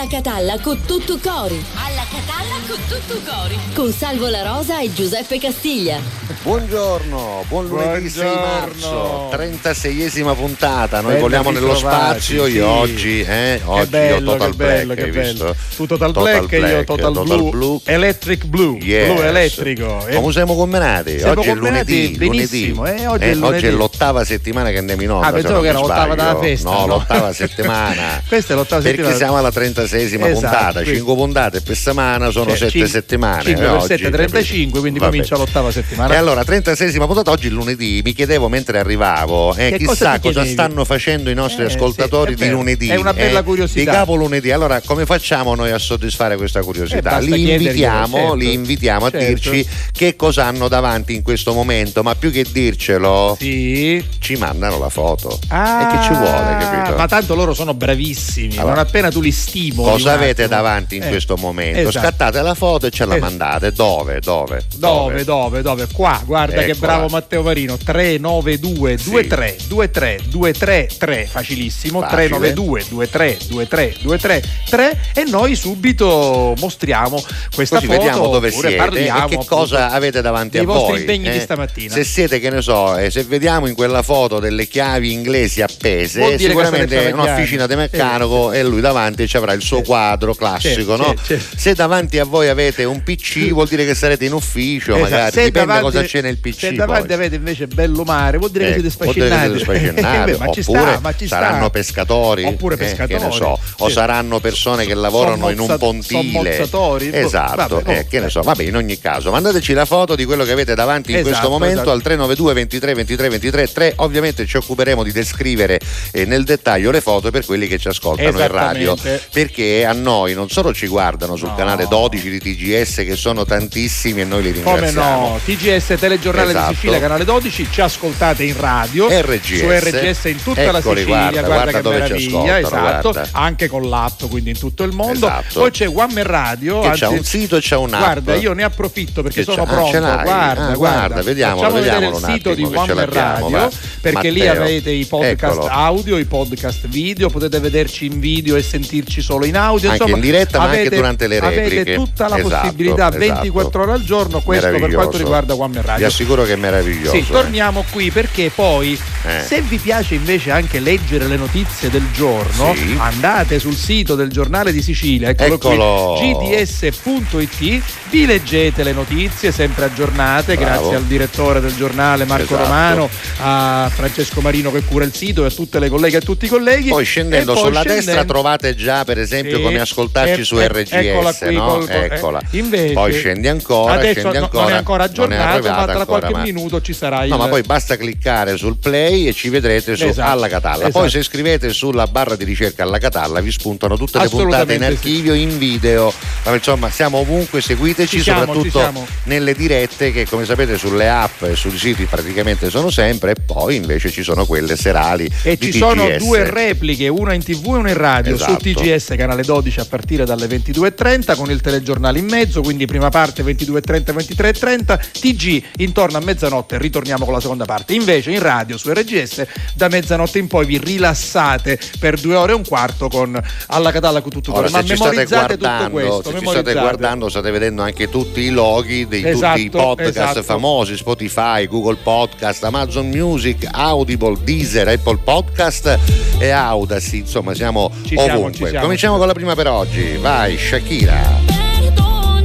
alla Catalla con tutto cori. Alla Catalla con tutto cori. Con Salvo La Rosa e Giuseppe Castiglia. Buongiorno, buon lunedì 6 Buongiorno. marzo, 36esima puntata. Noi Ben voliamo nello spazio. sì. Io oggi, eh, oggi bello, ho Total che bello, Black, bello. visto? Tu Total, Black, e io Total, Blue. Electric Blue. Yes. Blu elettrico. Eh, Come siamo combinati? Siamo oggi è lunedì. benissimo, lunedì. eh, oggi è lunedì. L'ottava settimana che andiamo in onda. Ah, pensavo che era l'ottava della festa, No, no? l'ottava settimana. Questa è l'ottava Perché settimana. siamo alla 36esima Esatto, puntata, quindi- 5 puntate per settimana sono Cioè, 7 cin- settimane. 5 eh, per oggi, 7, 35, capito? quindi Vabbè. comincia l'ottava settimana. E allora, 36esima puntata, oggi lunedì, mi chiedevo mentre arrivavo, eh, Che chissà cosa cosa stanno facendo i nostri Eh, ascoltatori sì, di lunedì. È una bella eh, curiosità. Di capo lunedì. Allora, come facciamo noi a soddisfare questa Eh, curiosità? basta li invitiamo, certo. li invitiamo a Certo. dirci che cosa hanno davanti in questo momento, ma più che dircelo, Sì. Okay. Ci mandano la foto. Ah, e che ci vuole, capito? Ma tanto loro sono bravissimi. Allora, non appena tu li stimoli. Cosa avete attimo. davanti in Eh, questo momento? esatto. Scattate la foto e ce la Esatto. mandate. Dove? Dove? Dove, dove, dove? Qua, guarda che Eccola. bravo Matteo Marino. 392 Sì. 23 23 23 3, facilissimo. Facile. 392 23 23 23 3 e noi subito mostriamo questa Così foto. vediamo dove siete parliamo e che appunto, cosa avete davanti a vostri voi. impegni di eh. stamattina. Se siete, che ne so, eh, se vediamo in quella foto delle chiavi inglesi appese, sicuramente è un'officina di meccanico e lui davanti ci avrà il suo quadro classico, no? Se davanti a voi avete un PC, vuol dire che sarete in ufficio, Esatto. magari Se dipende davanti- cosa c'è nel PC. Se davanti poi. avete invece bello mare, vuol dire Ecco, che siete dire che Eh, ma ci sta, ma ci sta. saranno pescatori, Oppure eh, pescatori. che ne so, o saranno persone che lavorano in un pontile. Boh, Esatto, vabbè, eh, boh, che ne so. eh. Vabbè, in ogni caso, mandateci la foto di quello che avete davanti in Esatto, questo momento esatto. al 392 23 23 23 3. Ovviamente ci occuperemo di descrivere eh, nel dettaglio le foto per quelli che ci ascoltano in radio. Perché a noi non solo ci guardano sul No. canale 12 di TGS, che sono tantissimi e noi li Come ringraziamo. no? TGS Telegiornale Esatto. di Sicilia, canale 12, ci ascoltate in radio RGS. su RGS in tutta la Eccoli, Sicilia, guarda, guarda che dove ci esatto, guarda. anche con l'app, quindi in tutto il mondo. Esatto. Poi c'è One Man Radio, Che anzi- c'ha un sito e c'ha un'app. Guarda, io ne approfitto perché Che sono c'ha- ah, pronto. l'hai? guarda, Ah, guarda, vediamolo, Facciamo vedere vediamolo il un sito di One Man Radio va. Perché lì Matteo, avete i podcast eccolo. audio, i podcast video, potete vederci in video e sentirci solo in audio. Anche insomma, in diretta, ma anche avete- durante le Avete repliche. tutta la Esatto, possibilità esatto. 24 ore al giorno, questo per quanto riguarda One Man Vi Radio. assicuro che è meraviglioso. Sì, eh. torniamo qui perché poi Eh. se vi piace invece anche leggere le notizie del giorno, Sì. andate sul sito del giornale di Sicilia, eccolo, Eccolo. qui, gds.it, vi leggete le notizie sempre aggiornate, Bravo. grazie al direttore del giornale Marco Esatto. Romano, a Francesco Marino che cura il sito e a tutte le colleghe e a tutti i colleghi. Poi scendendo poi sulla scendendo- destra trovate già per esempio Sì. come ascoltarci E- su e- RGS, eccola qui, no? col- eh, Eccola. invece- Poi scendi ancora, Adesso scendi ancora. non è ancora aggiornato, ma tra ancora, qualche ma- minuto ci sarà il No, ma poi basta cliccare sul play e ci vedrete su Esatto, Alla Catalla. esatto. Poi se scrivete sulla barra di ricerca Alla Catalla vi spuntano tutte le puntate in archivio, in video. Ma insomma, siamo ovunque, seguiteci Ci siamo, soprattutto nelle dirette che come sapete sulle app e sui siti praticamente sono sempre e poi invece ci sono quelle serali E ci sono TGS. due repliche, una in tv e una in radio, Esatto. su TGS canale 12 a partire dalle 22.30 con il telegiornale in mezzo, quindi prima parte 22.30 23.30, TG intorno a mezzanotte ritorniamo con la seconda parte. Invece in radio su RGS da mezzanotte in poi vi rilassate per due ore e un quarto con Alla Catalla con tutto Ora, quello. Ma se ci state memorizzate tutto guardando, questo, se ci state guardando, state vedendo anche tutti i loghi di Esatto, tutti i podcast esatto. famosi, Spotify, Google Podcast, Amazon Music, Audible, Deezer, Apple Podcast e Audacy. Insomma, siamo Ci siamo, ovunque. ci siamo. Cominciamo con la prima per oggi. Vai, Shakira. Perdón,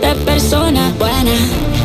de persona buena.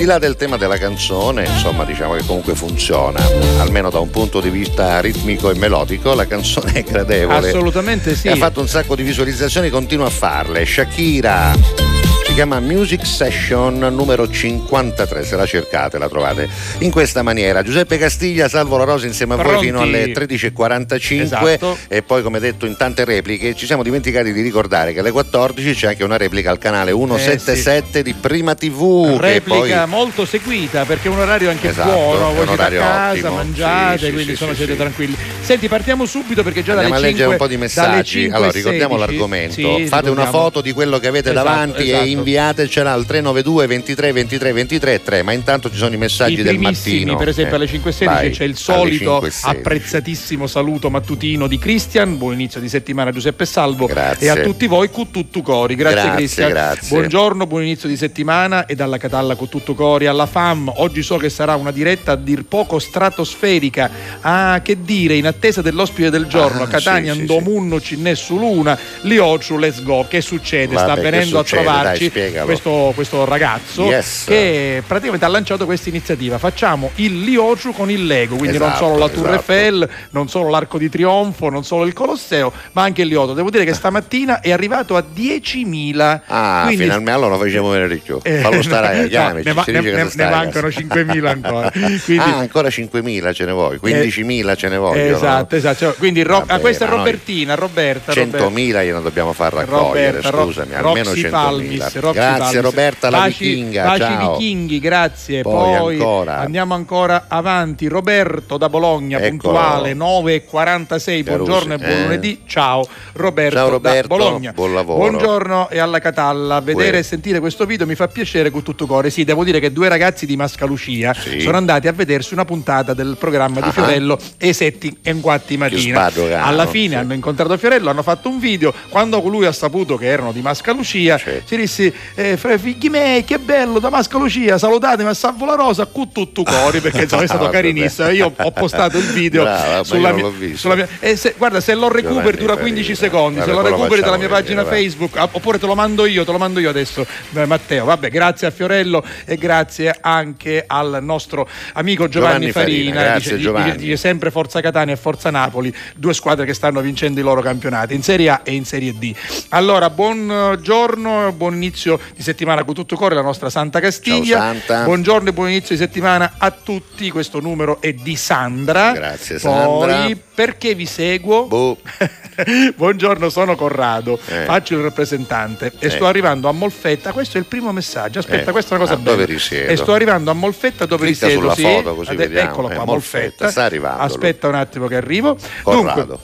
Di là del tema della canzone, insomma, diciamo che comunque funziona, almeno da un punto di vista ritmico e melodico, la canzone è gradevole. Assolutamente sì. E ha fatto un sacco di visualizzazioni, continua a farle. Shakira si chiama Music Session numero 53, se la cercate la trovate in questa maniera. Giuseppe Castiglia, Salvo La Rosa insieme a voi Pronti? fino alle 13.45 Esatto. e poi come detto in tante repliche ci siamo dimenticati di ricordare che alle 14 c'è anche una replica al canale 177 di Prima TV. che replica poi- molto seguita perché è un orario anche Esatto, buono, voi siete a casa, ottimo. mangiate, Sì, sì, quindi sì, insomma sì, siete sì. tranquilli. Senti, partiamo subito perché già Andiamo a dalle leggere 5 un po' di messaggi. 5 Allora, ricordiamo 16. l'argomento. Sì, Fate una foto di quello che avete Esatto, davanti esatto. e inviatecela al 392 23 23 23 3. Ma intanto ci sono i messaggi I del mattino. per esempio Eh, alle 5.16 vai, c'è il solito 5.16. apprezzatissimo saluto mattutino di Cristian, buon inizio di settimana Giuseppe Salvo Grazie. e a tutti voi con tutto cori, grazie, Cristian. Buongiorno, buon inizio di settimana e dalla Catalla con tutto cori alla FAM, oggi so che sarà una diretta a dir poco stratosferica, ah che dire, in attesa dell'ospite del giorno, Ah, Catania, sì, sì, Ndomunno, Cinnessu Luna, Liociu, let's go, che succede? Vabbè, Sta venendo a trovarci spiegalo. questo, questo ragazzo Yes. che praticamente ha lanciato questa iniziativa. Facciamo il Liociu con il Lego, quindi non Esatto, solo la Tour esatto. Eiffel, non solo l'Arco di Trionfo, non solo il Colosseo, ma anche il Lioto. Devo dire che stamattina è arrivato a 10.000. Ah, quindi- finalmente allora lo facciamo vedere di più. Eh, Fallo stare no, chiami. ne, va- ne- ne- ne mancano 5.000 ancora. Quindi, Ah, ancora 5.000 ce ne vuoi, 15.000 ce ne vogliono. Esatto, esatto. Cioè, Quindi Ro- ah, questa è Robertina, Roberta. Roberta. 100.000 gliene dobbiamo far raccogliere, Roberta, Ro- scusami, almeno Roxy 100.000. Palmis, Roxy grazie. Roberta la Baci- vichinga, baci ciao. vichinghi, grazie. Poi Poi, ancora. andiamo ancora avanti. Roberto da Bologna, Eccolo. puntuale 9.46. Buongiorno e buon eh. lunedì. Ciao Roberto, Ciao, Roberto, da Bologna. buon lavoro. Buongiorno e alla Catalla. Vedere Uè. e sentire questo video mi fa piacere con tutto cuore. Sì, devo dire che due ragazzi di Mascalucia Sì. sono andati a vedersi una puntata del programma di Ah. Fiorello e setti e quatti mattina. spadogano, Alla fine sì. hanno incontrato Fiorello, hanno fatto un video. Quando lui ha saputo che erano di Mascalucia, Sì. si disse: eh, fra figli miei, che bello da Mascalucia, salutatemi a Salvo la Rosa con tutto cori perché insomma, è stato Vabbè. carinissimo. Io ho postato il video Brava, sulla mia, sulla mia- e se- guarda, se lo recuperi dura 15 Farina. secondi, Vabbè, se lo recuperi dalla mia facciamo pagina vedere, va. Facebook, ah, oppure te lo mando io, te lo mando io adesso, eh, Matteo. Vabbè, grazie a Fiorello e grazie anche al nostro amico Giovanni, Giovanni Farina, Farina. grazie, dice, Giovanni. dice- dice sempre Forza Catania e Forza Napoli, due squadre che stanno vincendo i loro campionati in Serie A e in Serie D. Allora, buongiorno, buon inizio di settimana con tutto cuore la nostra Santa Castiglia. Ciao, Santa. Buongiorno e buon inizio di settimana a tutti. Questo numero è di Sandra. Grazie, Poi, Sandra. perché vi seguo? Boh. Buongiorno, sono Corrado, Eh. faccio il rappresentante e Eh. sto arrivando a Molfetta. Questo è il primo messaggio. Aspetta, Eh. questa è una cosa Ah, bella. E sto arrivando a Molfetta dove Clicca risiedo. sulla sì. foto, così Ade- vediamo. Eccolo Eh, qua, Molfetta, Molfetta. sta arrivando. Aspetta un attimo che arrivo. Corrado. Dunque,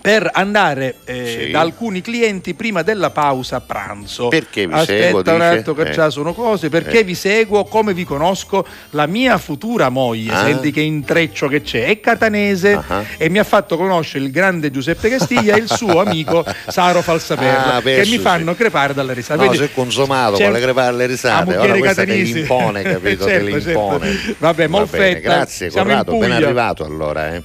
per andare eh, Sì. da alcuni clienti prima della pausa pranzo. Perché vi Aspetta seguo, un dice? attimo che Eh. già sono cose, perché Eh. vi seguo, come vi conosco, la mia futura moglie, Ah. senti che intreccio che c'è, è catanese Ah. e mi ha fatto conoscere il grande Giuseppe Castiglia e il suo amico Saro Falsaperla, Ah, che mi sì. fanno crepare dalle risate. No, si è consumato, vuole crepare le a risate. Ora questa te Catanesi. l'impone, capito? te Certo, l'impone. certo. Vabbè, Va Molfetta, Grazie, Corrado, ben arrivato allora. Eh.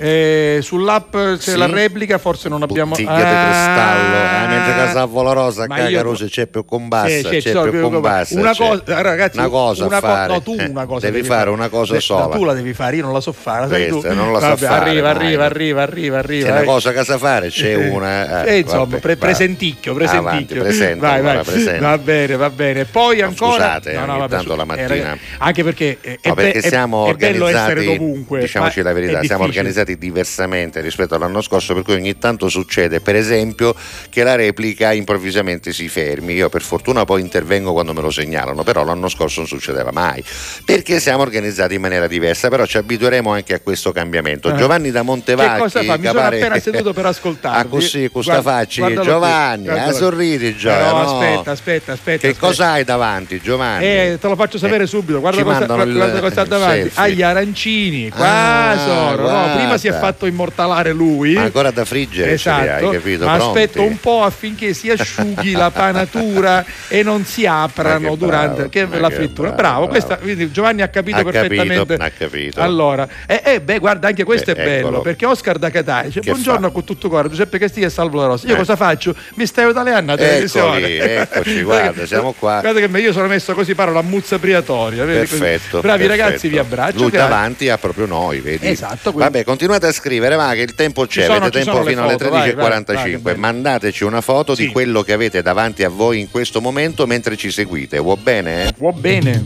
Eh, sull'app c'è Sì. la replica, forse non abbiamo. Bottiglia di cristallo, ah, mentre casa Volorosa, Ma io- Cagarosa c'è più con bassa, Sì, sì, c'è so, più più con con- bassa. una c'è. cosa, ragazzi, una cosa una a co- fare. no, tu Eh, una cosa devi, fare una cosa Beh, sola. Tu la devi fare, io non la so fare. Questa non la sa Vabbè, fare, Arriva, mai. arriva, arriva, arriva, arriva. C'è una eh. cosa che sa fare, c'è una. Eh, eh, insomma, vabbè, pre- presenticchio, presenticchio. Avanti, vai, vai. allora, presenta. Va bene, va bene. Poi No, ancora. scusate, eh, ogni tanto su- la mattina. anche perché eh, è, No, perché siamo è bello essere organizzati, dovunque. diciamoci la verità, siamo organizzati diversamente rispetto all'anno scorso, per cui ogni tanto succede, per esempio, che la replica improvvisamente si fermi. Io per fortuna poi intervengo quando me lo segnalano, però l'anno scorso non succedeva mai, perché siamo organizzati in maniera diversa, però ci abitueremo anche a questo cambiamento. Eh. Giovanni da Montevacchi, Che cosa fa? Mi che sono pare- appena seduto per ascoltarvi. Ah, così, con sta Guarda- faccia, Giovanni, ah, sorridi Giovanni. Eh, no, no. aspetta, aspetta, aspetta. Che aspetta. cosa hai davanti, Giovanni? Eh, te lo faccio sapere Eh, subito. Guarda ci cosa, guarda, il- guarda cosa sta il davanti. selfie. Agli arancini. Qua Ah, sono. No, prima si è fatto immortalare lui. Ma ancora da friggere ce li hai, Esatto, ma Pronti? aspetto un po' affinché si asciughi la panatura e non si aprano durante bravo, la frittura. bravo, Bravo, questa- Giovanni ha capito Ha perfettamente. capito, ha capito. Allora, eh, eh, beh, guarda, anche questo Eh, è bello eccolo. perché Oscar da Catania dice: Buongiorno fa? con tutto cuore, Giuseppe Castiglia e Salvo La Rosa. Io Eh. cosa faccio? Mi stai italiano a televisione. Eccoli, eccoci, guarda, siamo qua. Guarda che io sono messo così, parlo la muzza priatoria. Perfetto. Bravi perfetto. ragazzi, vi abbraccio. Lui grazie. davanti ha proprio noi, vedi? Esatto, quindi- Vabbè, continuate a scrivere, ma che il tempo Ci c'è, sono- avete ci tempo fino alle vai, 13.45. che bello. Mandateci una foto Sì. di quello che avete davanti a voi in questo momento mentre ci seguite. Va bene? Va bene.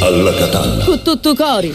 Alla Catalla. Con tutto cori.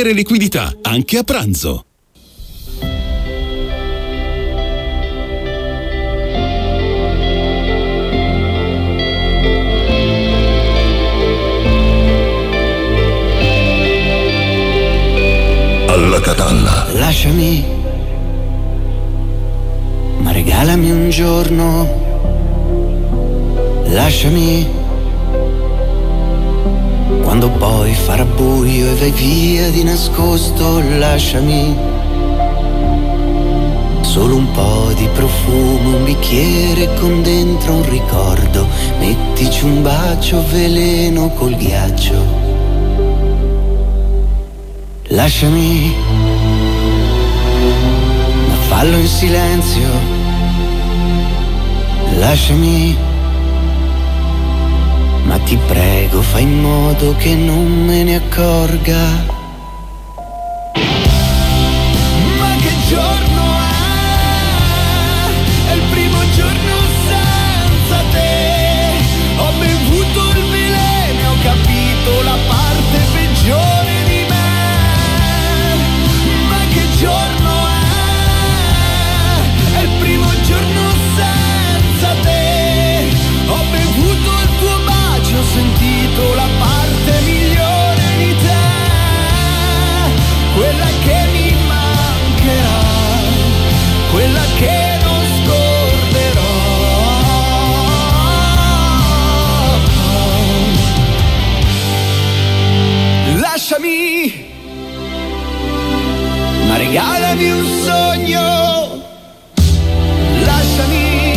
liquidità, anche a pranzo. Alla Catalla. Lasciami, ma regalami un giorno. Lasciami, quando poi farà buio e vai via di nascosto, lasciami. Solo un po' di profumo, un bicchiere con dentro un ricordo. Mettici un bacio veleno col ghiaccio. Lasciami, ma fallo in silenzio. Lasciami, ma ti prego fai in modo che non me ne accorga. Ma regalami un sogno. Lasciami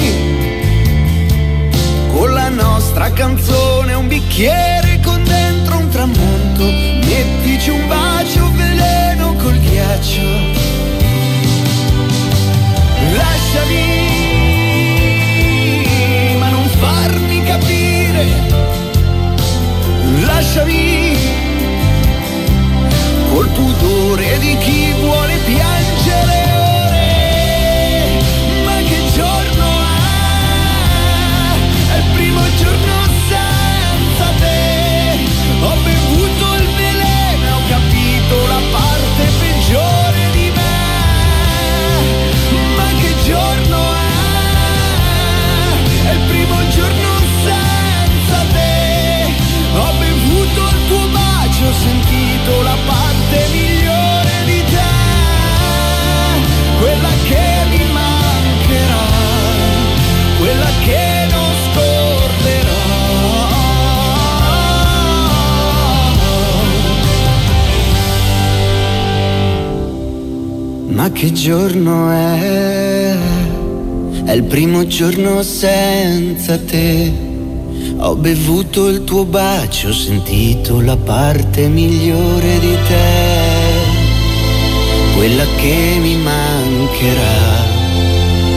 con la nostra canzone un bicchiere con dentro un tramonto. Mettici un bacio veleno col ghiaccio. Lasciami, ma non farmi capire. Lasciami col pudore di chi vuole che giorno è? È il primo giorno senza te. Ho bevuto il tuo bacio, ho sentito la parte migliore di te, quella che mi mancherà,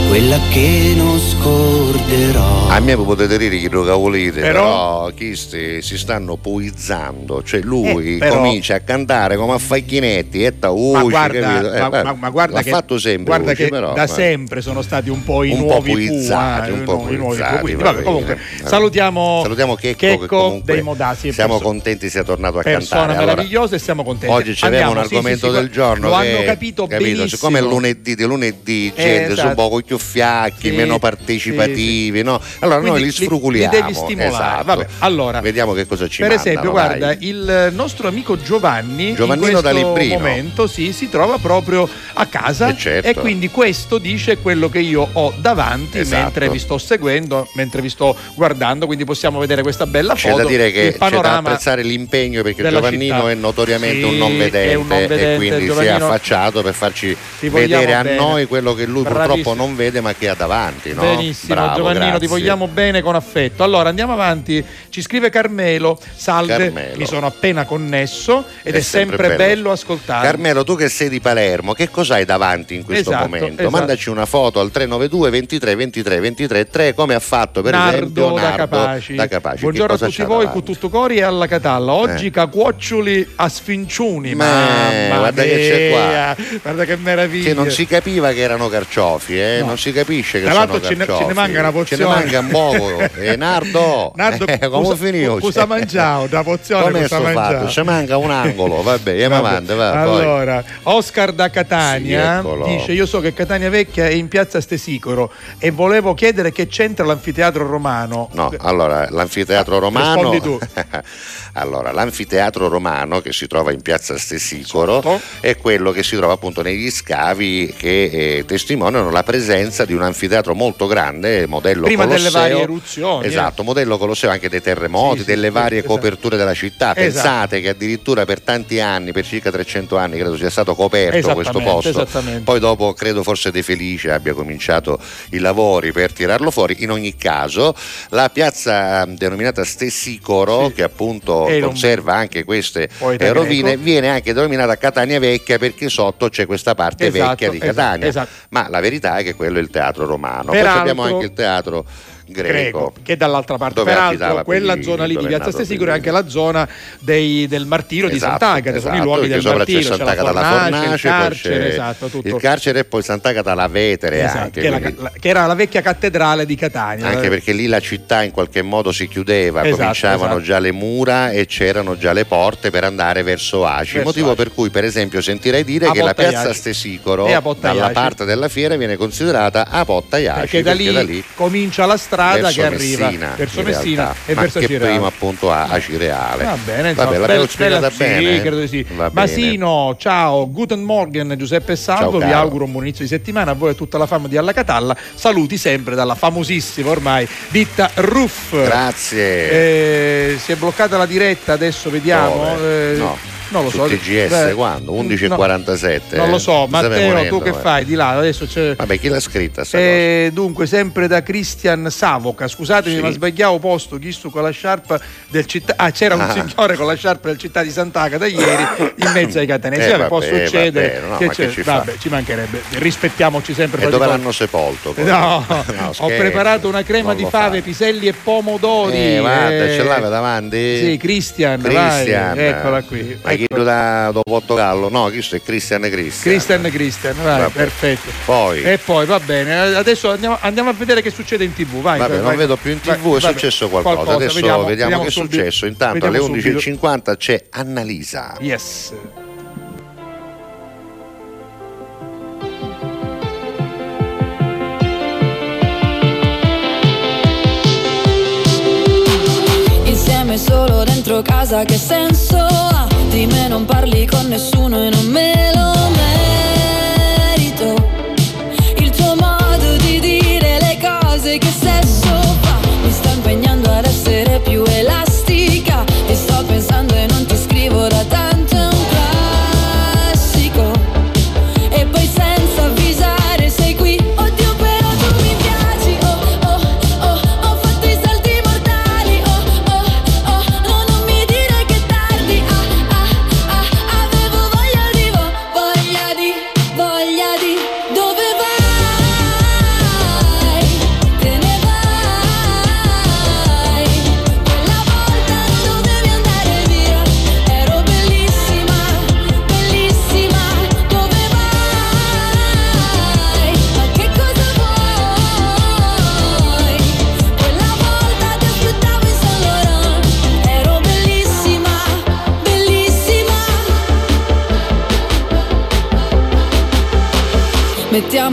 quella che non scorderò. A me potete dire che lo cavolite, Però- però, questi si stanno poizzando, cioè lui Eh, però- comincia a cantare come a facchinetti e ta Ma uci, guarda, capito? Eh, ma, ma- ma guarda l'ha che, fatto sempre guarda Uci, che però, da eh. sempre sono stati un po' i Un po' nuovi puizzati, Pooh, un eh, po' i nuovi Pooh. puizzati, Quindi, va vabbè, comunque, salutiamo, Salutiamo Checco, che comunque dei Modasi. siamo perso- contenti sia tornato a persona cantare. Allora, meravigliosa e siamo contenti. Oggi ci abbiamo un argomento sì, sì, del giorno Lo che hanno capito, benissimo. Siccome è lunedì, di lunedì, Eh, gente esatto. un po' più fiacchi, Sì, meno partecipativi, no? Allora Quindi noi li li- sfruculiamo. li devi stimolare. esatto. Vabbè, allora, Vediamo che cosa ci per mandano, esempio, vai. guarda, il nostro amico Giovanni Giovannino in da Librino. momento sì, si trova proprio a casa Eh, certo. e quindi questo dice quello che io ho davanti Esatto. mentre vi sto seguendo, mentre vi sto guardando, quindi possiamo vedere questa bella C'è foto. da dire che c'è da apprezzare l'impegno perché Giovannino città. è notoriamente Sì, un non vedente, un non vedente, e quindi si è Giovannino- affacciato per farci vedere a noi quello che lui Bravissimo. purtroppo non vede ma che ha davanti. No? Benissimo, Bravo, Giovannino, ti grazie. vogliamo bene con affetto. Allora andiamo avanti. Ci scrive Carmelo: Salve, Carmelo. mi sono appena connesso ed è, È sempre sempre, bello. bello, ascoltare. Carmelo, tu che sei di Palermo, che cos'hai davanti in questo Esatto, momento? esatto. Mandaci una foto al 392 23 23 23 3 come ha fatto per Nardo, esempio da, Nardo Capaci. da Capaci. Buongiorno a cosa tutti voi, davanti? con tutto cori e alla Catalla. Oggi Eh. cacuoccioli a sfinciuni. Ma- Mamma guarda che c'è mia, Guarda che meraviglia. Che non si capiva che erano carciofi, eh? No. non si capisce che Tra l'altro ce ne- ce ne manca una Ce ne manca un poco. Eh, Nardo, Nardo, eh, come cosa- finito? cosa mangiavo? Da pozione Come cosa fatto? Ci manca un angolo, vabbè, andiamo avanti, va, poi. allora, Oscar da Catania Sì, dice: Io so che Catania Vecchia è in piazza Stesicoro e volevo chiedere che c'entra l'anfiteatro romano. No, allora l'anfiteatro romano. Rispondi tu. allora, l'anfiteatro romano che si trova in piazza Stesicoro Sotto. è quello che si trova appunto negli scavi che eh, testimoniano la presenza di un anfiteatro molto grande, modello Prima delle Colosseo. varie eruzioni, eh. Esatto, modello Colosseo anche dei terremoti, Sì, delle sì, varie esatto. coperture della città. Esatto. Pensate che addirittura per tanti anni, per circa 300 anni, credo sia stato coperto questo posto. Poi dopo credo forse De Felice abbia cominciato i lavori per tirarlo fuori. In ogni caso, la piazza eh, denominata Stessicoro, Sì. che appunto un conserva anche queste rovine, viene anche denominata Catania Vecchia perché sotto c'è questa parte Esatto, vecchia di esatto, Catania. esatto. Ma la verità è che quello il teatro romano. Poi Peraltro- abbiamo anche il teatro greco. che dall'altra parte. Peraltro, quella Pellini, zona lì di Piazza nato Stesicuro è anche la zona dei- del martirio di Esatto, Sant'Agata, sono i esatto, luoghi del sopra c'è Sant'Agata la fornace, il carcere, esatto, tutto. il carcere e poi Sant'Agata la Vetere Esatto, anche. che, era, quindi- la- che era la vecchia cattedrale di Catania. anche perché lì la città in qualche modo si chiudeva, Esatto, cominciavano esatto. già le mura e c'erano già le porte per andare verso Aci, Verso motivo Aci. per cui per esempio sentirei dire A che la piazza. Stesicoro dalla parte della fiera viene considerata a Porta Iaci perché da lì, comincia la strada verso che arriva Messina, verso in Messina e ma verso che Cireale. prima appunto a Acireale. Va bene, insomma, Vabbè, bella- spiegata bella- bene. Sì, credo di sì. Va bene. Ciao, Guten Morgen Giuseppe Salvo, Ciao, vi auguro un buon inizio di settimana a voi e a tutta la fama di Alla Catalla. Saluti sempre dalla famosissima ormai ditta Ruff. Grazie. Eh, si è bloccata la diretta, adesso vediamo. Eh, No. Non lo so. TGS Beh, quando? no, 11.47. non lo so, Matteo, tu che eh. fai? Di là, adesso c'è. Vabbè, chi l'ha scritta Eh, dunque, sempre da Cristian Savoca. Scusatemi, Sì. ma sbagliavo posto. Chi stu con la sciarpa del città. Ah, c'era un Ah. signore con la sciarpa del città di Sant'Agata ieri in mezzo ai catanesi. Eh, Vabbè, può succedere. vabbè, no, che che ci vabbè, ci mancherebbe. Rispettiamo sempre. E dove l'hanno sepolto? poi? No, ho scherzo, preparato una crema di fave, fa. piselli e pomodori. Eh, guarda, eh, ce l'aveva davanti? Sì, Christian, Cristian. vai, eccola qui. Ma chiedo da, Portogallo, no, questo è Christian Christian. Christian Christian, vai, vabbè. perfetto. Poi. E poi va bene, adesso andiamo, andiamo, a vedere che succede in tv, vai. Vabbè, vai, non vai. vedo più in tv, vai, è successo qualcosa. qualcosa. Adesso vediamo, vediamo, vediamo che è successo. Intanto alle 11.50 c'è Annalisa. Yes. Insieme solo dentro casa che senso ha? di me non parli con nessuno e non me lo merito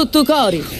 tutto cori.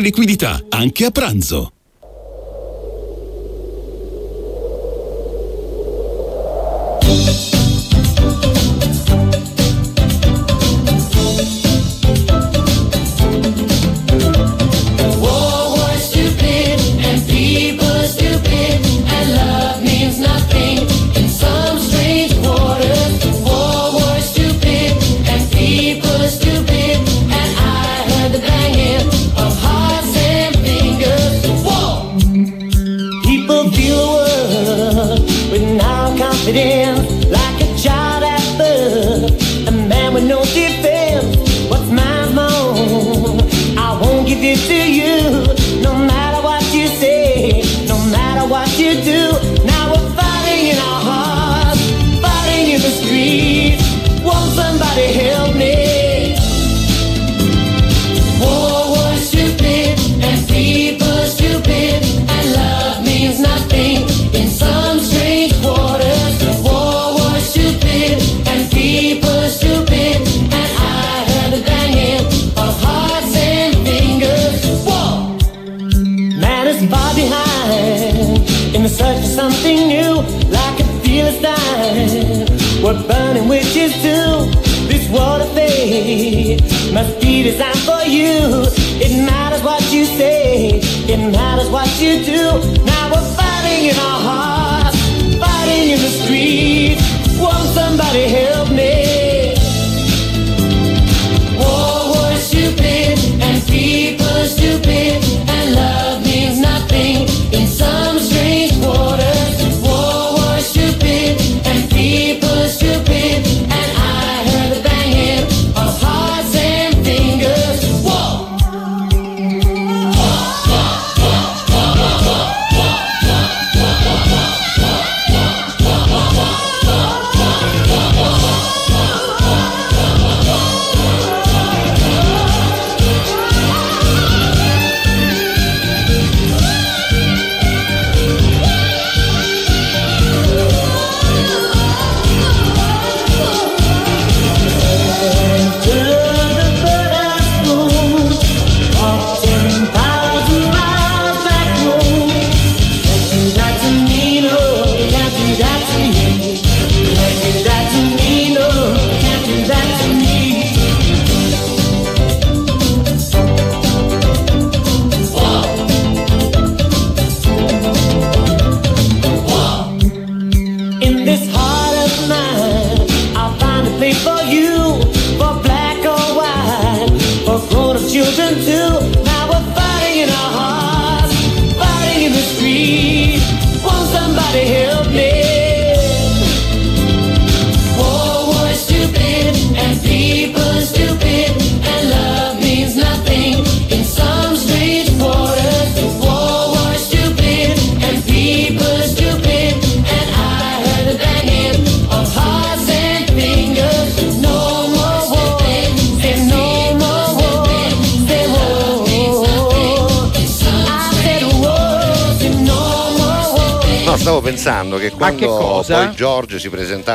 liquidità anche a pranzo.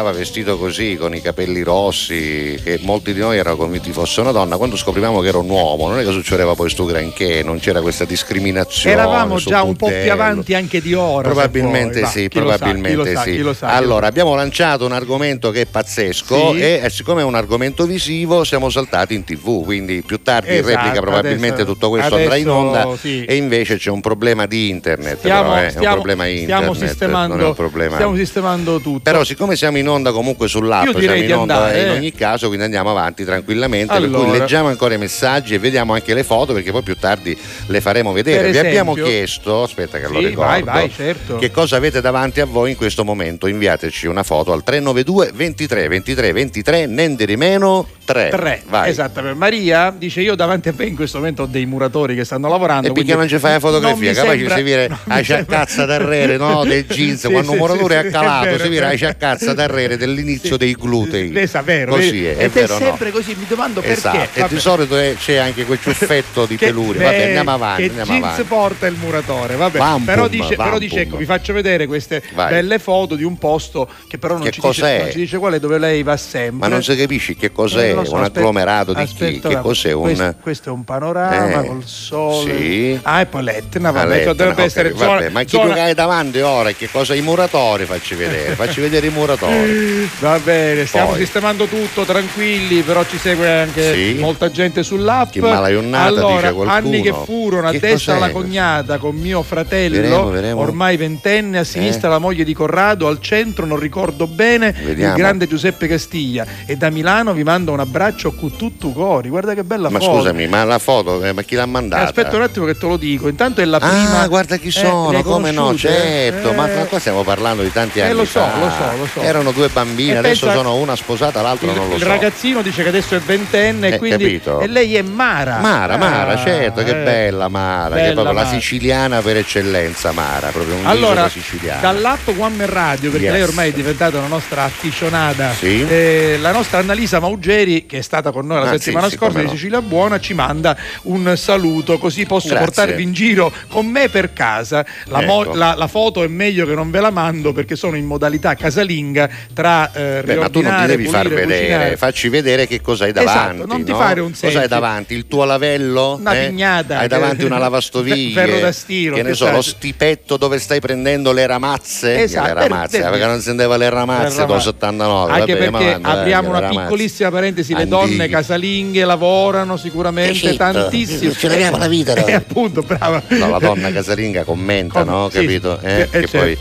Presentava vestito così, con i capelli rossi, che molti di noi erano convinti fosse una donna, quando scoprivamo che era un uomo, non è che succedeva poi sto granché, non c'era questa discriminazione. Eravamo già un po' più avanti anche di ora. Probabilmente va, sì, sa, probabilmente sa, sì. sa, lo allora, sa. abbiamo lanciato un argomento che è pazzesco Sì. e eh, siccome è un argomento visivo siamo saltati in tv, quindi più tardi in Esatto, replica probabilmente adesso- tutto questo andrà in onda sì. e invece c'è un problema di internet, Stiamo, però, eh, è un problema internet, non è un problema. stiamo sistemando tutto. Però siccome siamo in onda comunque sull'app, Io siamo in di onda andare, in ogni caso, quindi andiamo avanti tranquillamente, per Allora. cui leggiamo ancora i messaggi e vediamo anche le foto perché poi più tardi le faremo vedere. Per Vi abbiamo esempio- chiesto, aspetta che lo Sì, ricordo, vai, vai, certo. che cosa avete davanti a voi in questo momento. Inviateci una foto al 392 23 23 23 nende di meno 3. Tre, Vai. esattamente. Maria dice: Io davanti a me in questo momento ho dei muratori che stanno lavorando. E perché non ci fai la fotografia? Capace sembra- vede non a mi sembra- ciaccazza d'arrere no? dei jeans, Sì, quando sì, un muratore sì, è vero, si vede a vero. ciaccazza d'arrere dell'inizio dei glutei. Esatto, vero, Così è, è vero è no? sempre così, mi domando perché. Esatto, e di solito è- c'è anche quel ciuffetto di peluria. Vabbè, andiamo avanti, Che andiamo jeans avanti. porta il muratore, vabbè. Vampum, però dice, però vampum. dice, ecco, vi faccio vedere queste Vai. belle foto di un posto che però non, Che ci dice, non ci dice qual è, dove lei va sempre. Ma non si capisce che cos'è, Eh, so, un aspetta, agglomerato di chi? Che cos'è? Un... Questo, questo è un panorama Eh, col sole. sì. Ah, e poi l'Etna, Ah, vabbè, l'Etna, cioè, dovrebbe essere vabbè, zona, ma chi zona- tu hai davanti ora? Che cosa? I muratori facci vedere, facci vedere i muratori. Va bene, stiamo Poi. sistemando tutto, tranquilli, però ci segue anche Sì. molta gente sull'app. Chi malaionnata, allora, dice qualcuno. anni che furono a Che destra cos'è la cognata con mio fratello, Vedremo, vedremo. ormai ventenne, a sinistra Eh. la moglie di Corrado, al centro non ricordo bene Vediamo. il grande Giuseppe Castiglia e da Milano vi mando un abbraccio con tutto cori. Guarda che bella Ma foto. scusami, ma la foto, eh, ma chi l'ha Eh, mandata? Aspetta un attimo che te lo dico. Intanto è la Ah, prima. guarda chi Eh, sono, come no, certo, ma Eh. ma qua stiamo parlando di tanti Eh, anni lo so, fa. lo so, lo so. Erano due bambine, adesso pensa- sono una sposata, l'altra Il, non lo il so. ragazzino dice che adesso è ventenne e Eh, quindi capito. e lei è Mara. Mara, Mara, Ah, certo, che eh. bella Mara, che è Bella proprio la Mara. siciliana per eccellenza, Mara, proprio un Allora, viso da siciliana. dall'app One Radio, perché Yes. lei ormai è diventata una nostra afficionata, Sì. eh, la nostra Annalisa Maugeri che è stata con noi la Ah, settimana sì, sì, scorsa come di. Sicilia Buona, ci manda un saluto, così posso Grazie. portarvi in giro con me per casa. La, mo- Ecco. la- la foto è meglio che non ve la mando perché sono in modalità casalinga tra eh, Beh, ma tu non ti devi far pulire, vedere, cucinare. facci vedere che cosa hai Esatto, davanti. non ti no? fare un Cosa hai davanti? Il tuo lavello? Una Eh? pignata. Hai davanti una lavastoviglie? Ferro da stiro, Che ne che so, lo stipetto dove stai prendendo le ramazze? Esatto, Le ramazze, per- per- perché non senteva le ramazze rama- 79. Anche vabbè, perché apriamo una piccolissima parentesi, le donne casalinghe lavorano sicuramente tantissimo. Ci leviamo la vita. Eh, appunto, brava. No, la donna casalinga commenta, no? Capito? Eh, eh, che certo. poi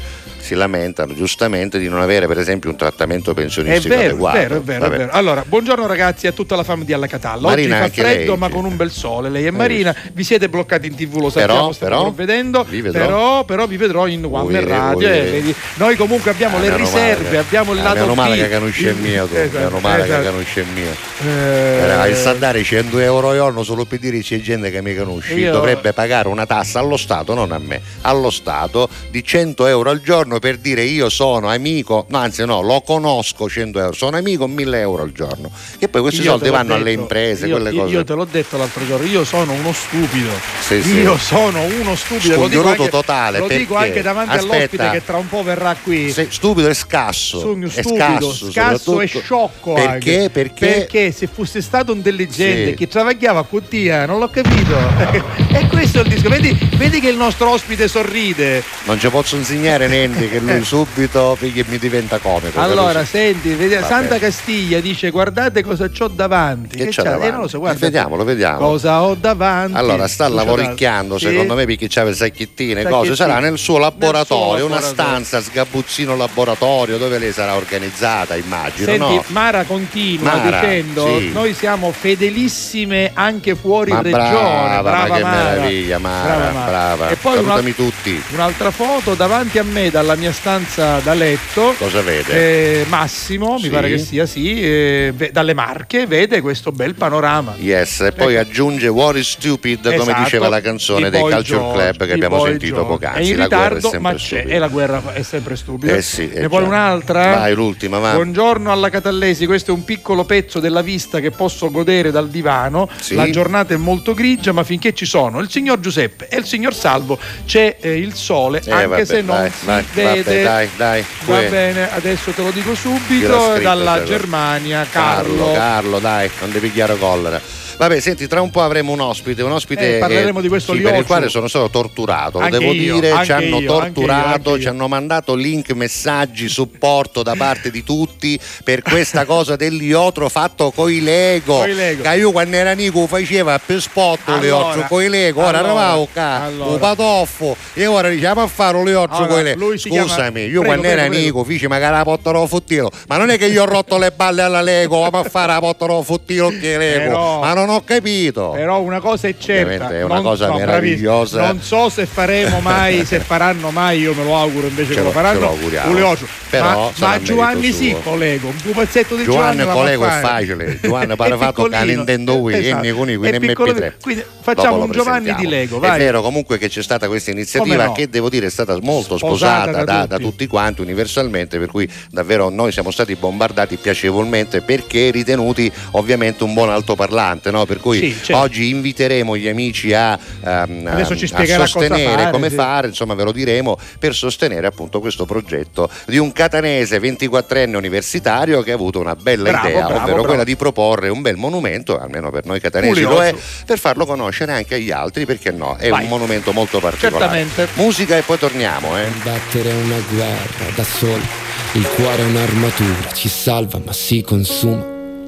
si lamentano giustamente di non avere, per esempio, un trattamento È pensionistico vero, è adeguato. vero, è vero, è vero. Allora, buongiorno ragazzi a tutta la famiglia di Alla Catalla. Marina, Oggi fa freddo, lei, ma con un bel sole. Lei e Hai Marina vi siete bloccati in tv, lo sappiamo, Però, però, vi vedrò. Però, però vi vedrò in One Radio. eh. Noi comunque abbiamo Ah, le riserve, male abbiamo il ah, lato meno male che conosce il mio tu, Esatto, meno male esatto. che conosce il mio Eh, Eh, il sandare 100 euro al giorno solo per dire c'è gente che mi conosce Io- dovrebbe pagare una tassa allo Stato non a me allo Stato di 100 euro al giorno per dire io sono amico no anzi no lo conosco 100 euro sono amico 1000 euro al giorno e poi questi Io soldi vanno alle detto, imprese io, quelle io- cose io te l'ho detto l'altro giorno, io sono uno stupido. Sì, sì. Io sono uno stupido. Dico anche, totale, Lo dico perché? anche davanti Aspetta. all'ospite che tra un po' verrà qui. Sei stupido e scasso Sogno è stupido, scasso, scasso e sciocco perché anche. perché Perché se fosse stato intelligente Sì. chi travagliava con Tia, non l'ho capito. e questo è il disco. Vedi, vedi che il nostro ospite sorride. non ci posso insegnare niente che lui subito perché mi diventa comico Allora, senti, vedi-. Santa Castiglia dice guardate cosa c'ho davanti. Che c'ha c'ha? Eh, davanti? non lo so, guarda. Vediamolo, vediamo. Cosa ho davanti? Allora, sta lavoricchiando, secondo me, perché c'aveva sacchettine e Sacchettine. cose. Sarà nel suo laboratorio, Nel suo una laboratorio. stanza, sgabuzzino laboratorio, dove lei sarà organizzata, immagino, Senti, no? Mara continua Mara, dicendo: sì. Noi siamo fedelissime anche fuori Ma regione. brava, ma che Mara. meraviglia, Mara, Brava brava. E poi Salutami una- tutti. Un'altra foto davanti a me dalla mia stanza da letto. Cosa vede? eh, Massimo, Sì. mi pare che sia, sì, eh, dalle Marche, vede questo bel panorama. Yes, e poi Ecco. aggiunge What is Stupid, come Esatto, diceva la canzone dei Culture George, Club che abbiamo Boy sentito George. poc'anzi. È in la guerra è ritardo, sempre ma c'è, stupida. e la guerra è sempre stupida. Eh sì, eh ne vuoi già. un'altra? Vai, l'ultima, va. Buongiorno alla Catallesi, questo è un piccolo pezzo della vista che posso godere dal divano. Sì. La giornata è molto grigia, ma finché ci sono il signor Giuseppe e il signor Salvo c'è eh, il sole, Eh, anche vabbè, se non vai, vai, vede. vabbè, dai, dai. Va bene, adesso te lo dico subito, scritto, dalla Germania, Carlo, Carlo. Carlo, dai, non devi chiaro collera. Vabbè, senti, tra un po' avremo un ospite, un ospite Eh, parleremo di questo sì, per il quale sono stato torturato, lo Anche devo io, dire, ci hanno io, anche torturato, io, anche ci hanno mandato link, messaggi, supporto da parte di tutti per questa cosa dell'iotro fatto coi Lego. Coi Lego. Che io quando era Nico faceva per spot Allora, l'iotro coi Lego, ora allora, eravamo qua, allora. un patoffo e ora diciamo a fare l'iotro Allora, coi Lego. si chiama- Scusami, io Prego, quando prego, era prego. Nico feci magari la potterò fottilo, ma non è che io ho rotto le balle alla Lego ma a fare la potterò fottilo che Lego, Però- ma non ho capito. Però una cosa è certa, Ovviamente è una non- cosa no, meravigliosa. Non so se faremo mai, se faranno mai, io me lo auguro invece Ce che lo- faranno. ce lo auguriamo. Però ma, ma Giovanni sì, collego, un pupazzetto di Giovanni. Giovanni collego è facile, Giovanni pare fatto piccolino, Nintendo Wii e esatto. È piccolino, MP3. Quindi facciamo un Giovanni di. Lego, vai. È vero comunque che c'è stata questa iniziativa no? che devo dire è stata molto Sposata sposata, da da, tutti. da tutti quanti universalmente, per cui davvero noi siamo stati bombardati piacevolmente perché ritenuti ovviamente un buon altoparlante, no? Per cui Sì, certo. oggi inviteremo gli amici a, Adesso ci a sostenere fare, come sì. fare, insomma ve lo diremo, per sostenere appunto questo progetto di un catanese 24enne universitario che ha avuto una bella Bravo, idea, bravo, ovvero bravo. quella di proporre un bel monumento, almeno per noi catanesi Un lo è, per farlo conoscere anche agli altri, perché no? È Vai. un monumento molto particolare. Certamente. Musica e poi torniamo, eh. Battere una guerra da soli, il cuore è un'armatura, ci salva ma si consuma.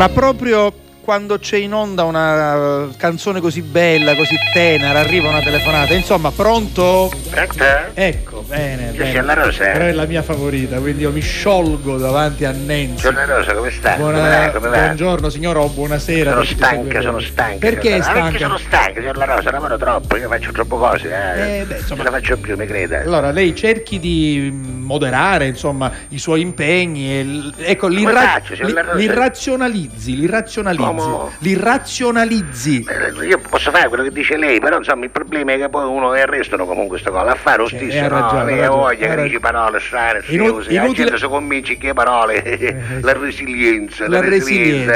Ma proprio quando c'è in onda una eh, canzone così bella, così tenera, arriva una telefonata. Insomma, pronto? Pronto? Ecco, bene, Io bene. Rosa. Però è la mia favorita, quindi io mi sciolgo davanti a Nancy. La Rosa, come sta? Buona- come buongiorno signora, o buonasera. Sono stanca, sono stanca. Perché è sono- Ah, perché stanca? sono stanca, signor La Rosa, lavoro troppo, io faccio troppe cose, eh. Eh, beh, insomma- Non la faccio più, mi creda. Allora, lei cerchi di moderare insomma i suoi impegni e ecco, li, ra- li- razionalizzi, li razionalizzi, Come? li razionalizzi. Eh, Io posso fare quello che dice lei, però insomma il problema è che poi uno è arrestano comunque sto cosa. A fare lo Cioè, stesso, no? Ragione, Lei ha voglia che dice parole strane. La inutile- gente si convince che parole, la resilienza, la, La resilienza.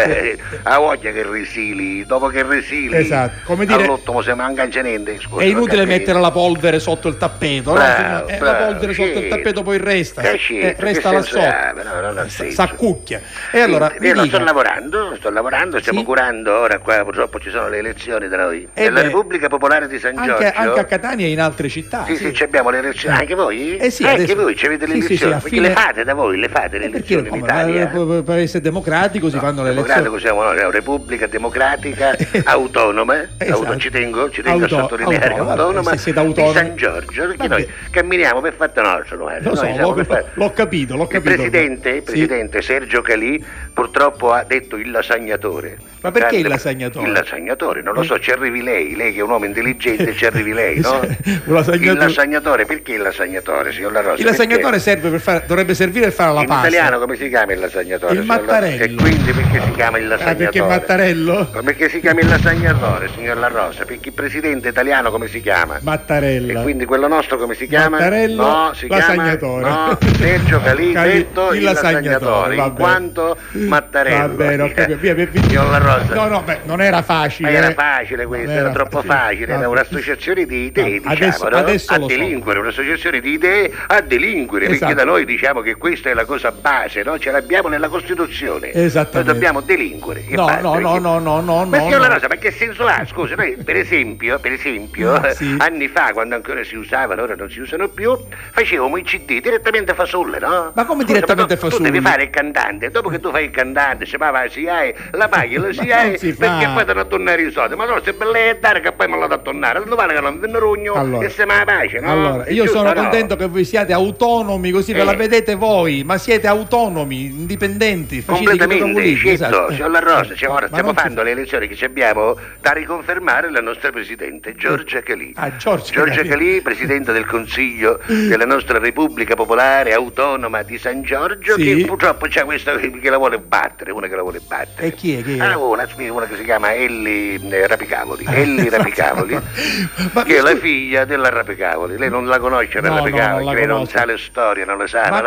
Ha voglia che resili, dopo che resili. Esatto, come dire- All'ultimo se manca niente, scusa. È inutile mettere la polvere sotto il tappeto, no? Bravo, Eh, la bravo, polvere sotto il tappeto poi resta, Eh, eh, certo, resta là sotto, s'accucchia. E allora, Sì, io sto lavorando, sto lavorando, stiamo Sì? curando ora qua purtroppo ci sono le elezioni da noi. Eh Nella Repubblica Popolare di San Giorgio. anche a Catania e in altre città. Sì, sì, abbiamo le elezioni. Anche voi? Eh sì, anche adesso- voi ci avete le sì, sì, sì, elezioni. a perché fine- le fate da voi, le fate le Eh, perché elezioni in Italia. eh, pa- paese democratico si fanno le elezioni. Democratico siamo noi, siamo Repubblica Democratica Autonoma, Esatto. auto- ci tengo, ci tengo Auto- a sottolineare autonoma, autonoma vabbè, se di. San Giorgio, perché Vabbè. noi camminiamo per fatto nostro. Lo so, l'ho, per l'ho capito, l'ho Il capito. presidente, il Sì. presidente Sergio Calì purtroppo ha detto il lasagnatore. Ma perché il lasagnatore? Il lasagnatore, non lo so, ci arrivi lei, lei che è un uomo intelligente, ci arrivi lei, no? Un Il lasagnatore, perché il lasagnatore, signor La Rosa? Il lasagnatore serve per fare, dovrebbe servire per fare la in pasta. italiano come si chiama il lasagnatore? Il mattarello. E quindi perché si chiama il Ah, lasagnatore? perché Mattarello? Perché si chiama il lasagnatore, signor La Rosa? Perché il presidente italiano come si chiama? Mattarella. E quindi quello nostro come si chiama? Mattarello, no, si lasagnatore. chiama no, Sergio Calì, Calì, detto il lasagnatore, lasagnatore, in quanto Mattarello. Va bene, ho capito. Via, via, via. Signor La Rosa. No, no, beh, non era facile. Ma era eh. facile questo, era, era troppo facile. era un'associazione di idee, diciamo, adesso- no? adesso a lo so. delinquere, un'associazione di idee a delinquere, Esatto. perché da noi diciamo che questa è la cosa base, no? Ce l'abbiamo nella Costituzione. Esattamente. Noi dobbiamo delinquere. No, basta, no, perché- no, no, no, no, Ma no, La no. Rosa, ma che senso ha? Scusa, noi per esempio, per esempio, Ah, sì. anni fa, quando ancora si usavano, ora non si usano più, facevamo i CD direttamente fasulle, no? Ma come Scusa, direttamente tu- Tu fasulli? devi fare il cantante, dopo che tu fai il cantante, si va, si hai, la paghi, la si Ma hai, non si fa. perché poi ti a tornare i soldi. Ma no, se per lei è dare che poi me la da tornare, non vale che non venne rugno Allora. e se me la pace, no? Allora, io sono no? contento che voi siate autonomi, così ve Eh. la vedete voi, ma siete autonomi, indipendenti, Completamente, certo, esatto. signor La Rosa, ora Ma stiamo facendo le elezioni che ci abbiamo da riconfermare la nostra Presidente, Giorgia Calì. Ah, Giorgia Giorgia Calì. Presidente del Consiglio della nostra Repubblica Popolare Autonoma di San Giorgio, Sì. che purtroppo c'è questa che la vuole battere, una che la vuole battere. E chi è? Chi è? Ah, una, una che si chiama Elli eh, Rapicavoli, Elli Rapicavoli, che è la figlia della Rapicavoli. Lei non la conosce, no, non la lei non conosco. sa le storie, non le sa, Ma mai?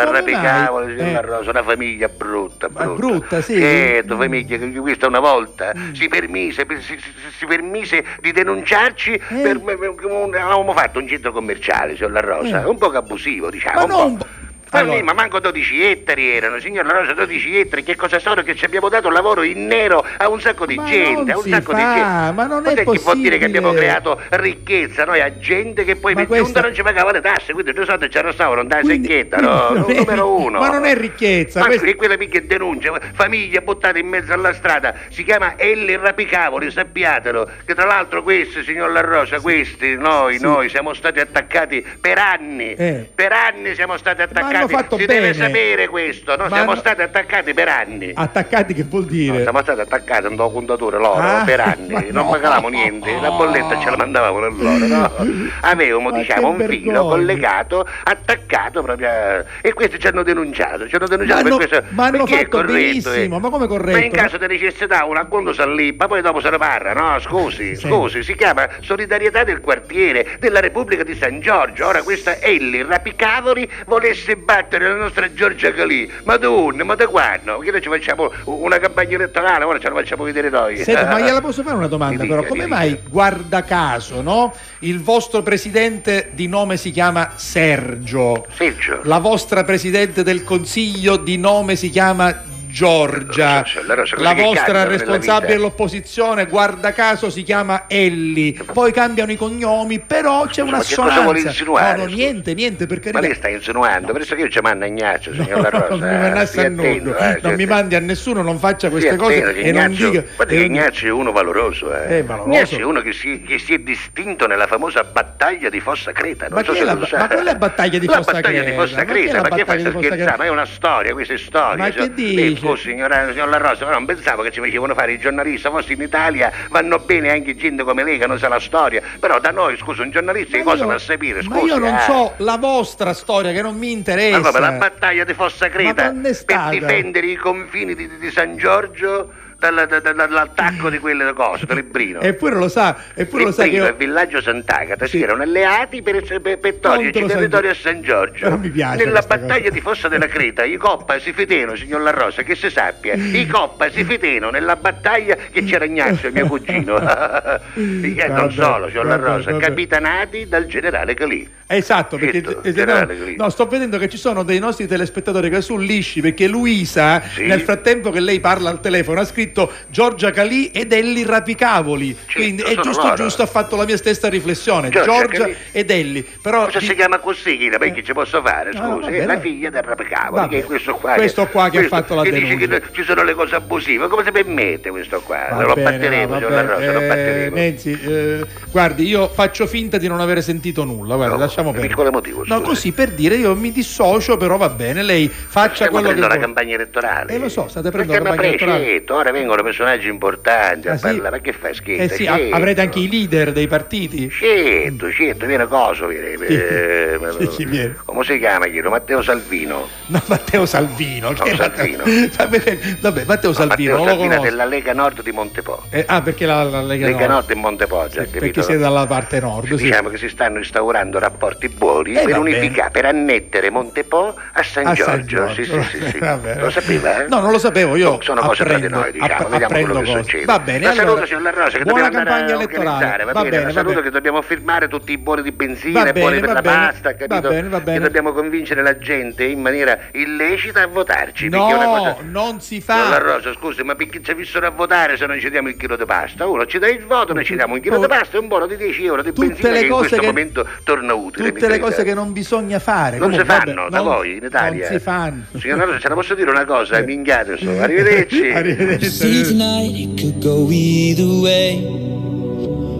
signor Eh. La Rosa, una famiglia brutta, Ma brutta. brutta, sì. Mm. Certo, famiglia che questa una volta si permise, per- si, si- permise di denunciarci Eh. per, per- per- avevamo fatto un centro commerciale, signor La Rosa, Eh. un poco abusivo, diciamo. Ma un po'. Ma, Allora, lì, ma manco 12 ettari erano, signor La Rosa, 12 ettari, che cosa sono che ci abbiamo dato lavoro in nero a un sacco di Ma gente, non a un sacco di fa, gente. ma non è Cos'è che vuol dire che abbiamo possibile? creato ricchezza noi a gente che poi per questa- non ci pagava le tasse, quindi noi soldi ci arrestavano da Quindi- secchietta, no? non è- numero uno. ma non è ricchezza, Ma qui quella che denuncia, famiglia buttata in mezzo alla strada, si chiama Elli Rapicavoli, sappiatelo, che tra l'altro questi, signor La Rosa, questi, noi, Sì. noi siamo stati attaccati per anni, Eh. per anni siamo stati hanno attaccati, fatto si bene. deve sapere questo, no? Ma siamo hanno- stati attaccati per anni. Attaccati che vuol No, dire? siamo stati attaccati a un contatore loro Ah, per ma anni, non no. pagavamo niente, la bolletta ce la mandavamo a loro, no? Avevamo Ma diciamo un filo vergogna. collegato, attaccato proprio a- e questi ci hanno denunciato, ci hanno denunciato Ma per hanno- questo. ma hanno fatto corretto, benissimo, eh. ma come corretto? Ma in caso di necessità un acconto sa lì, ma poi dopo se ne parla, no? Scusi, Sì. scusi, si chiama solidarietà del quartiere della Repubblica di San Giorgio. Ora questa Elli Rapicavoli volesse battere la nostra Giorgia Calì. Ma dove? Ma da quando? Che noi ci facciamo una campagna elettorale, ora ce la facciamo vedere noi. Senta, ma gliela posso fare una domanda Mi però? dica, Come mi mai, dica. guarda caso, no? Il vostro presidente di nome si chiama Sergio. Sergio. La vostra presidente del consiglio di nome si chiama Giorgia. So, così La vostra responsabile dell'opposizione, guarda caso, si chiama Elli. Poi cambiano i cognomi, però c'è una ma che cosa vuole assonanza. No, no, niente, niente, per Ma carità. lei sta insinuando, penso che io ci mando Ignazio, signor La Rosa. non mi eh, eh, non mi mandi a nessuno, non faccia queste cose attento e non Ignazio- dica. Guarda che non- Ignazio è uno valoroso, eh. Eh, valoroso. Ignazio è uno che si, che si è distinto nella famosa battaglia di Fossa Creta. Non Ma so se è la- lo sa. ma quella è battaglia di La Fossa battaglia di Creta? Fossa Ma che è Creta, ma che Fossa scherzare? Ma è una storia, questa è storia. Ma cioè, che dice? Scusi, signora, signor La Rosa, ma non pensavo che ci facevano fare i giornalisti, forse in Italia vanno bene anche gente come lei che non sa la storia, però da noi, scusa, un giornalista che Ma cosa io- non sapere, scusi. Ma io non eh. so la vostra storia che non mi interessa. Ma come la battaglia di Fossa Creta per difendere i confini di, di San Giorgio dall'attacco di quelle cose, del Librino. Eppure lo sa, eppure lo sa che io... il villaggio Sant'Agata Sì. si erano alleati per, per, per toglierci il San territorio a Gio- San Giorgio. Però mi piace Nella battaglia cosa. di Fossa della Creta i Coppa si feteno, signor La Rosa, che si sappia, i Coppa si feteno nella battaglia che c'era Ignazio, mio cugino. e non Vabbè, solo, signor La Rosa, vabbè. capitanati dal generale Calì. Esatto, perché eh, generale no, sto vedendo che ci sono dei nostri telespettatori che sono lisci perché Luisa, Sì. nel frattempo che lei parla al telefono, ha scritto Giorgia Calì ed Elli Rapicavoli. Quindi è giusto, loro. giusto, ha fatto la mia stessa riflessione. Giorgia Giorgia Calì. ed Elli. Però Cosa di- si chiama così? Perché ci posso fare, scusi? vabbè, è la figlia del rapicavolo, Vabbè. che è questo qua. Questo qua che ha fatto la che dice che ci sono le cose abusive, come si permette questo qua? Va lo bene, batteremo, va signor La bene. Rosa, lo Eh, batteremo. Nenzi, eh, guardi, io faccio finta di non avere sentito nulla. Guarda, No, lasciamo per perdere. motivo, No, così per dire, io mi dissocio, però va bene. Lei faccia Stiamo quello che aprendo la vuole. campagna elettorale. Eh, lo so, state aprendo la campagna elettorale. certo, ora vengono personaggi importanti a Ah, sì? parlare, ma che fai scherzo? Eh sì, a- Certo. avrete anche i leader dei partiti. Certo, certo, viene coso, viene. eh, Chi- chi viene? Come si chiama, Chino? Matteo Salvino. No, Matteo Salvino. No, Matteo- Salvino. Vabbè, vabbè, Matteo Salvino, Matteo non lo Salvino della Lega Nord di Montepo. Eh, ah, perché la, la Lega, Lega Nord. Nord e Montepoggia, Sì, capito? perché siete dalla parte nord, sì. Diciamo che si stanno instaurando rapporti buoni Eh, per unificare, per annettere Montepo a San A Giorgio. San Sì, Giorgio. sì, sì, sì. Bene. Lo sapeva? eh? No, non lo sapevo, io Sono cose tra di apprendo, noi, diciamo, app- vediamo quello che cose. succede. Va bene, La allora, saluto, signor La Rosa, che buona dobbiamo andare campagna a organizzare, elettorale. va, Va bene, bene, la va saluto che dobbiamo firmare tutti i buoni di benzina, Va i buoni per va la bene, pasta, va capito? bene, va bene. Che dobbiamo convincere la gente in maniera illecita a votarci. No, cosa... non si Signor fa. Rosa, scusi, ma perché ci avessero a votare se non ci diamo il chilo di pasta? Uno ci dà il voto, noi ci diamo un chilo di pasta e un buono di 10 euro di Tutte benzina che in questo che- momento torna utile. Tutte le cose che non bisogna fare. Non si fanno da voi in Italia. Non si fanno. Signor La Rosa, ce la posso dire una cosa? Minchiate su. Arrivederci. Arrivederci. See tonight it could go either way.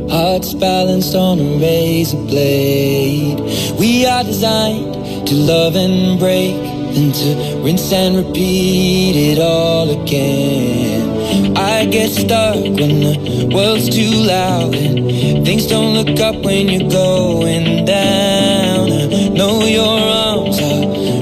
Hearts balanced on a razor blade. We are designed to love and break, then to rinse and repeat it all again. I get stuck when the world's too loud and things don't look up when you're going down. I know your arms are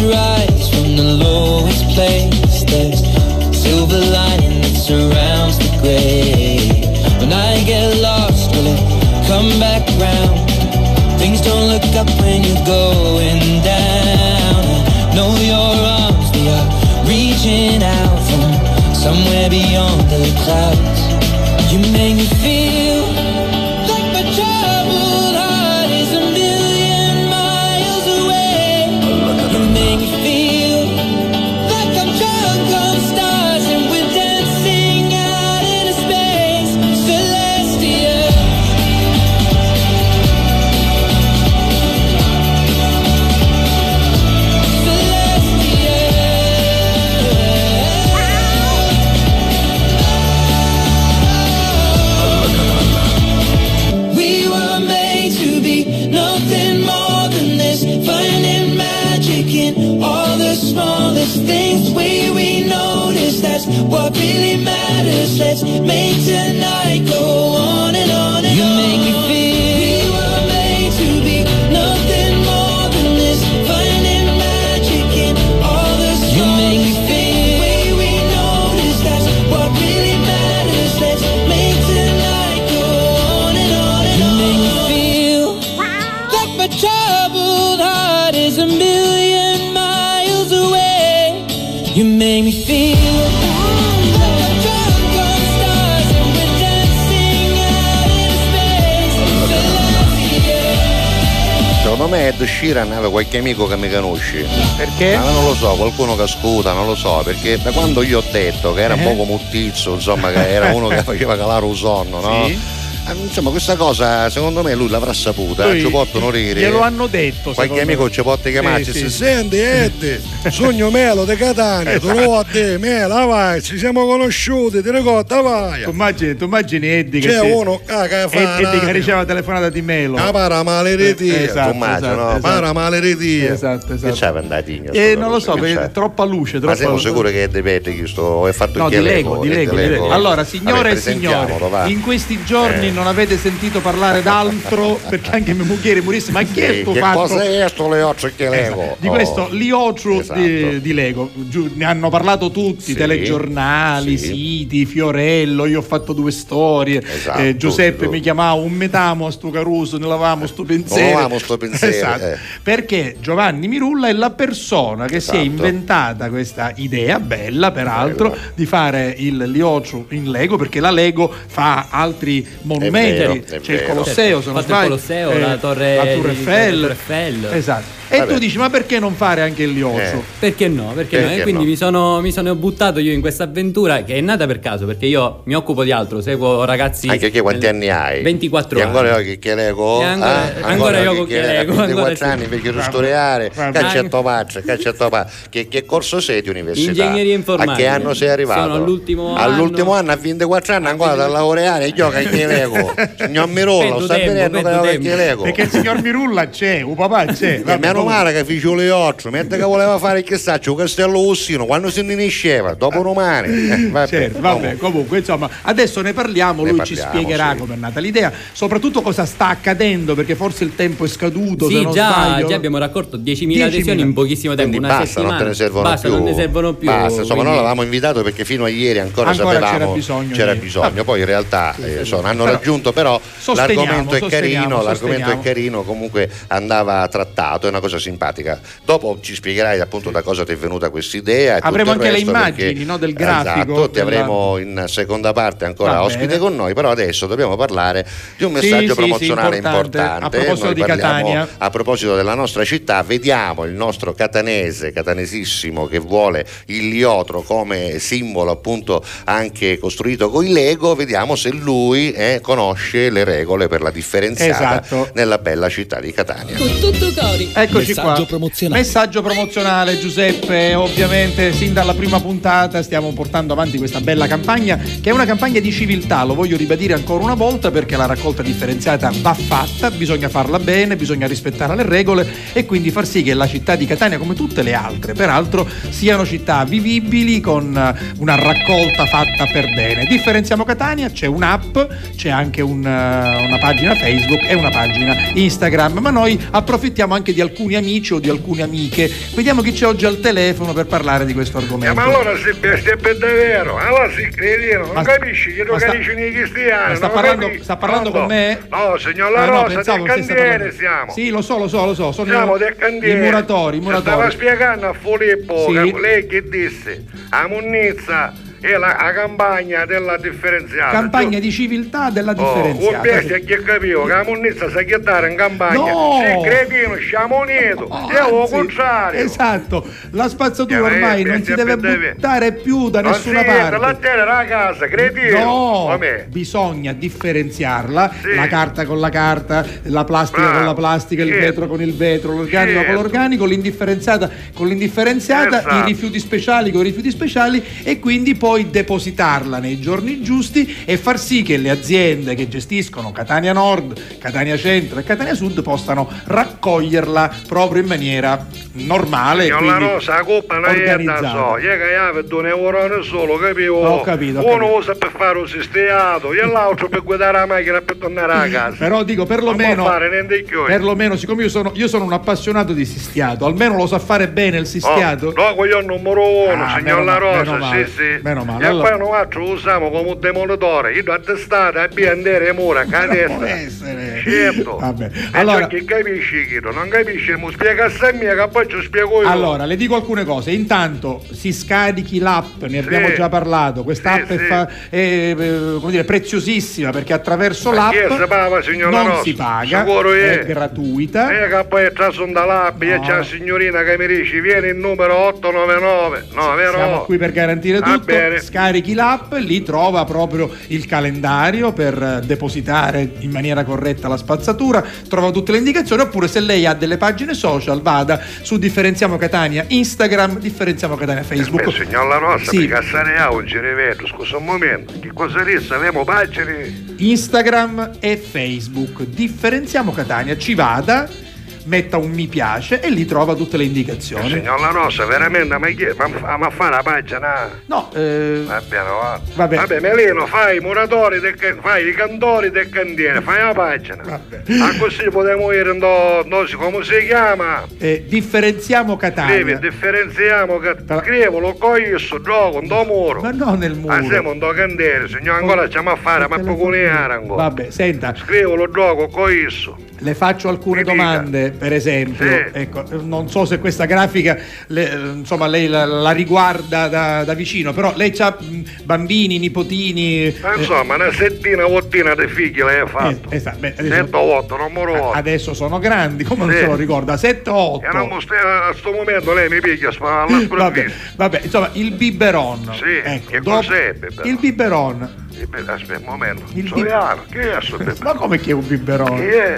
to rise from the lowest place. There's silver lining that surrounds the gray. When I get lost, will it come back round? Things don't look up when you're going down. I know your arms, are reaching out from somewhere beyond the clouds. You make me feel Christian. Me Ed Sheeran aveva qualche amico che mi conosci. Perché? Ma non lo so, qualcuno che ascolta, non lo so, perché da quando io ho detto che era un Eh? poco muttizzo, insomma, che era uno che faceva calare un sonno, no? Sì. Eh, Insomma, questa cosa secondo me lui l'avrà saputa, Lui- ci possono ridere. Glielo hanno detto. Qualche amico me. ci può chiamarci Sì, se sì. senti Ed, sogno Melo di Catania, tu lo a te, Mela vai, ci siamo conosciuti, ti ricorda vai. Tu immagini, tu immagini Eddie che C'è si- uno ah, che fa Ed- Eddie che riceve la telefonata di Melo. Ah, para maleretia, Eh, esatto, tu immagini, esatto, no? esatto. Para maleretia. Esatto, esatto. Che c'è per andare in Eh, non lo so, perché è troppa luce, Ma troppa siamo luce. sicuri che è di Pete che sto è fatto No, il di Lego, Lego, di è Lego, di Lego. Allora, signore e signori, in questi giorni Eh. non avete sentito parlare d'altro perché anche mio moglie morisse. Ma chi è sto che fatto? cosa è sto Leoccio che Lego? Di Oh. questo Liotru Esatto. di, di Lego, ne hanno parlato tutti, Sì, telegiornali, sì. siti, Fiorello, io ho fatto due storie, Esatto, eh, Giuseppe tutto. mi chiamava un metamo a sto caruso, ne lavamo sto pensiero. Lavamo sto pensiero, Esatto. eh. Perché Giovanni Mirulla è la persona che si è Esatto. inventata questa idea, bella peraltro, Bella. di fare il Liotru in Lego, perché la Lego fa altri monumenti, vero, è c'è il. Colosseo, se non Fatto il Colosseo, la torre- la Tour la Eiffel. Eiffel. Esatto. E Vabbè. tu dici, ma perché non fare anche il Liotru? Eh. Perché no? Perché, no? Perché E quindi no? mi, sono, mi sono buttato io in questa avventura che è nata per caso, perché io mi occupo di altro, seguo ragazzi. Anche che quanti anni hai? 24 E anni. ancora io che che Lego? E ancora- Ah? ancora io che che che Lego, 24 ancora sì. anni invece di studiare, Guarda. caccetto paccia, caccetto paccia. Che, che corso sei di università? Ingegneria A informatica. che anno sei arrivato? Sono all'ultimo All'ultimo anno. anno, a 24 anni ancora da lavorare e gioca che Lego. Signor Mirolla, Perdo sta tempo, vedendo che che Lego. Perché il signor Mirulla c'è, un papà c'è. E Vabbè, meno male che fece le 8, mentre che voleva fare che saccio, Castello Ussino, quando si rinisceva, dopo romani. Eh, vabbè, Certo, vabbè, comunque insomma, adesso ne parliamo, Ne lui ci parliamo, spiegherà sì. come è nata l'idea, soprattutto cosa sta accadendo, perché forse il tempo è scaduto, se Sì, non già, sbaglio. già abbiamo raccolto 10.000 10.000. adesioni in pochissimo tempo. Quindi una basta, non settimana. te ne servono Basta, più. non ne servono più. Basta, insomma, noi l'avevamo invitato perché fino a ieri ancora, Ancora sapevamo c'era bisogno c'era bisogno. Poi in realtà eh, insomma, hanno Però raggiunto, però sosteniamo, l'argomento è sosteniamo, carino, l'argomento è sosteniamo. carino, comunque andava trattato, è una cosa simpatica. Dopo ci spiegherai appunto da cosa ti è venuta questa idea. Avremo anche le immagini, perché- no, del grafico, Esatto, ti avremo in seconda parte ancora ospite con noi, però adesso dobbiamo parlare di un Sì, messaggio sì, promozionale sì, importante. importante. A proposito Noi di parliamo- Catania. a proposito della nostra città, vediamo il nostro catanese, catanesissimo, che vuole il liotro come simbolo appunto anche costruito con i Lego, vediamo se lui eh, conosce le regole per la differenziata Esatto. nella bella città di Catania. Con tutto cori. Eccoci Messaggio qua. promozionale. Messaggio promozionale Giuseppe, ovviamente sin dalla prima puntata stiamo portando avanti questa bella campagna che è una campagna di civiltà, lo voglio ribadire ancora una volta perché la raccolta differenziata va fatta, bisogna farla bene, bisogna rispettare le regole e quindi far sì che la città di Catania come tutte le altre peraltro siano città vivibili con una raccolta fatta per bene. Differenziamo Catania, c'è un'app, c'è anche un, eh, una pagina Facebook e una pagina Instagram, ma noi approfittiamo anche di alcuni amici o di alcune amiche. Vediamo chi c'è oggi al telefono per parlare di questo Eh, argomento. ma allora se è per davvero, allora si credino, non Ma- capisci che ma non capisci nei cristiani. sta parlando- sta parlando con me? No, signor La Ah, no, Rosa, del parlando- siamo. Sì, lo so, lo so, lo so. Sono Siamo del cantiere. i muratori, i Stava muratori. spiegando a Filippo, Sì. lei che disse, a Munnizza è la, la campagna della differenziata. Campagna di civiltà della Oh, differenziata. bestia che capivo che la Munnizza sa chiedere in campagna. No! Sì, cretino, siamo uniti. Oh, Io lo contrario. Esatto, la spazzatura Eh, ormai eh, non si bestia deve buttare più da nessuna parte. la terra era a casa, cretino. No, Com'è? bisogna differenziarla, Sì. la carta con la carta, la plastica Bravo. con la plastica, il Certo. vetro con il vetro, l'organico con Certo. l'organico, l'indifferenziata con l'indifferenziata, Esatto. i rifiuti speciali con i rifiuti speciali e quindi poi depositarla nei giorni giusti e far sì che le aziende che gestiscono Catania Nord, Catania Centro e Catania Sud possano raccoglierla proprio in maniera normale. Quindi La Rosa, la coppa non è da so, io che per un euro solo, capivo? Ho capito, ho Uno capito. usa per fare un sistemato e l'altro per guidare la macchina per tornare a casa. Però dico perlomeno, perlomeno siccome io sono, io sono un appassionato di sistiato, almeno lo sa fare bene il sistiato. Oh, no, quello è il numero uno, Ah, signor meno La Rosa, meno male, sì, sì. meno male. E Allora- poi noi altro lo usiamo come un demolitore, io do testate a biandere le mura, che a Non destra. può essere. Certo. Vabbè. Allora, che capisci, Chito? Non capisci, mi spiega a mia che poi ci spiego io. allora, le dico alcune cose. Intanto si scarichi l'app, ne abbiamo già parlato. Questa Sì, è, sì. fa- è, eh, come dire, preziosissima perché attraverso Ma chi è l'app se paga, non Rosa? si paga, Sicuro è è. gratuita. E che poi traso da l'app, e c'è la signorina che mi dice vieni il numero 899. No, vero? Siamo qui per garantire tutto. Bene. Scarichi l'app, lì trova proprio il calendario per eh, depositare in maniera corretta la spazzatura, trova tutte le indicazioni, oppure se lei ha delle pagine social vada su Differenziamo Catania Instagram, Differenziamo Catania Facebook. Beh, signor La Rosa, Sì. mi cassare a un rivedo, scusa un momento. Che cosa resta? Abbiamo pagine? Instagram e Facebook. Differenziamo Catania, ci vada, metta un mi piace e lì trova tutte le indicazioni. Signor La Rosa, veramente, ma, ma, ma, ma fa una pagina? No, eh, Va bene, va. Vabbè. Vabbè, Melino, fai i muratori, del, fai i cantori del cantiere, fai una pagina. Ah, così potremo dire, no, no, si- come si chiama? eh, differenziamo Catania. Scrivi, differenziamo, che scrivolo con isso, gioco, un do muro. Ma no nel muro. Ah, siamo un do cantiere, signor, ancora c'è a fare, ma poco ne ancora. Vabbè, senta, Scrivolo, gioco con isso. le faccio alcune Mi domande, per esempio. Sì. Ecco, eh, non so se questa grafica le- eh, insomma, lei la, la riguarda da, da vicino, però lei ha bambini, nipotini. Ma eh, insomma, una settina ottina di figli lei ha fatto. eh, esatto, beh, adesso- Sette o otto, non me lo ricordo. adesso sono grandi, come non Sì. se lo ricorda? 7 o 8. E non mi stia- a sto momento lei mi piglia alla Vabbè, vabbè, insomma, il biberon. Sì, ecco, che dopo- cos'è il biberon? Il biberon. Eh, Aspetta un momento. Il è sto Ma come che è un biberon? Chi è?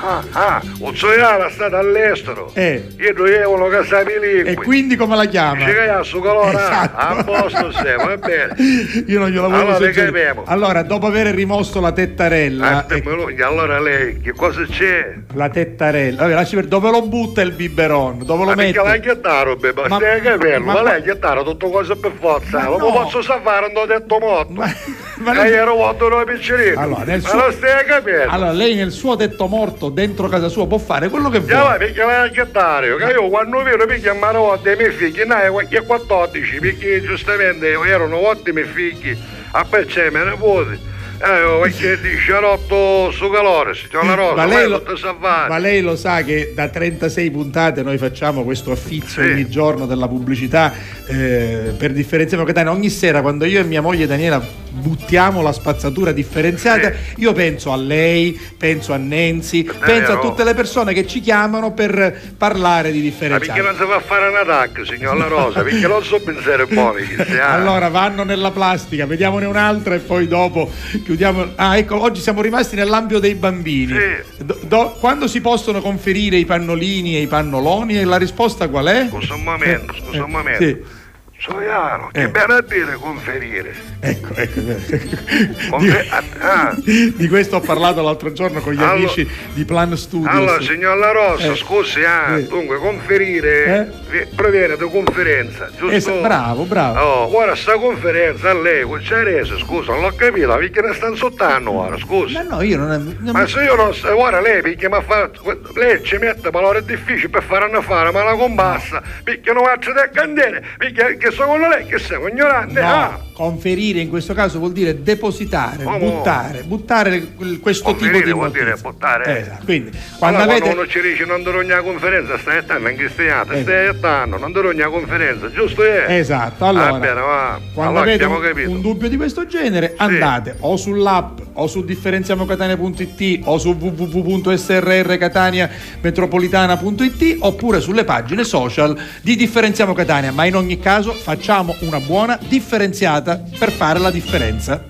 Ah, ah, un Zoiano è stato all'estero. Eh. Io dovevo che E lì. quindi come la chiama? Che ha su colore, Esatto. a posto sei, va bene. Io non glielo volevo Allora, suggerire. che? Allora, dopo aver rimosso la tettarella, Ah, ecco, lo- allora lei, che cosa c'è? la tettarella, vabbè, lasci per dove lo butta il biberon? Dove lo Ma perché l'hai mette? ghiattato, bebè? Ma- Stai capendo? ma- Ma, lei ha ghiattato tutto cose per forza. Ma Non no. lo posso sapere, non ho detto molto. Ma, ma E lei- ero vuoto noi piccerino. Allora, nel Ma suo- lo stai capendo? allora, lei nel suo tetto morto dentro casa sua può fare quello che vuole. perché l'hai ghiattato? Che io quando vedo perché mi hanno dei miei figli, no, è 14, perché giustamente erano ottimi figli, a perché me ne vuoti. Eh, perché di sciarotto su calore, signor La Rosa, Ma lei, lo, ma lei lo sa che da 36 puntate noi facciamo questo affizio Sì. ogni giorno della pubblicità eh, per differenziamo Catania. Ogni sera quando io e mia moglie Daniela buttiamo la spazzatura differenziata, io penso a lei, penso a Nancy, penso a tutte le persone che ci chiamano per parlare di Ma perché differenziata. non si fa fare un attacco, signor La Rosa? Perché non so pensare buoni. ha. Allora vanno nella plastica, vediamone un'altra e poi dopo chiudiamo. Ah, ecco, oggi siamo rimasti nell'ambito dei bambini. Sì. Do- do- quando si possono conferire i pannolini e i pannoloni? E la risposta qual è? Scusa un momento, scusa un momento. Sì. Soiano, che Eh. bene a dire conferire. Ecco, ecco. Confe- ah, Di, di questo ho parlato l'altro giorno con gli Allo- amici di Plan Studios. Allora, signor La Rossa, Eh. scusi, ah, Eh. dunque, conferire vi- proviene da conferenza, giusto? Es- bravo, bravo. Oh, ora sta conferenza a lei, con c'è reso, scusa, non l'ho capito, perché ne stanno sottando ora, scusa. Ma no, io non, non Ma se io non so, ora lei perché mi ha fatto, lei ci mette valore difficile per fare una fare, ma la combassa, perché non faccio del candele, perché che secondo lei che siamo ignoranti, No, ah, conferire in questo caso vuol dire depositare, Oh, buttare, buttare questo tipo conferire di vuol dire buttare. Esatto, quindi quando allora, avete quando uno ci dice non do ogni conferenza, stai attento, in cristiano, Eh. stai attento, non do ogni conferenza, giusto? Eh? Esatto, allora, Va bene, va. quando allora avete un, un dubbio di questo genere andate o sull'app o su differenziamocatania.it o su www.srrcataniametropolitana.it oppure sulle pagine social di Differenziamo Catania, ma in ogni caso facciamo una buona differenziata per fare la differenza.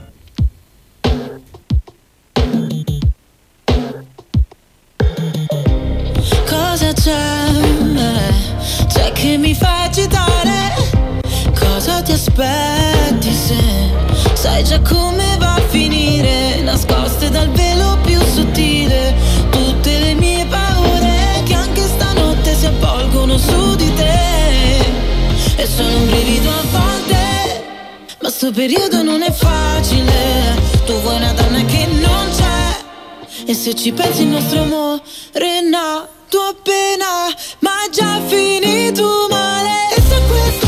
Cosa c'è? C'è che mi fa agitare? Cosa ti aspetti se sai già come va a finire? Nascoste dal velo Sono un brivido a volte, ma sto periodo non è facile. Tu vuoi una donna che non c'è. E se ci pensi il nostro amore è nato appena Ma è già finito male E se questo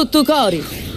tutto cori.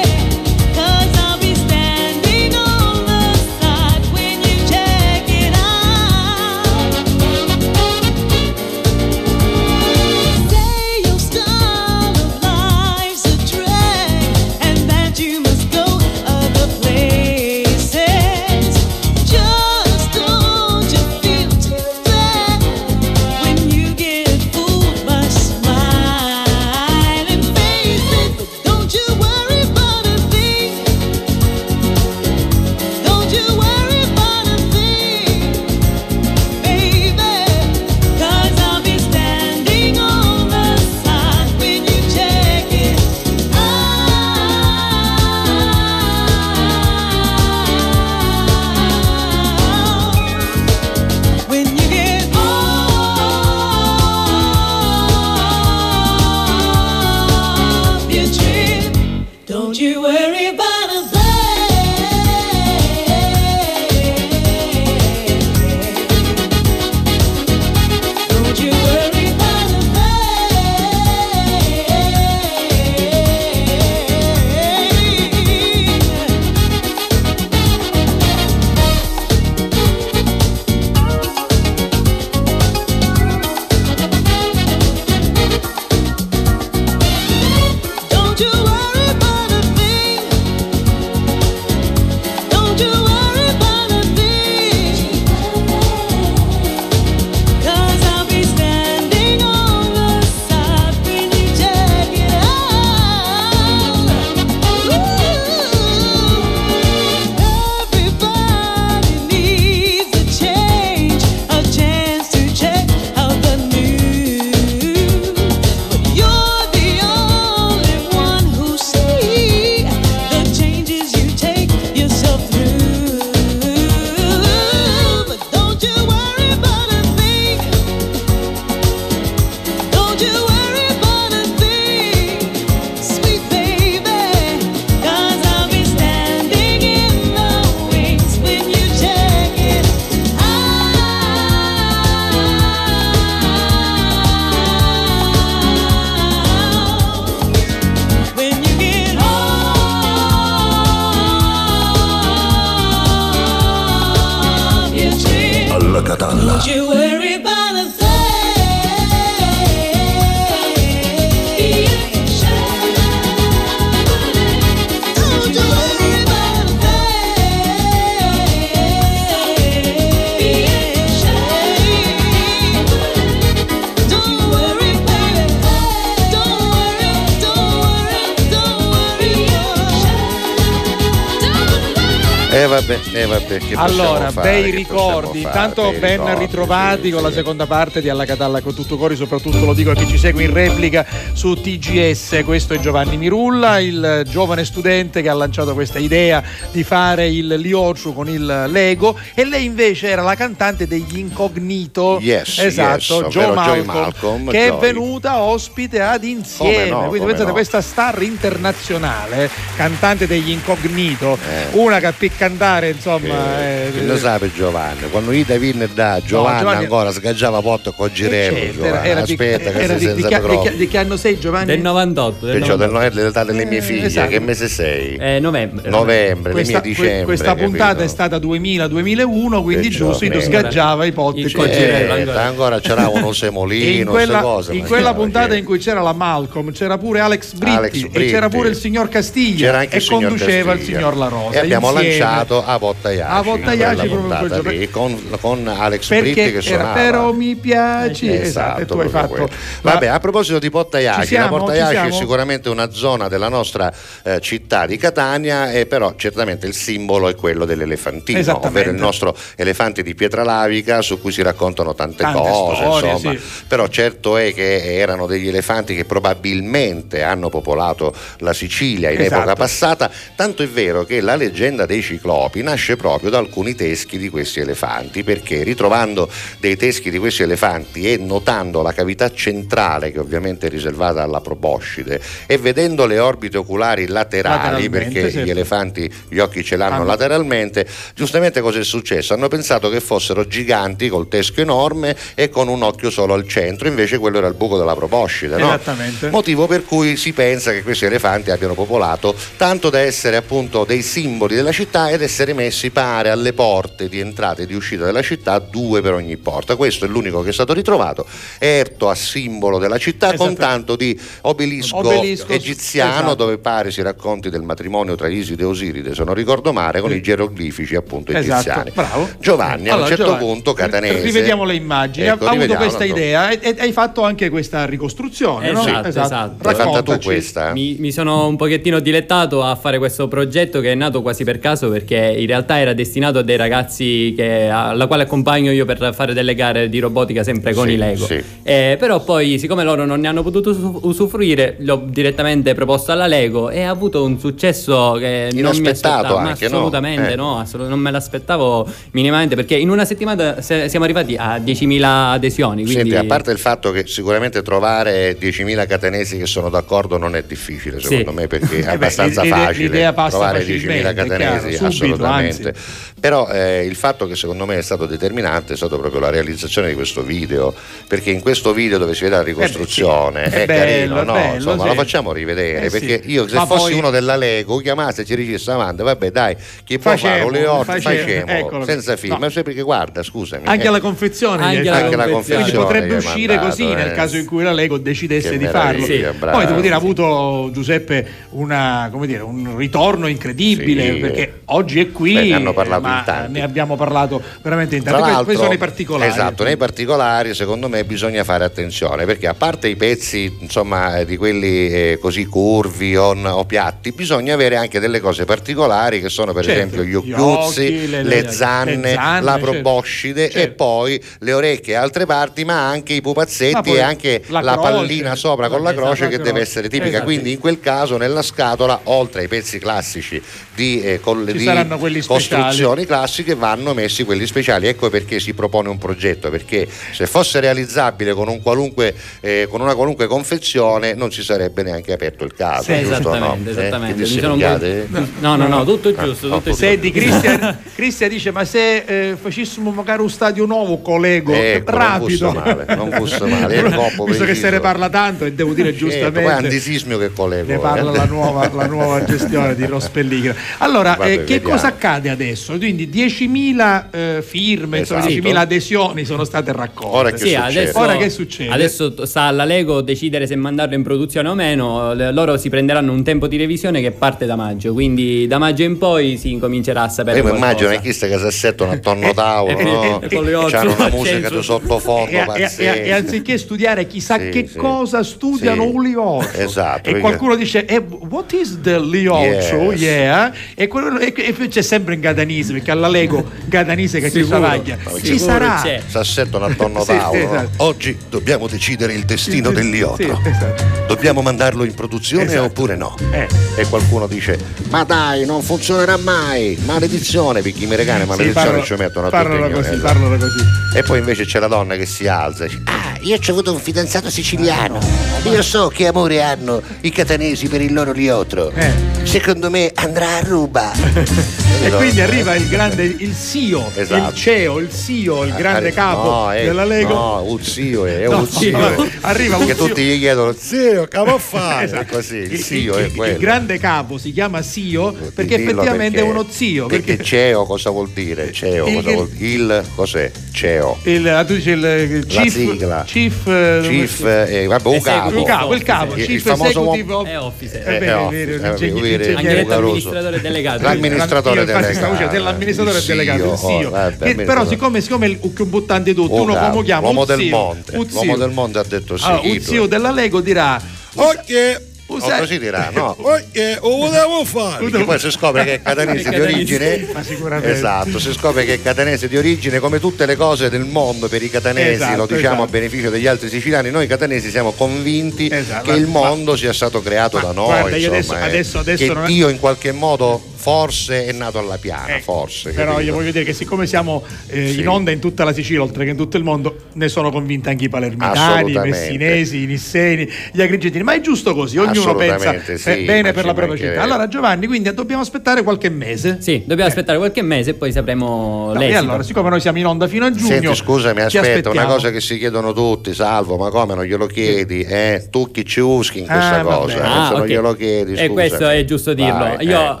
Vabbè, e vabbè, che Allora, bei ricordi, intanto ben ricordi, ritrovati sì, con la sì. seconda parte di Alla Catalla con tutto cori, soprattutto lo dico a chi ci segue in replica su TGS, questo è Giovanni Mirulla, il giovane studente che ha lanciato questa idea di fare il Liociu con il Lego e lei invece era la cantante degli Incognito, Yes, esatto, yes, Joe ovvero Joy Malcolm, Malcolm, che è Joy. venuta ospite ad Insieme, no, quindi pensate no. questa star internazionale, cantante degli Incognito, Eh. una che per cantare insomma... eh, Che ne sape Giovanni? Quando Ida vinne da Giovanni, Giovanni- ancora sgaggiava potto con Girello. Certo, era, era Aspetta, che era sei di, di di, di che anno sei Giovanni? Del 98. Del Perciò del 98. dell'età delle mie figlie, esatto. che mese sei? Eh, novembre. Novembre, questa, le mie que- dicembre. questa puntata capito? è stata 2000-2001 quindi Perciò, giusto eh, sgaggiava i potti con Girello. Eh, ancora. ancora c'era uno in semolino, quella, queste cose. in quella puntata in cui c'era la Malcolm c'era pure Alex Britti, e c'era pure il signor Castiglia e conduceva il signor La Rosa E abbiamo lanciato a Bottaiaci. A Bottaiaci quella proprio quel giorno. lì, con, con Alex Britti perché che era, suonava. però mi piaci Esatto, esatto, e tu hai fatto quello. Vabbè, a proposito di Portaiaci, Ci siamo? la Portaiaci Ci è sicuramente una zona della nostra eh, città di Catania, e però certamente il simbolo è quello dell'elefantino, ovvero il nostro elefante di pietra lavica su cui si raccontano tante, Tante cose, storie, insomma. sì. Però certo è che erano degli elefanti che probabilmente hanno popolato la Sicilia in Esatto. epoca passata, tanto è vero che la leggenda dei ciclopi nasce proprio da alcuni teschi di questi elefanti, perché ritrovando dei teschi di questi elefanti e notando la cavità centrale che ovviamente è riservata alla proboscide e vedendo le orbite oculari laterali, perché sì. gli elefanti gli occhi ce l'hanno Hanno- lateralmente, giustamente cosa è successo? Hanno pensato che fossero giganti col teschio enorme e con un occhio solo al centro, invece quello era il buco della proboscide, no? Esattamente. Motivo per cui si pensa che questi elefanti abbiano popolato tanto da essere appunto dei simboli della città ed essere messi pare alle porte di entrata e di uscita della città, due per ogni porta. Questo è l'unico che è stato ritrovato, erto a simbolo della città con Esatto. tanto di obelisco, Obelisco, egiziano esatto. dove pare si racconti del matrimonio tra Iside e Osiride, se non ricordo male, con Sì. i geroglifici appunto Esatto, egiziani. bravo. Giovanni a un Allora, certo Giovanni, punto catanese. Rivediamo le immagini. Ecco, ha avuto questa no? idea e, e hai fatto anche questa ricostruzione, no? Esatto, esatto. L'hai fatta tu questa? Mi, mi sono un pochettino dilettato a fare questo progetto che è nato quasi per caso perché in realtà era destinato a dei ragazzi che- alla quale accompagno io per fare delle gare di robotica sempre con Sì, i Lego. sì. Eh, però poi, siccome loro non ne hanno potuto usu- usufruire, l'ho direttamente proposto alla Lego e ha avuto un successo che non mi aspettavo. anche, no? assolutamente Eh. no, assolut- non me l'aspettavo minimamente perché in una settimana se- siamo arrivati a 10.000 adesioni. Quindi... Senti, a parte il fatto che sicuramente trovare 10.000 catanesi che sono d'accordo non è difficile, secondo Sì. me, perché è Eh beh, abbastanza facile l'idea passa trovare facilmente, 10.000 è chiaro, subito, assolutamente. Anzi. Però eh, il fatto che secondo me è stato determinante è stato proprio la realizzazione di questo video, perché in questo video dove si vede la ricostruzione Eh beh, sì, è, è carino, bello, è no? bello, Insomma, sì. lo facciamo rivedere, Eh sì. perché io se Ma fossi poi- uno della Lego chiamasse e ci dicesse Amanda, vabbè dai, chi può Facemo, fare un leotto, facemo, facciamo, senza film, No. ma sai perché guarda, scusami. Anche eh, la confezione, Anche la anche la confezione. confezione quindi potrebbe uscire mandato, così nel eh. caso in cui la Lego decidesse di farlo. Poi devo dire, ha avuto Giuseppe una, come dire, un ritorno incredibile Sì. perché oggi è qui, Beh, ne hanno parlato ma in tanti. ne abbiamo parlato veramente in Tra tanti. Poi sono i particolari. Esatto, nei particolari secondo me bisogna fare attenzione perché a parte i pezzi insomma di quelli eh, così curvi o, o piatti, bisogna avere anche delle cose particolari che sono per Certo, esempio gli occhiuzzi, occhi, le- le, le- zanne, le zanne, la certo. proboscide e Certo. poi le orecchie e altre parti, ma anche i pupazzetti e anche la la, croce. pallina sopra con la Esatto, croce la che deve essere tipica. Esatto. Quindi in quel caso nella scatola, oltre ai pezzi classici di, eh, col- di speciali. costruzioni classiche, vanno messi quelli speciali. Ecco perché si propone un progetto, perché se fosse realizzabile con, un qualunque, eh, con una qualunque confezione non si sarebbe neanche aperto il caso. Sì, giusto, esattamente, no? Eh, esattamente. Mi sono disseriate? No, no, no, tutto Ah, giusto, no, tutto. Senti, Cristian, Cristian dice: Ma se eh, facessimo magari un stadio nuovo con Lego, Ecco, non rapido, fosse male, non fosse male, è visto che se ne preciso. parla tanto, e devo dire Certo, poi giustamente. antisismio che collego. Ne parla eh. la nuova, la nuova gestione di Rospelligra. Allora, Vabbè, eh, che vediamo. cosa accade adesso? Quindi 10.000 eh, firme, insomma, Esatto. 10.000 adesioni sono state raccolte. Ora che Sì, succede? adesso, Ora che succede? adesso sta alla Lego decidere se mandarlo in produzione o meno. Loro si prenderanno un tempo di revisione che parte da maggio. Quindi da maggio in poi si incomincerà a sapere. Io mi qualcosa. immagino che sta che si assettano attorno tavolo, eh, no? eh, con le occhi C'hanno una musica di sottofondo E, e- e- pazzesca. e anziché studiare chissà Sì, che sì. cosa studiano Sì. un liotto Esatto, e qualcuno dice eh, what is the liotto Yes. yeah e, quello- e- e poi c'è sempre in gadanese perché alla Lego gadanese che ci Sicuro. travaglia Sicuro ci sarà c'è. Si assettano attorno Sì, tavolo. esatto. Oggi dobbiamo decidere il destino del liotto. Sì, esatto. Dobbiamo mandarlo in produzione Esatto. oppure no? Eh. E qualcuno dice: Ma dai, non funzionerà mai! Maledizione, perché mi regane maledizione parlano- ci mettono a tutti parlano così E poi invece c'è la donna che si alza e dice: Ah, io ho avuto un fidanzato siciliano. Io so che amore hanno i catanesi per il loro liotro. Eh. Secondo me andrà a ruba. e quindi arriva il grande il CEO Esatto. il CEO il CEO il grande Arri- capo no, è- della Lego No, un zio è, è No, un zio. no, arriva un Che zio- tutti gli chiedono: Zio, che vuoi fare? Esatto. È così, il il, zio il- è il quello. grande capo si chiama CEO perché Dillo effettivamente perché- è uno zio Perché perché CEO cosa vuol dire? CEO Il- cosa il- vuol Il cos'è? CEO. il, ah, tu dici il, il La chief, sigla. chief, eh, Chief, eh, vabbè, un capo. il capo, il capo, Il- il famoso executive uomo- of- È officer. Eh, Eh, beh, è eh, ingegnere- detto Ugaroso. amministratore delegato. L'amministratore Io infatti delegato. stavo dicendo dell'amministratore delegato, il CEO, CEO. vabbè, Che però siccome, siccome il più buttante di tutto, Oh, uno come chiama? l'uomo Un del zio, monte. un L'uomo del monte ha detto sì. Allora, un Hitler. zio della Lego dirà Ok, O Usa- così dirà, no? ok, lo volevo fare. Perché poi si scopre che è catanese di origine. Ma sicuramente. Esatto, si scopre che è catanese di origine, come tutte le cose del mondo per i catanesi, Esatto, lo diciamo esatto. a beneficio degli altri siciliani, noi catanesi siamo convinti Esatto, che il ma- mondo sia stato creato ma da noi. guarda, io insomma, adesso- eh. adesso- adesso che non è- Dio in qualche modo forse è nato alla piana, Eh, forse. Però capito? io voglio dire che siccome siamo eh, Sì. in onda in tutta la Sicilia, oltre che in tutto il mondo, ne sono convinti anche i palermitani, i messinesi, i nisseni, gli agrigentini. Ma è giusto così, ognuno pensa Assolutamente sì, eh, bene per la propria città. Allora Giovanni, quindi dobbiamo aspettare qualche mese. Sì, dobbiamo aspettare qualche mese e poi sapremo No, e l'esito. allora, siccome noi siamo in onda fino a giugno, Senti, scusami, aspetta, una cosa che si chiedono tutti, Salvo, ma come non glielo chiedi? Eh? Tu chi ci uschi in questa Ah, cosa? eh, Ah, se non ok. glielo chiedi, E questo è giusto dirlo. Vai, Io eh.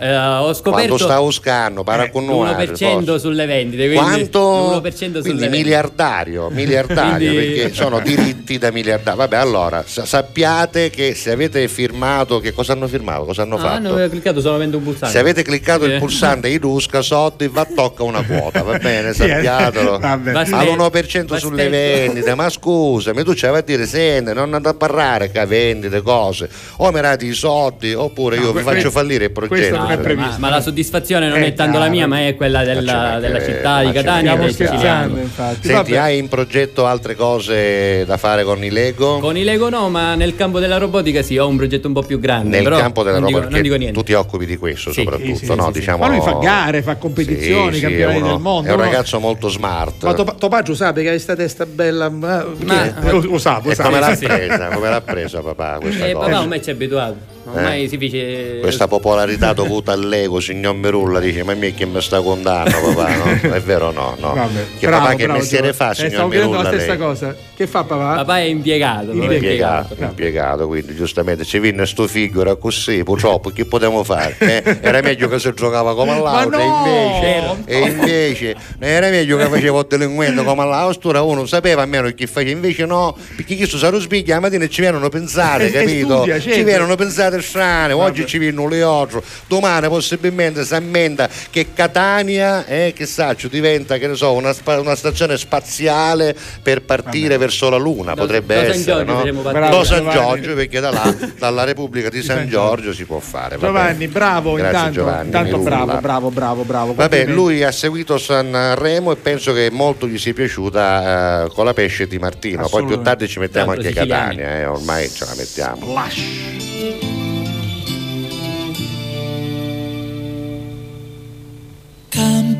Allora eh, ho scoperto Quando sta uscando, para con noi. l'1% sulle vendite. Quindi Quanto? l'1% sulle Quindi miliardario, miliardario Quindi- perché sono diritti da miliardario. Vabbè, allora sa- sappiate che se avete firmato, che cosa hanno firmato? Cosa hanno Ah, fatto? hanno cliccato solamente un pulsante. Se avete cliccato il Eh. pulsante Idusca, Sotti va tocca una quota, va bene, eh, sappiatelo. vabbè. Basta- All'1% sulle vendite, ma scusami, tu c'avevi a dire, senti, non andate a parlare che vendite cose, o mi date i soldi, oppure No, io vi faccio fallire il progetto. Ma, previsto. ma la soddisfazione non Eh, è tanto la mia, ma è quella della, della città di ma Catania Stiamo scherzando, infatti. Senti, hai in progetto altre cose da fare con i Lego? Con i Lego no, ma nel campo della robotica sì, ho un progetto un po' più grande. Nel però campo della dico, non dico niente. tu ti occupi di questo Sì, soprattutto, sì, sì, no? diciamo... Ma lui fa gare, fa competizioni, Sì, sì, campionati del mondo. È un no? ragazzo molto smart. Ma Top- Topaggio sa che hai questa testa bella. Ma, Ma- lo, lo sa, lo e sa. come l'ha presa? Come l'ha presa papà questa Eh, cosa? papà ormai ci è abituato. Ormai Eh? si dice. Questa popolarità dovuta al Lego, signor Merulla, dice: Ma me che mi sta contando, papà? No? È vero o no? no. Vabbè, Che bravo, papà che bravo, mestiere Giovanni. fa, Eh, signor stavo chiedendo Merulla? la stessa lei? cosa. Che fa papà? Papà è impiegato. proprio impiegato, impiegato, quindi giustamente ci vinne sto figlio, era così, purtroppo che potevamo fare? Eh, Era meglio che si giocava come all'auto, Ma no! e invece, e invece era meglio che facevo il delinquente come all'austura, uno sapeva almeno chi faceva, invece no, perché chi sarà sveglia la mattina ci vengono pensate, capito? studia, certo. Ci vengono pensate strane, oggi ci vengono le otto, domani possibilmente si ammenda che Catania, eh, che saccio, diventa, che ne so, una, spa- una stazione spaziale per partire verso la Luna, potrebbe da San essere, Giorgio no? Bravo, San. Giorgio, perché da là, dalla Repubblica di San Giorgio si può fare. va Giovanni, bravo, Grazie, intanto, Giovanni, intanto bravo, bravo, bravo, bravo. Vabbè, lui ha seguito Sanremo e penso che molto gli sia piaciuta eh, con la pesce di Martino. Poi più tardi ci mettiamo anche. Catania, eh, ormai ce la mettiamo.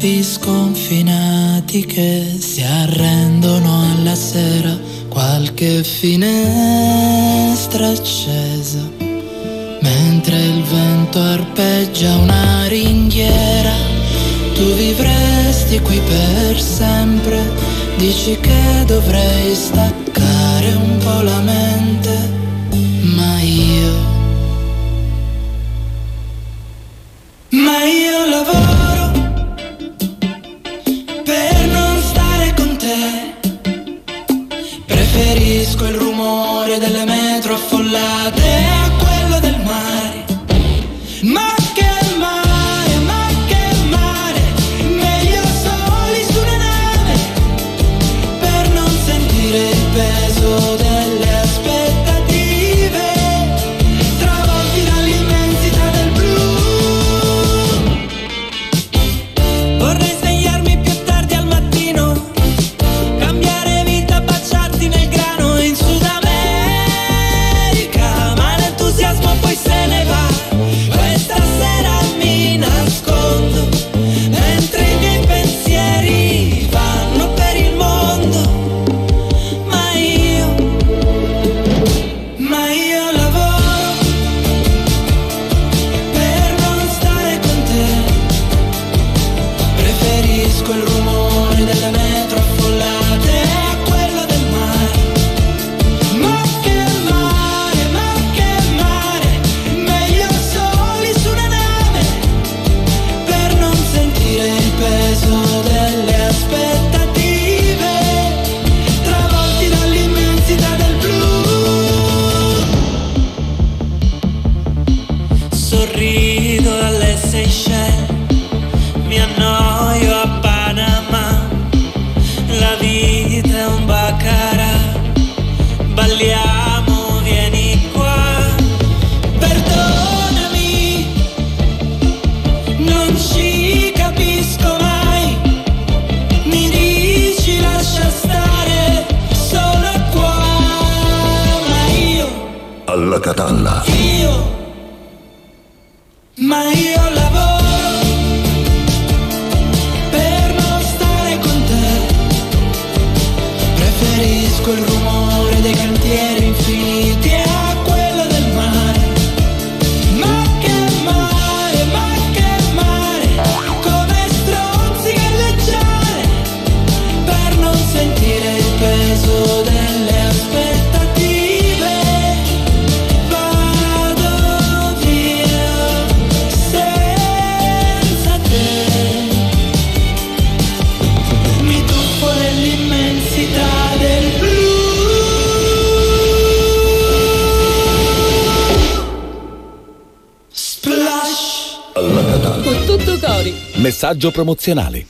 Campi sconfinati che si arrendono alla sera, qualche finestra accesa, mentre il vento arpeggia una ringhiera, tu vivresti qui per sempre, dici che dovrei staccare un po' la mente, ma io... Ma io lavoro rumore delle Messaggio promozionale.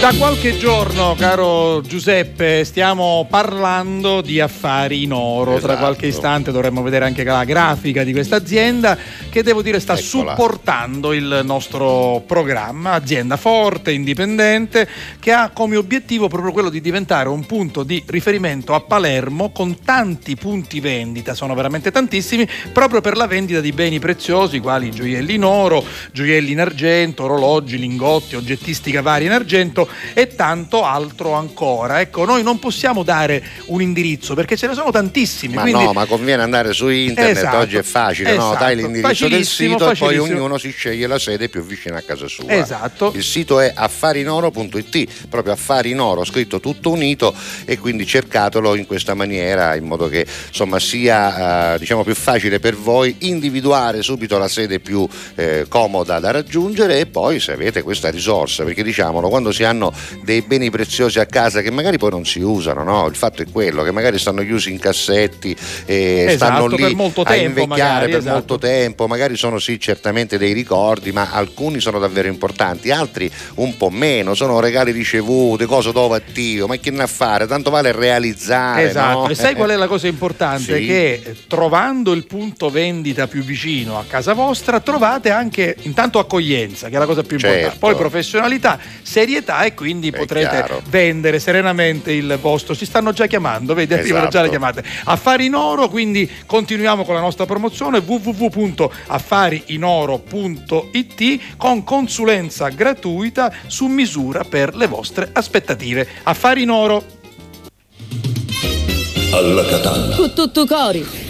Da qualche giorno, caro Giuseppe, stiamo parlando di affari in oro. Tra Esatto. qualche istante dovremmo vedere anche la grafica di questa azienda che devo dire sta Eccola. supportando il nostro programma. Azienda forte, indipendente, che ha come obiettivo proprio quello di diventare un punto di riferimento a Palermo con tanti punti vendita, sono veramente tantissimi, proprio per la vendita di beni preziosi quali gioielli in oro, gioielli in argento, orologi, lingotti, oggettistica varia in argento e tanto altro ancora. Ecco, noi non possiamo dare un indirizzo perché ce ne sono tantissimi. Ma quindi- no, ma conviene andare su internet, Esatto, oggi è facile, no? esatto, Dai l'indirizzo del facilissimo, sito e poi ognuno si sceglie la sede più vicina a casa sua. Esatto. Il sito è affarinoro.it, proprio affari in oro, scritto tutto unito e quindi cercatelo in questa maniera in modo che insomma sia eh, diciamo più facile per voi individuare subito la sede più eh, comoda da raggiungere e poi se avete questa risorsa, perché diciamolo, quando si hanno dei beni preziosi a casa che magari poi non si usano, no? Il fatto è quello che magari stanno chiusi in cassetti e Esatto, stanno lì a invecchiare magari, per esatto. molto tempo, magari sono sì certamente dei ricordi, ma alcuni sono davvero importanti, altri un po' meno, sono regali ricevuti, cose dove attivo, ma che ne fare? Tanto vale realizzare. Esatto, no? e sai qual è la cosa importante? Sì. Che eh, trovando il punto vendita più vicino a casa vostra trovate anche intanto accoglienza, che è la cosa più Certo. importante, poi professionalità, serietà e quindi potrete chiaro. vendere serenamente il vostro. Ci stanno già chiamando, vedi, arrivano già le Esatto. chiamate. Affari in oro, quindi continuiamo con la nostra promozione www.affarinoro.it con consulenza gratuita su misura per le vostre aspettative. Affari in oro. Alla Catalla. Con tutto cori.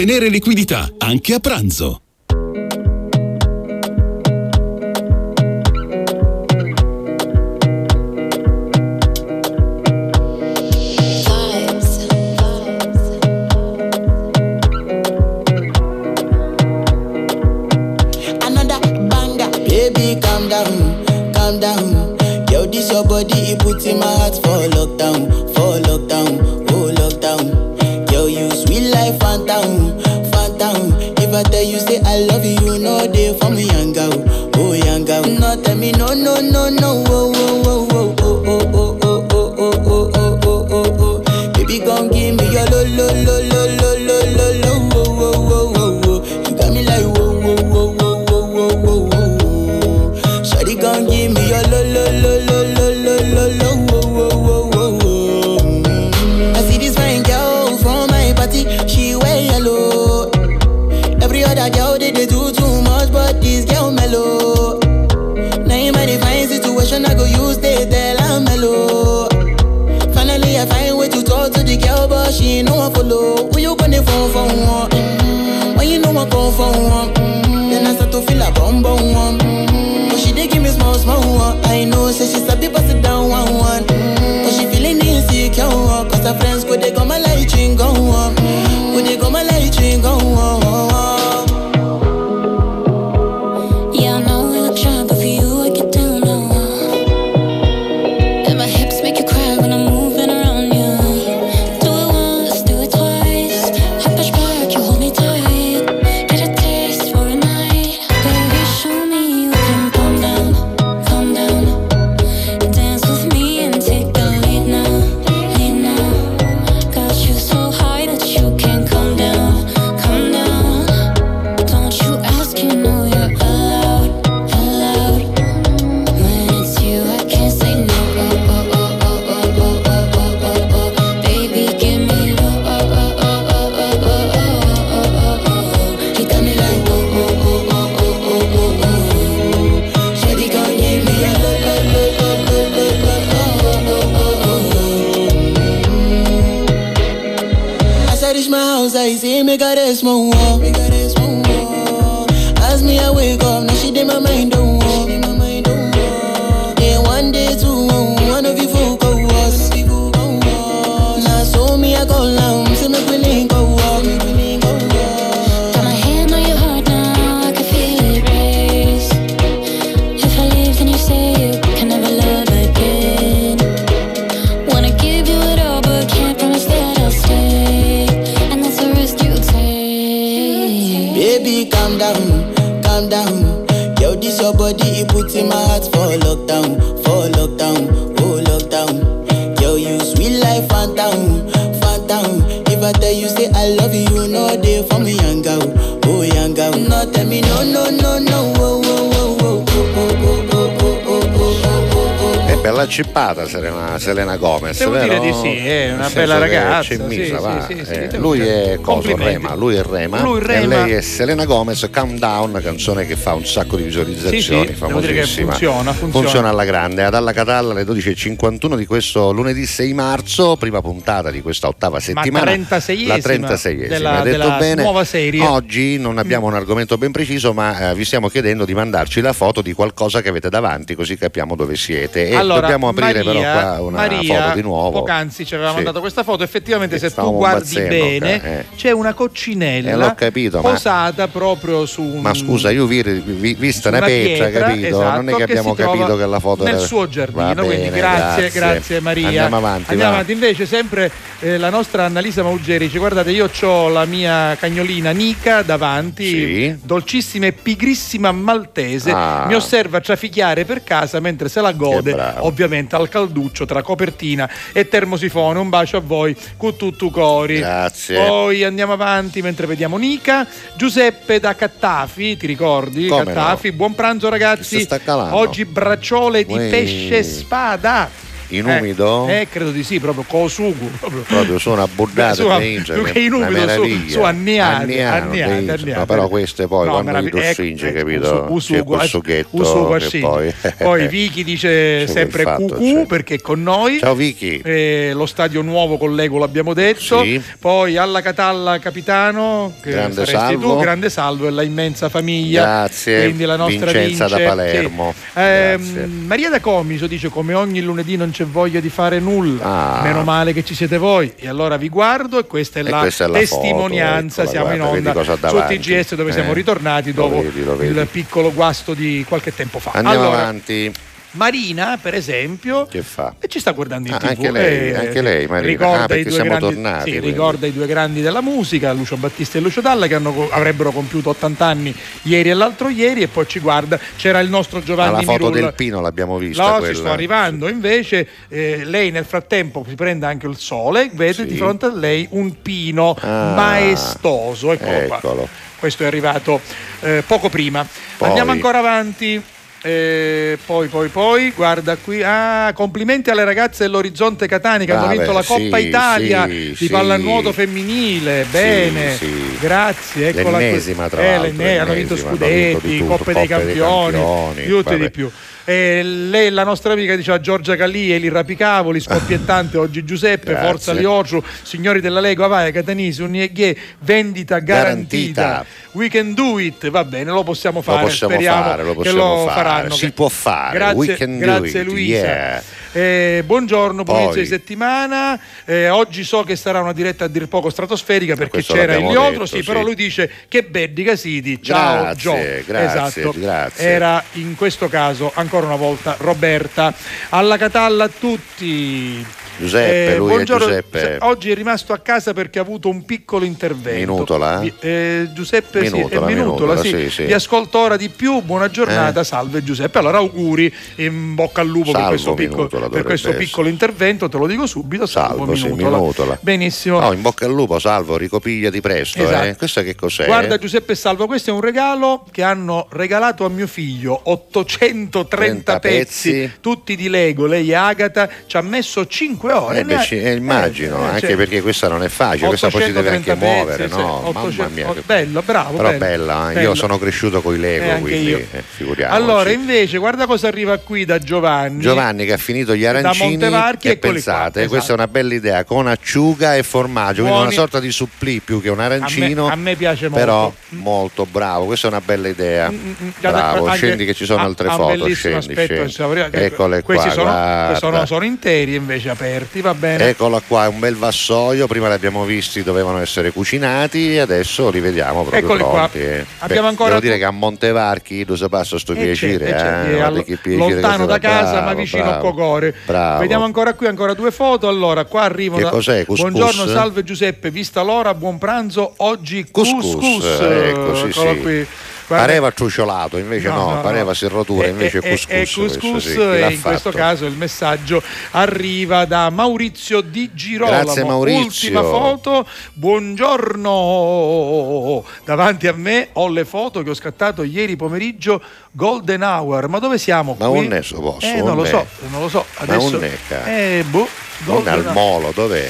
liquidità, anche a pranzo. Selena Gomez Gomez, Devo vero? dire di sì, è una bella ragazza, misa, sì, sì, sì, Eh, lui è Complimenti. Rema, lui è Rema, Lui e Rema. lei è Selena Gomez, Calm Down, canzone che fa un sacco di visualizzazioni, Sì, famosissima. funziona, funziona. alla grande, ad alla Catalla alle 12.51 di questo lunedì 6 marzo, prima puntata di questa ottava settimana. 36esima la 36esima, della- hai detto della bene. nuova serie. Oggi non abbiamo un argomento ben preciso, ma eh, vi stiamo chiedendo di mandarci la foto di qualcosa che avete davanti, così capiamo dove siete. E allora, dobbiamo aprire Maria, però qua una Maria, foto di nuovo. Poc'anzi ci aveva Sì. mandato questa foto. Effettivamente, se tu guardi bene, eh. c'è una coccinella Eh, capito, ma- posata proprio su un. Ma scusa, io vi, vi- vista una pietra, pietra, capito? esatto, non è che che abbiamo trova capito che la foto nel era- suo giardino. Va quindi bene, grazie, grazie, Maria. Andiamo avanti. Andiamo va. avanti. Invece, sempre eh, la nostra Annalisa Maugeri dice: Guardate, io ho la mia cagnolina Nica davanti, Sì. dolcissima e pigrissima maltese. Ah. Mi osserva trafichiare per casa mentre se la gode, ovviamente al calduccio tra copertina e termosifone. Un bacio a voi, con tutto cori. Grazie. Poi andiamo avanti mentre vediamo Nica. Giuseppe da Cattafi, ti ricordi? Come Cattafi, buon pranzo ragazzi. Oggi bracciole di Ui. pesce spada. In Eh, umido? Eh, credo di sì, proprio cosugu. Proprio. Proprio sono abbordate Su- dentro, più che in umido, meraviglia. su anniate, anniate, dentro. anniate. No, però queste poi No, quando li meravi- ecco, stringi, ecco, capito? usu- C'è usugu- quel succhetto usugu che poi... Poi Vicky dice sempre cucù perché con noi. Ciao Vicky. Eh, lo stadio nuovo con l'Ego l'abbiamo detto. Sì. Poi alla Catalla capitano, che Grande salvo. tu, grande salvo e la immensa famiglia. Grazie. Quindi la nostra Vincenza vince. da Palermo. Sì. Grazie. Maria da Comiso dice come ogni lunedì non c'è voglia di fare nulla. Ah. Meno male che ci siete voi. E allora vi guardo e questa è E la questa è la testimonianza. foto, eccola, Siamo in guarda, vedi onda su. TGS dove siamo Eh, ritornati lo dopo vedi, lo vedi. il piccolo guasto di qualche tempo fa. Andiamo allora, avanti. Marina, per esempio, Che fa? e ci sta guardando in Ah, tv. anche lei, eh, anche lei, Marina. Ricorda Ah, i perché due siamo grandi, tornati, sì, ricorda i due grandi della musica, Lucio Battista e Lucio Dalla, che hanno- avrebbero compiuto 80 anni ieri e l'altro ieri, e poi ci guarda. C'era il nostro Ma Giovanni la foto Mirulla. del Pino l'abbiamo vista. No, quella. ci sto arrivando. Invece, eh, lei nel frattempo si prende anche il sole, vede Sì. di fronte a lei un pino Ah, maestoso. Eccolo, qua. eccolo. Questo è arrivato eh, poco prima. Poi. Andiamo ancora avanti. Eh, poi, poi, poi, guarda qui. Ah, complimenti alle ragazze dell'Orizzonte Catani che hanno Vabbè, vinto la Coppa sì, Italia sì, di pallanuoto femminile. Bene, grazie. Eccola qui. L'ennesima, tra Eh, l'altro, l'enne- hanno vinto l'ennesima, hanno vinto scudetti, tutto, coppe dei Coppe dei campioni, Campioni, di tutto e vabbè. di più. E lei, la nostra amica, diceva Giorgia Calì, Eli Rapicavoli, scoppiettante oggi Giuseppe, Grazie. Forza Liorciu, signori della Lega, vai, Catanisi, Unieghe, vendita garantita. Garantita. We can do it, va bene, lo possiamo fare, Lo possiamo speriamo fare, lo che possiamo lo fare. faranno. Si può fare, Grazie, grazie Luisa. yeah. Eh, buongiorno, buon inizio di settimana. Eh, oggi so che sarà una diretta a dir poco stratosferica perché c'era il Liotro, sì, sì. però lui dice che Beddica City. Ciao Grazie, Gio. grazie, esatto. grazie. Era in questo caso ancora una volta Roberta. Alla Catalla a tutti. Giuseppe, Eh, lui è buongiorno. Giuseppe. Se- Oggi è rimasto a casa perché ha avuto un piccolo intervento. Minutola? Eh, Giuseppe sì, Minutola, è Minutola, Minutola, sì. sì, sì. Vi ascolto ora di più. Buona giornata, Eh. salve Giuseppe. Allora auguri in bocca al lupo per Salvo questo, piccolo, Minutola per questo piccolo intervento, te lo dico subito. Salvo, Salvo, sì, Minutola. Minutola. Benissimo. No, in bocca al lupo, salvo, ricopigliati presto. Esatto. Eh. Questo che cos'è? Guarda Giuseppe Salvo, questo è un regalo che hanno regalato a mio figlio, 830 30 pezzi, pezzi. tutti di Lego, lei e Agata, ci ha messo 5 ore. Eh beh, eh, immagino, eh, anche cioè, perché questa non è facile, questa poi si deve anche 830 muovere, pezzi, no? sì, Mamma 800 mia. che- Bello, bravo. Però bello, bella, eh. bello. io sono cresciuto con i Lego, Eh, quindi eh, figuriamoci. Allora, invece, guarda cosa arriva qui da Giovanni. Giovanni che ha finito gli Da arancini Montevarchi, e pensate, qua, questa esatto. è una bella idea con acciuga e formaggio, quindi Buoni. una sorta di supplì più che un arancino. A me- a me piace molto. Però molto bravo, questa è una bella idea. Guarda, Bravo, anche- scendi che ci sono altre foto, scendi, scendi. Eccole questi qua, sono, sono interi invece aperti, va bene. Eccola qua, è un bel vassoio, prima li abbiamo visti, dovevano essere cucinati, adesso li vediamo proprio Eccoli qua. pronti. eh. Abbiamo Beh, ancora- Devo dire che a Montevarchi lo passa sto Eh, piacere, eh, all- piacere lontano da casa ma Bravo, vicino bravo. a Cocore. Bravo. Vediamo ancora qui ancora due foto. Allora, qua arrivano. Che cos'è? Couscous? Buongiorno, salve Giuseppe, vista l'ora, buon pranzo. Oggi Couscous, couscous. ecco, sì, Eccolo sì. qui. Guarda- Pareva truciolato, invece no, No, no, pareva no. serratura, invece è couscous. è couscous questo, sì. E l'ha in questo fatto? caso il messaggio arriva da Maurizio Di Girolamo. Grazie, Maurizio. Ultima foto, buongiorno. Davanti a me ho le foto che ho scattato ieri pomeriggio Golden Hour. Ma dove siamo Ma qui? non ne so, posso, eh, non lo so, non lo so. Ma Adesso non ne ca- eh, boh, Non al molo, dov'è?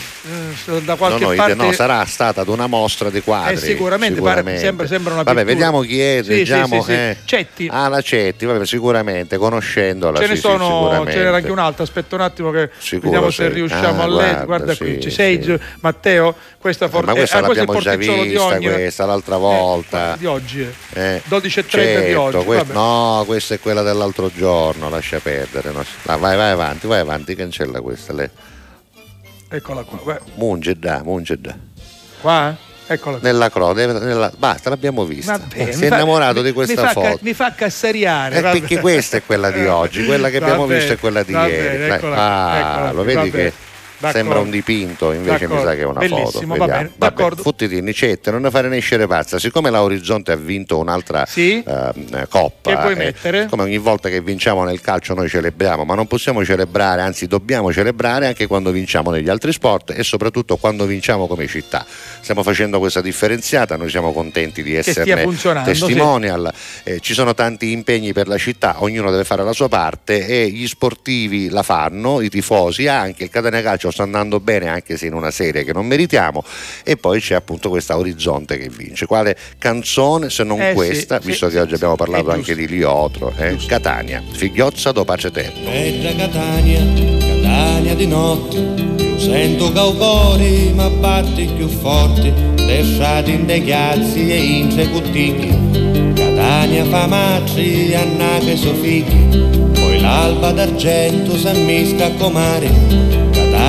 Eh, da qualche no, no, parte no, sarà stata ad una mostra di quadri. Eh, sicuramente, pare- sembra- sembra una Vabbè, pittura. vediamo chi è, Sì, leggiamo. sì, sì. eh. Cetti. Ah, la Cetti, vabbè, sicuramente, conoscendola. Ce ne sono, sicuramente. ce n'era anche un altro. Aspetta un attimo che Sicuro, vediamo se riusciamo Ah, a leggere. guarda, qui, ci sei Matteo? Questa for- Ma questa eh, l'abbiamo già vista, ogni. questa l'altra volta. Di oggi. eh. Eh, 12.30 di certo, oggi, que- vabbè. no, questa è quella dell'altro giorno, lascia perdere. no. Vai, vai avanti, vai avanti, cancella questa. Le... Eccola qua. guarda. Munge da, munge da. Qua? Eccola qua. Nella croce, nella- basta, l'abbiamo vista. Vabbè, si è fa- innamorato mi- di questa mi fa foto. ca- mi fa cassariare. Eh, vabbè. perché questa è quella di oggi, quella che abbiamo visto è quella di va ieri. eccola- ah, eccola lo vedi che bene. D'accordo. sembra un dipinto, invece mi D'accordo. sa che è una Bellissimo, foto. va bene, d'accordo. Futtitini, Cette, non ne fare nascere pazza. Siccome la Orizzonte ha vinto un'altra ehm, coppa, Che puoi eh, mettere? come ogni volta che vinciamo nel calcio noi celebriamo, ma non possiamo celebrare, anzi dobbiamo celebrare anche quando vinciamo negli altri sport e soprattutto quando vinciamo come città. Stiamo facendo questa differenziata, noi siamo contenti di esserne funzionando, sì. testimonial. Eh, ci sono tanti impegni per la città, ognuno deve fare la sua parte e gli sportivi la fanno, i tifosi anche, il Catania Calcio sta andando bene anche se in una serie che non meritiamo e poi c'è appunto questa Orizzonte che vince. Quale canzone se non Eh, questa, sì, visto sì, che oggi sì, abbiamo parlato anche di Liotro, eh? Catania, figliozza do pace eterno. Bella Catania, Catania di notte, io sento caucori ma batti più forti, lasciati in dei chiazzi e in tre cutticchi. Catania fa macci, annake so figli, poi l'alba d'argento s'ammisca a comare.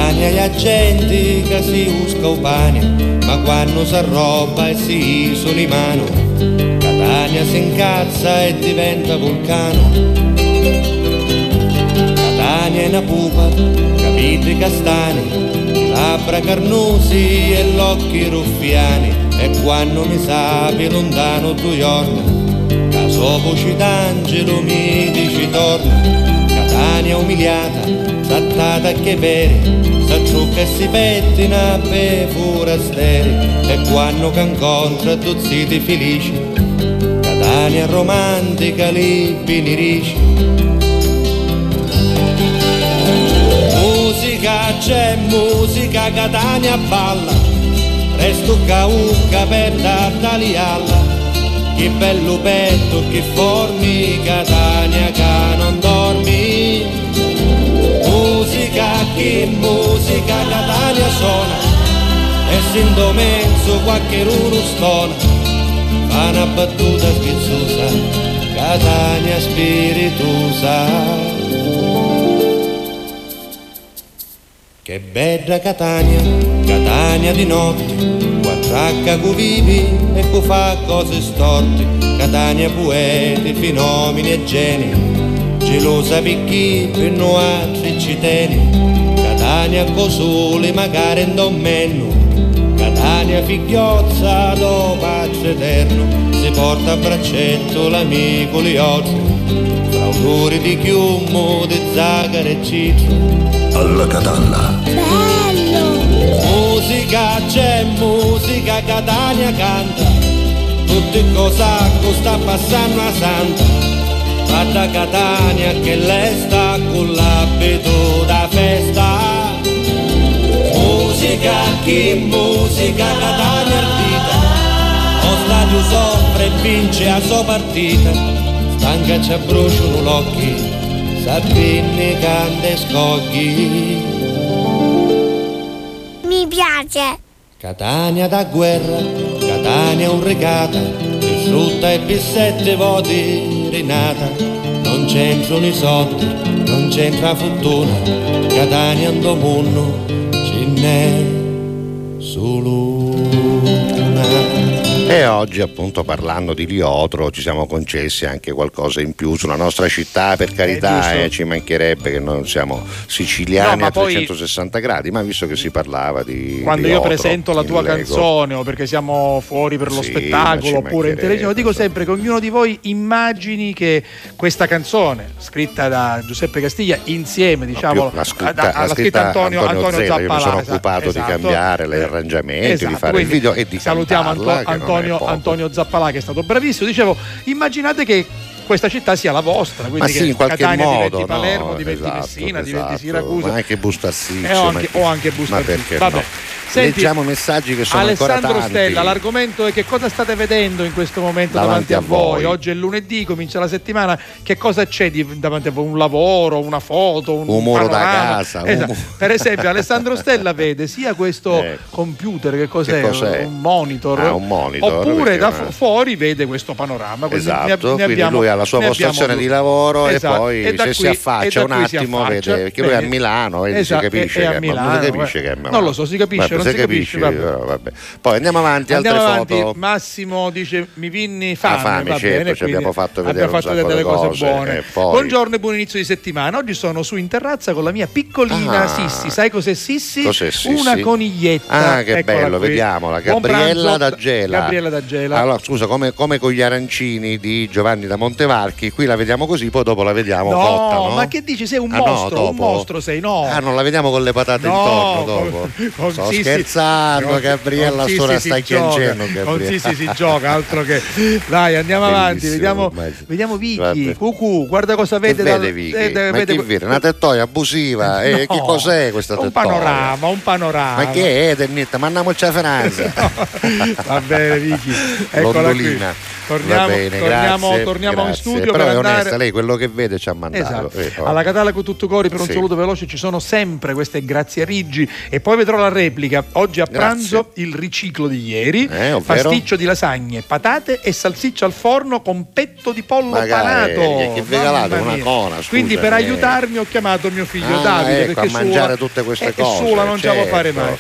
Catania gli agenti che si usca o pane, ma quando s'arroba e si isola in mano. Catania si incazza e diventa vulcano. Catania è una pupa, capite castani, labbra carnosi e l'occhi ruffiani, e quando mi sapi lontano tu giorni, caso voci d'angelo mi dici torna, Catania umiliata, trattata che bere, s'acciucca e si pettina per forasteri, e quando che incontra tu ziti felici, Catania romantica, libini ricci, Musica c'è musica, Catania balla, resto caucca per dartalialla. Che bello petto, che formi, Catania che non dormi. Musica, che musica, Catania suona, e sento mezzo qualche uno stona. Fa una battuta schizzosa, Catania spiritosa. Che bella Catania, Catania di notte, quattracca cu vivi e cu fa cose storte, Catania poeti, fenomeni e geni, gelosa picchi per noi altri ci tieni, Catania co sole magari in domenno, Catania figliozza do pace eterno, si porta a braccetto l'amico Liotto, fra odori di chiumo, di zagare e citro, Alla Catalla. Musica c'è musica, Catania canta, tutti cosacco sta passando a santa, fatta Catania che lei sta con l'abito da festa. Musica, che musica, Catania ardita, lo stadio soffre e vince la sua partita, stanca ci abbruciano l'occhi, Sabine canta e scogli. Piace. Catania da guerra, Catania un regata, distrutta e per sette voti rinata, non c'entrano i soldi, non c'entra fortuna, Catania mondo ce n'è solo. E oggi appunto parlando di Liotro ci siamo concessi anche qualcosa in più sulla nostra città, per carità, giusto. eh, ci mancherebbe che non siamo siciliani No, a poi- 360 gradi, ma visto che si parlava di... Quando Liotro, io presento la tua Lego, canzone o perché siamo fuori per lo Sì, spettacolo oppure in televisione, dico sempre che ognuno di voi immagini che questa canzone scritta da Giuseppe Castiglia insieme diciamo più l'ha scritta, alla scritta Antonio, Antonio Antonio Zella, io mi sono Zappalà, occupato esatto. di cambiare gli arrangiamenti, di Esatto, fare il video e di salutiamo cantarla, Anto- è Antonio. Antonio Zappalà che è stato bravissimo dicevo immaginate che questa città sia la vostra quindi sì, in qualche Catania modo, diventi Palermo no, diventi esatto, Messina esatto, diventi Siracusa ma anche Bustarsizio, Eh, o anche, che- o anche ma perché Vabbè. no? Senti, Leggiamo messaggi che sono Alessandro. Stella, l'argomento è che cosa state vedendo in questo momento davanti, Davanti a, voi? Oggi è lunedì, comincia la settimana. Che cosa c'è di- davanti a voi? Un lavoro, una foto, un, Un muro da casa, Esatto. mu- Per esempio, Alessandro Stella vede sia questo computer che cos'è? Che cos'è? Un monitor. Ah, un monitor, Oppure da fu- fuori vede questo panorama. Quindi Esatto, ne- ne quindi abbiamo- lui ha la sua postazione di lavoro Esatto. e poi da se si qui- affaccia e da un si attimo affaccia. vede perché lui è a? Milano, vedi, Esatto, si capisce è- è che a ma non si Milano, capisce eh. che è a Milano. Non lo so, si capisce, non si capisce, vabbè. eh, vabbè. Poi andiamo avanti, Andiamo altre avanti, foto. Massimo dice mi vinni fame, Ah, fame, va certo, bene, ci abbiamo fatto vedere abbiamo un fatto vedere di cose cose, buone. e poi- Buongiorno e buon inizio di settimana. Oggi sono su in terrazza con la mia piccolina Ah. Sissi. Sai cos'è Sissi? Cos'è Sissi? Una coniglietta. Ah, che Eccola bello, qui. vediamola. Gabriella da Gela. Gabriella da Gela. Allora, scusa, come, come con gli arancini di Giovanni da Montevarchi, qui la vediamo così, poi dopo la vediamo no, cotta, no? ma che dici? Sei un Ah, no, mostro, un dopo? mostro sei, no. Ah, non la vediamo con le patate No, intorno dopo. con- con Sto Sissi- scherzando, con- Gabriella, ora gioca, piangendo, Con. Sissi si gioca, altro che. Dai, andiamo avanti, vediamo, immagino. vediamo Vicky. Cucù, guarda cosa vede. vede dal- Vicky? eh, Ma vede- che vede? Una tettoia abusiva? E No, che cos'è questa Un tettoia? panorama, un panorama. Ma che è, Tennetta? Mandiamoci a Franza. Va bene, Vicky. Eccola qui. Torniamo, bene, torniamo, grazie, torniamo in grazie. studio Però per è andare. onesta, lei quello che vede ci ha mandato. Esatto. Eh, oh. Alla Catalla con tutto cori per un Sì. saluto veloce ci sono sempre queste grazie Riggi e poi vedrò la replica. Oggi a Grazie. pranzo il riciclo di ieri, Eh, pasticcio di lasagne, patate e salsiccia al forno con petto di pollo Magari, panato. che- che Mamma una cona, scusami, Quindi per eh. aiutarmi ho chiamato mio figlio Ah, Davide ecco, perché a mangiare sola- tutte queste eh, cose, sola non ce la può certo. fare mai.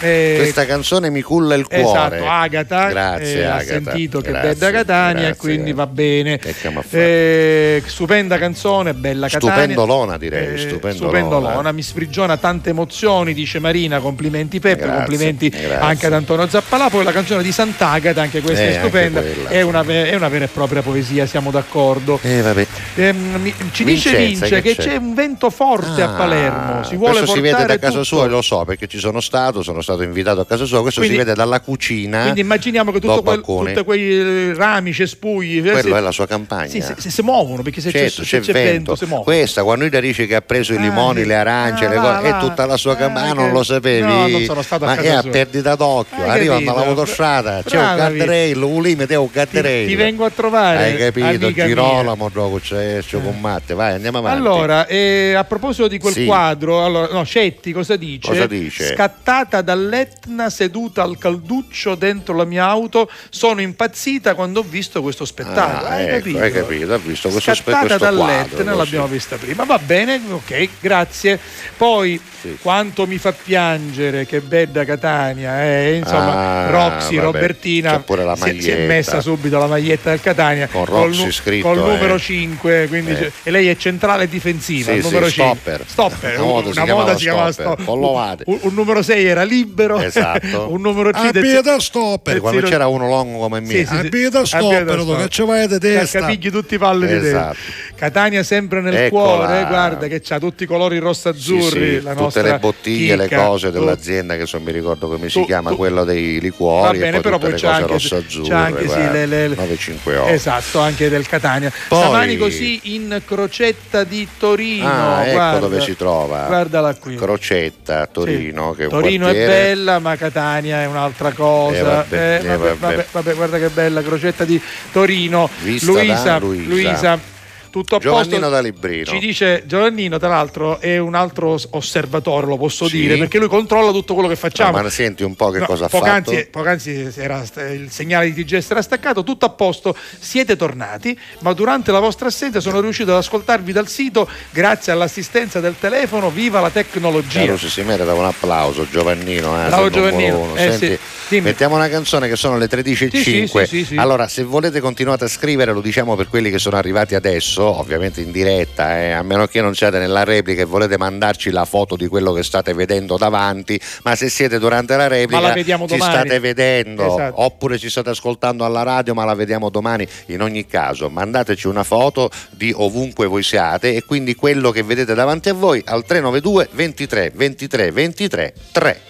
Eh, Questa canzone mi culla il cuore. Esatto, Agata Grazie, eh, ha Agata. sentito che è da Catania grazie. quindi va bene. A? Eh, stupenda canzone, bella Catania. Stupendolona, direi, Eh, stupendolona. stupendolona, mi sprigiona tante emozioni, dice Marina, complimenti Peppe, Grazie, complimenti anche ad Antonio Zappalà, poi la canzone di Sant'Agata, anche questa Eh, è anche stupenda, è una, è una vera e propria poesia, siamo d'accordo. Eh, vabbè. Ehm, mi- ci dice Vincenza, Vince che c'è? c'è un vento forte a Ah, Palermo, si vuole questo si portare vede da casa tutto. sua, lo so perché ci sono stato, sono stato invitato a casa sua, questo Quindi- si vede dalla cucina. Quindi immaginiamo che tutto quel, tutti quei rami, cespugli, eh, Quello si- è la sua campagna. sì, se, se si muovono perché se Certo, c'è, se c'è vento, si muovono. Questa, quando lui dice che ha preso i Ah, limoni, le arance, Ah, le cose, là. è tutta la sua campagna. Ah, Ah, non lo sapevi? no, non sono stato a Ma casa è a perdita d'occhio. Hai Arrivano capito? dall'autostrada, c'è un guardrail, un limite, è un Ti, guardrail. ti vengo a trovare. Hai capito? Girolamo, gioco, c'è, c'è con Matte. Vai, andiamo avanti. Allora, eh, a proposito di quel quadro, allora, no, Scetti cosa dice? Cosa dice? Scattata dall'Etna seduta al calduccio dentro la mia auto, sono impazzita quando ho visto questo spettacolo. Ah, hai, ecco, capito? hai capito? Ha visto questo, spe- Scattata dall'Etna, l'abbiamo così. vista prima. Va bene, ok, grazie. Poi, quanto mi fa piangere, che bella Catania, eh, insomma, Ah, Roxy, vabbè, Robertina c'è pure la si, si è messa subito la maglietta del Catania Con col Roxy nu- scritto, col numero eh. 5, quindi Eh. e lei è centrale difensiva, Sì, il sì, numero 5. stopper. Stopper, Una volta si chiamava si chiamava stopper, stop- Pollovate. Un, un numero 6 era libero, Esatto. un numero 5 Abita stopper, quando c'era uno longo come me. Sì, sì, sì. Abita stopper, che ci vai di testa. Capigli tutti i palle di Esatto. testa. Catania sempre nel Eccola. cuore, guarda che c'ha tutti i colori rosso-azzurri, Sì, sì, la tutte le bottiglie, le chicca. cose Tu- dell'azienda che non mi ricordo come si tu- chiama, tu- quello dei Va liquori bene, e poi però poi le c'è cose anche, rosso-azzurre. c'è anche sì, guarda, le, le- 958. Esatto, anche del Catania. Poi- Stamani così in Crocetta di Torino. Ah, ecco dove si trova. Guardala qui. Crocetta, Torino, che è un Torino è quartiere. Bella, ma Catania è un'altra cosa. Eh, vabbè, Eh, eh, vabbè, vabbè. vabbè, guarda che bella, Crocetta di Torino. Luisa, da Luisa. Tutto a Giovannino posto. da Librino. Ci dice Giovannino, tra l'altro, è un altro osservatore, lo posso Sì. dire, perché lui controlla tutto quello che facciamo. No, ma senti un po' che No, cosa ha poc'anzi, fatto? poc'anzi era il segnale di TGS era staccato, tutto a posto, siete tornati, ma durante la vostra assenza sono riuscito ad ascoltarvi dal sito grazie all'assistenza del telefono, viva la tecnologia. Caruso si merita un applauso Giovannino eh, Bravo Giovannino. Eh, Senti, sì, mettiamo una canzone che sono le 13.05 Sì, sì, sì, sì, sì. allora se volete continuate a scrivere lo diciamo per quelli che sono arrivati adesso ovviamente in diretta eh, a meno che non siate nella replica e volete mandarci la foto di quello che state vedendo davanti ma se siete durante la replica la ci state vedendo Esatto. oppure ci state ascoltando alla radio ma la vediamo domani. In ogni caso mandateci una foto di ovunque voi siate e quindi quello che vedete davanti a voi al 392 23 23 23 3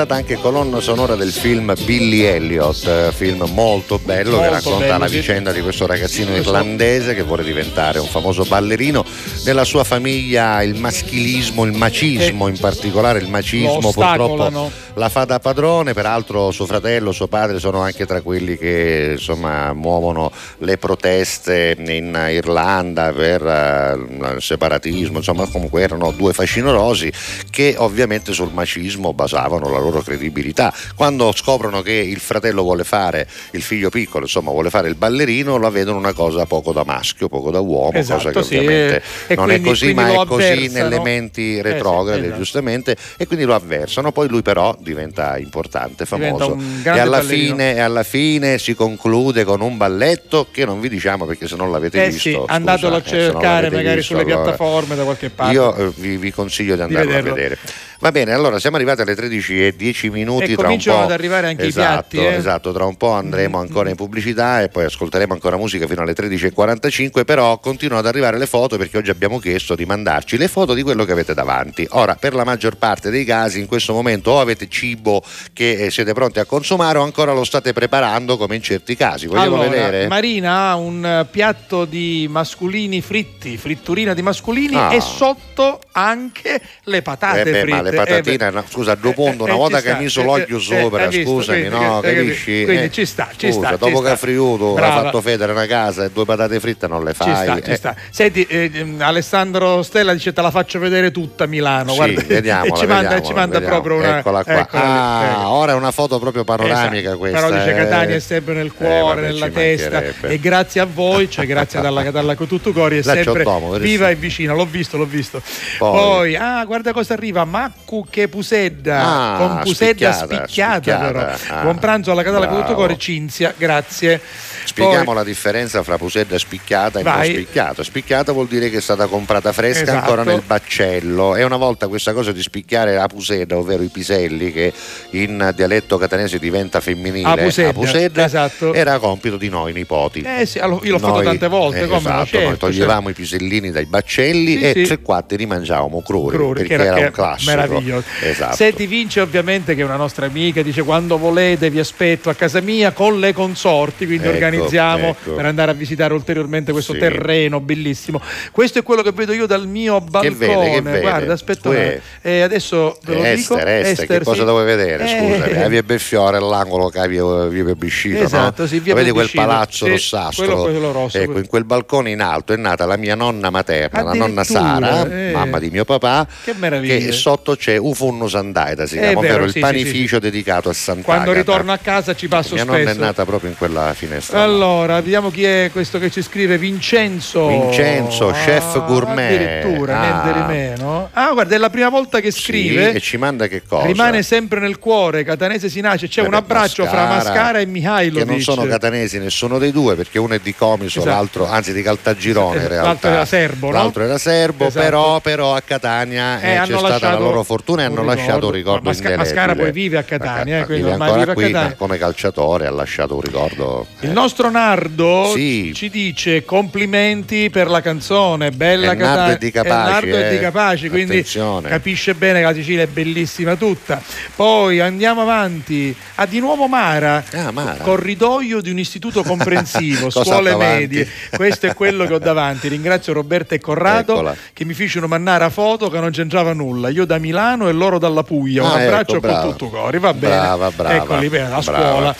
stata anche colonna sonora del film Billy Elliot, eh, film molto bello che Molto racconta bello, la sì. vicenda di questo ragazzino irlandese che vuole diventare un famoso ballerino. Nella sua famiglia il maschilismo, il macismo in particolare, il macismo purtroppo la fa da padrone, peraltro suo fratello, suo padre sono anche tra quelli che insomma muovono le proteste in Irlanda per eh, il separatismo, insomma comunque erano due facinorosi che ovviamente sul macismo basavano la loro credibilità. Quando scoprono che il fratello vuole fare, il figlio piccolo insomma vuole fare il ballerino, la vedono una cosa poco da maschio, poco da uomo, cosa Esatto, che sì, ovviamente e non quindi- è così, ma è così nelle menti Eh sì, retrograde, esatto. giustamente, e quindi lo avversano. Poi lui però diventa importante, Diventa famoso. un E alla, fine, e alla fine si conclude con un balletto che non vi diciamo perché se non l'avete Eh visto. sì, scusa, andatelo a eh, cercare l'avete magari visto, sulle allora- piattaforme da qualche parte. Io eh, vi, vi consiglio di andarlo a vederlo. vedere. Va bene, allora siamo arrivati alle 13 e 10 minuti. E tra un cominciano po', ad arrivare anche i esatto, piatti, eh? Esatto, tra un po' andremo ancora in pubblicità e poi ascolteremo ancora musica fino alle 13.45, però continuano ad arrivare le foto perché oggi abbiamo chiesto di mandarci le foto di quello che avete davanti. Ora, per la maggior parte dei casi in questo momento o avete cibo che eh, siete pronti a consumare o ancora lo state preparando come in certi casi. Vogliamo Allora, vedere? Marina ha un eh, piatto di masculini fritti, fritturina di masculini Ah. e sotto anche le patate Eh beh, fritte. ma le Eh, patatine, beh. no, scusa, a due punti, una eh, volta ci che hai sta, messo eh, l'occhio eh, sopra, visto, scusami, quindi, no, eh, capisci? Quindi Eh, ci sta, ci scusa, sta. dopo ci che ha friuto, ha fatto federe una casa e due patate fritte non le Ci fai. sta, ci eh. sta. Senti, eh, ehm, Alessandro Stella dice te la faccio vedere tutta Milano. Sì, guarda, vediamola, e ci manda, vediamola, ci manda vediamo. proprio una. Eccola qua. eccola ah, ecco. ora è una foto proprio panoramica Esatto, questa. Però dice eh. Catania è sempre nel Eh, cuore, nella ci testa. E grazie a voi, cioè grazie dalla Catalla con tutto cori è sempre Tomo, viva e vicina, l'ho visto, l'ho visto. Poi. Poi, ah, guarda cosa arriva, Maccu che Pusedda, Ah, con Pusedda spicchiata, spicchiata, spicchiata. però. Ah, Buon pranzo alla Catalla con tutto bravo. cuore, Cinzia, grazie. Spieghiamo Poi- la differenza fra pusedda spicchiata e Vai. non spicchiata. Spicchiata vuol dire che è stata comprata fresca Esatto. ancora nel baccello e una volta questa cosa di spicchiare la pusedda, ovvero i piselli, che in dialetto catanese diventa femminile, A pusedda, pusedda, esatto. era compito di noi nipoti. Eh sì, io l'ho fatto Noi- tante volte, eh, come esatto, Certo, noi toglievamo i pisellini dai baccelli Sì, e sì. tre quattro li mangiavamo crudi, Crudi, perché era, che un classico. meraviglioso. Esatto. Senti, vince ovviamente che è una nostra amica, dice quando volete vi aspetto a casa mia con le consorti, quindi Ecco, organizziamo ecco. per andare a visitare ulteriormente questo Sì. terreno bellissimo. Questo è quello che vedo io dal mio balcone. vede, che vede? Guarda, aspetta, eh, adesso ve lo Eh, dico. Esther, Esther, che cosa sì. dove vedere? Eh, Scusami, la via Belfiore è l'angolo che via, via Bebiscito, Esatto, no? sì, via Vedi quel palazzo sì, rossastro? quello- quello rosso, ecco, quello. in quel balcone in alto è nata la mia nonna materna, la nonna Sara, eh. mamma di mio papà, Che meraviglia. che sotto c'è Ufunno Sandaita, si È chiama, ovvero vero, il panificio dedicato a Sant'Agata. Quando ritorno a casa ci passo Mia spesso. nonna è nata proprio in quella finestra. Allora, vediamo chi è questo che ci scrive Vincenzo. Vincenzo, chef gourmet. Addirittura, Ah. niente di meno. Ah, guarda, è la prima volta che Sì, scrive. e ci manda che cosa? Rimane sempre nel cuore, Catanese si nasce. C'è Eh un beh, abbraccio fra Mascara e Mihailovic. Che non sono catanesi nessuno dei due, perché uno è di Comiso, Esatto. l'altro, anzi di Caltagirone in Esatto, realtà. l'altro era serbo, no? L'altro era serbo, Esatto. però, però a Catania Eh, eh, c'è stata la loro fortuna e un hanno lasciato un ricordo Masca- indelebile. Mascara poi vive a Catania, eh, Vive ancora vive qui, Catania. ma come calciatore ha lasciato un ricordo. Il nostro Nardo Sì. ci dice complimenti per la canzone, bella E Nardo è di Capaci, Nardo è eh. di Capaci, quindi Attenzione. capisce bene che la Sicilia è bellissima tutta. Poi andiamo avanti. Ha di nuovo Mara, corridoio di un istituto comprensivo, scuole medie. Questo è quello che ho davanti. Ringrazio Roberta e Corrado Eccola. che mi fecero mandare a foto che non c'entrava nulla. Io da Milano e loro dalla Puglia. Un Ah, abbraccio ecco, con tutto cuore, va bene. Brava, brava, Eccoli, bene, la scuola.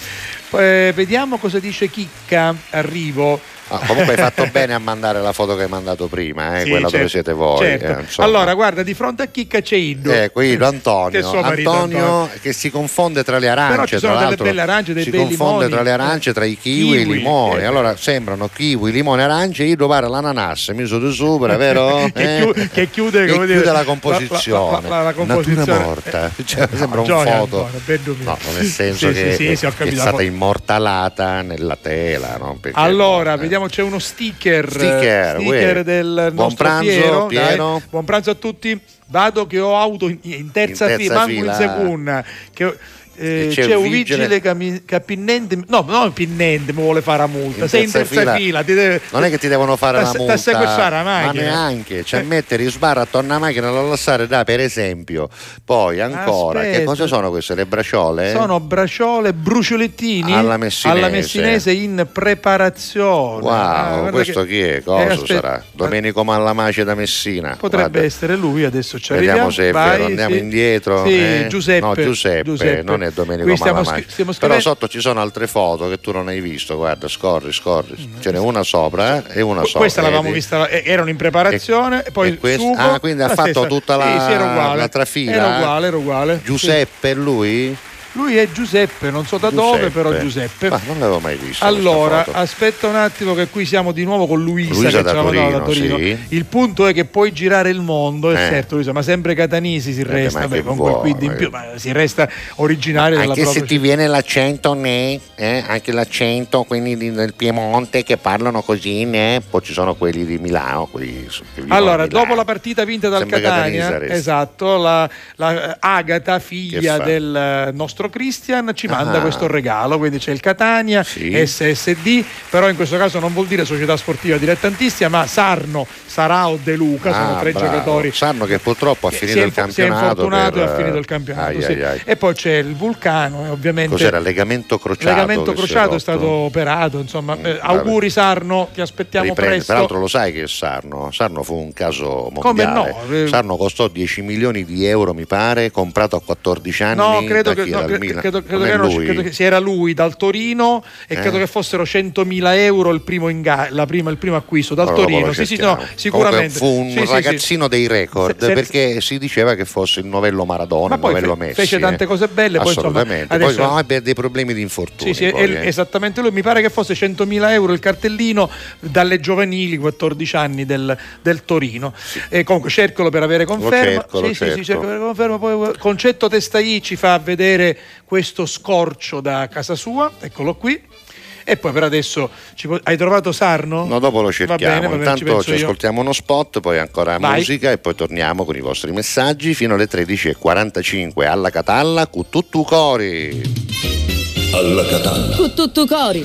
Eh, vediamo cosa dice Chicca. Arrivo. Ah, comunque hai fatto bene a mandare la foto che hai mandato prima, eh, Sì, quella dove certo, siete voi. certo. eh, allora, guarda, di fronte a Chicca c'è Ido. Eh, che è Antonio, suo marito, Antonio che si confonde tra le arance, Però ci sono tra delle l'altro, belle arance, dei si confonde limoni. tra le arance, tra i kiwi, e i limoni. eh. Allora sembrano kiwi, limoni, arance, io pare l'ananas, miso di sopra, vero? che, Eh? che chiude, Che come chiude dire, la composizione. la- la- la- la composizione. Natura morta, cioè, No, sembra un foto. No, nel senso che, che è stata immortalata nella tela. Allora, vediamo c'è uno sticker, Sticker, sticker del Buon nostro pranzo, Piero, dai. Piero. Buon pranzo a tutti. Vado che ho auto in, in terza, In terza fila, fila. in seconda. Che, eh, c'è c'è, un vigile- vigile che, mi- che pinnente, no, non pinnente, mi vuole fare la multa. In Sei in terza fila. fila, deve- Non è che ti devono fare la multa, la ma neanche, cioè mettere in sbarra attorno alla macchina la lasciare da per esempio. Poi ancora, che Aspetta. cosa sono queste? Le bracciole? Sono bracciole bruciolettini Alla messinese. alla messinese in preparazione. Wow, Ah, questo che- chi è? Eh, Cosa aspetta, sarà? Domenico Mallamace da Messina. Potrebbe Guarda. essere lui, adesso ci Vediamo arriviamo. se è Vai, vero, andiamo sì. indietro. Sì, eh? Giuseppe. No, Giuseppe, Giuseppe. non è Domenico Qui stiamo scri- stiamo Però scrivendo- sotto ci sono altre foto che tu non hai visto. Guarda, scorri, scorri. Ce n'è una sopra eh, e una sopra. Questa l'avevamo vedi? vista, eh, erano in preparazione, e poi e quest- sugo, ah, quindi ha la fatto stessa- tutta la- sì, sì, era uguale. l'altra fila? Era uguale, era uguale. Giuseppe è lui? Lui è Giuseppe, non so da dove, però Giuseppe. Ma non l'avevo mai visto. Allora, aspetta un attimo che qui siamo di nuovo con Luisa, Luisa che da mandava da Torino, Torino. sì. Il punto è che puoi girare il mondo, Eh. certo Luisa, ma sempre catanisi si resta, ma beh, con quel vuoi? quid in più, ma si resta originario della Anche se propria ti viene l'accento né, eh, anche l'accento quelli di- del Piemonte che parlano così né, poi ci sono quelli di Milano, quelli Allora, Milano. dopo la partita vinta dal Sembra Catania, resta. esatto, la, la, eh, Agata, figlia del eh, nostro Christian, ci manda Ah. questo regalo. Quindi c'è il Catania, SSD, però in questo caso non vuol dire società sportiva dilettantistica, ma Sarno, Sarao, De Luca, sono Ah, tre bravo. giocatori. Sanno che purtroppo ha finito il campionato. per- e ha finito il campionato. Ai, sì. ai, ai. E poi c'è il Vulcano, e ovviamente. Cos'era? Legamento crociato. Legamento è crociato è stato operato, insomma, eh, vabbè. auguri Sarno, ti aspettiamo Riprende. presto. Tra l'altro lo sai che Sarno, Sarno fu un caso Come mondiale. no? Eh, Sarno costò 10 milioni di euro, mi pare, comprato a 14 anni. No, credo che, no, credo- credo Non che lui? credo che era lui dal Torino e Eh. credo che fossero 100.000 euro il primo, inga- la prima- il primo acquisto dal Ora Torino. Sì, sì, no, sicuramente. Comunque fu un Sì, ragazzino dei record Se- se- perché si diceva che fosse il novello Maradona, Ma il novello fe- Messi. fece tante eh. cose belle, poi, insomma, Assolutamente. adesso- Poi no, ebbe dei problemi di infortuni. Sì, poi, eh. esattamente lui. Mi pare che fosse 100.000 euro il cartellino dalle giovanili 14 anni del, del Torino. E comunque cercolo per avere conferma. cerco, sì, sì, sì, cerco. cerco per avere conferma. Poi Concetto Testai ci fa vedere questo scorcio da casa sua. Eccolo qui. E poi per adesso ci può- hai trovato Sarno? No, dopo lo Va cerchiamo. bene, va bene, ci Intanto ci, io. ascoltiamo uno spot, poi ancora Vai. musica e poi torniamo con i vostri messaggi fino alle 13.45 alla Catalla con tutto cori. Alla Catalla. Con tutto cori.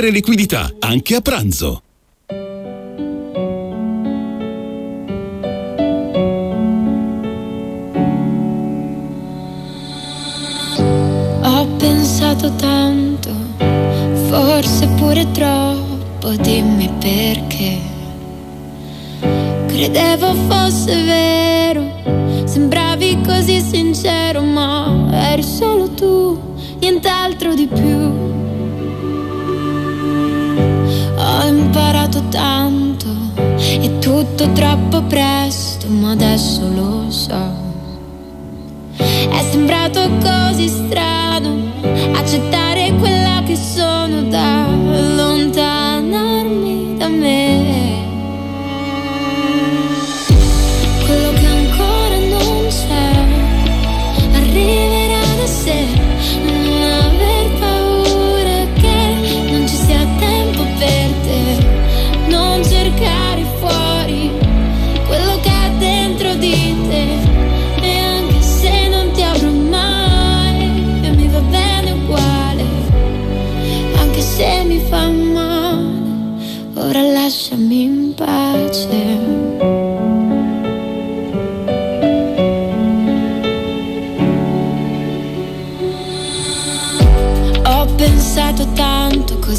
liquidità, anche a pranzo. Ho pensato tanto, forse pure troppo, dimmi perché. Credevo fosse vero, sembravi così sincero, ma eri solo tu, nient'altro di più. Imparato tanto, è tutto troppo presto, ma adesso lo so. È sembrato così strano accettare quella che sono da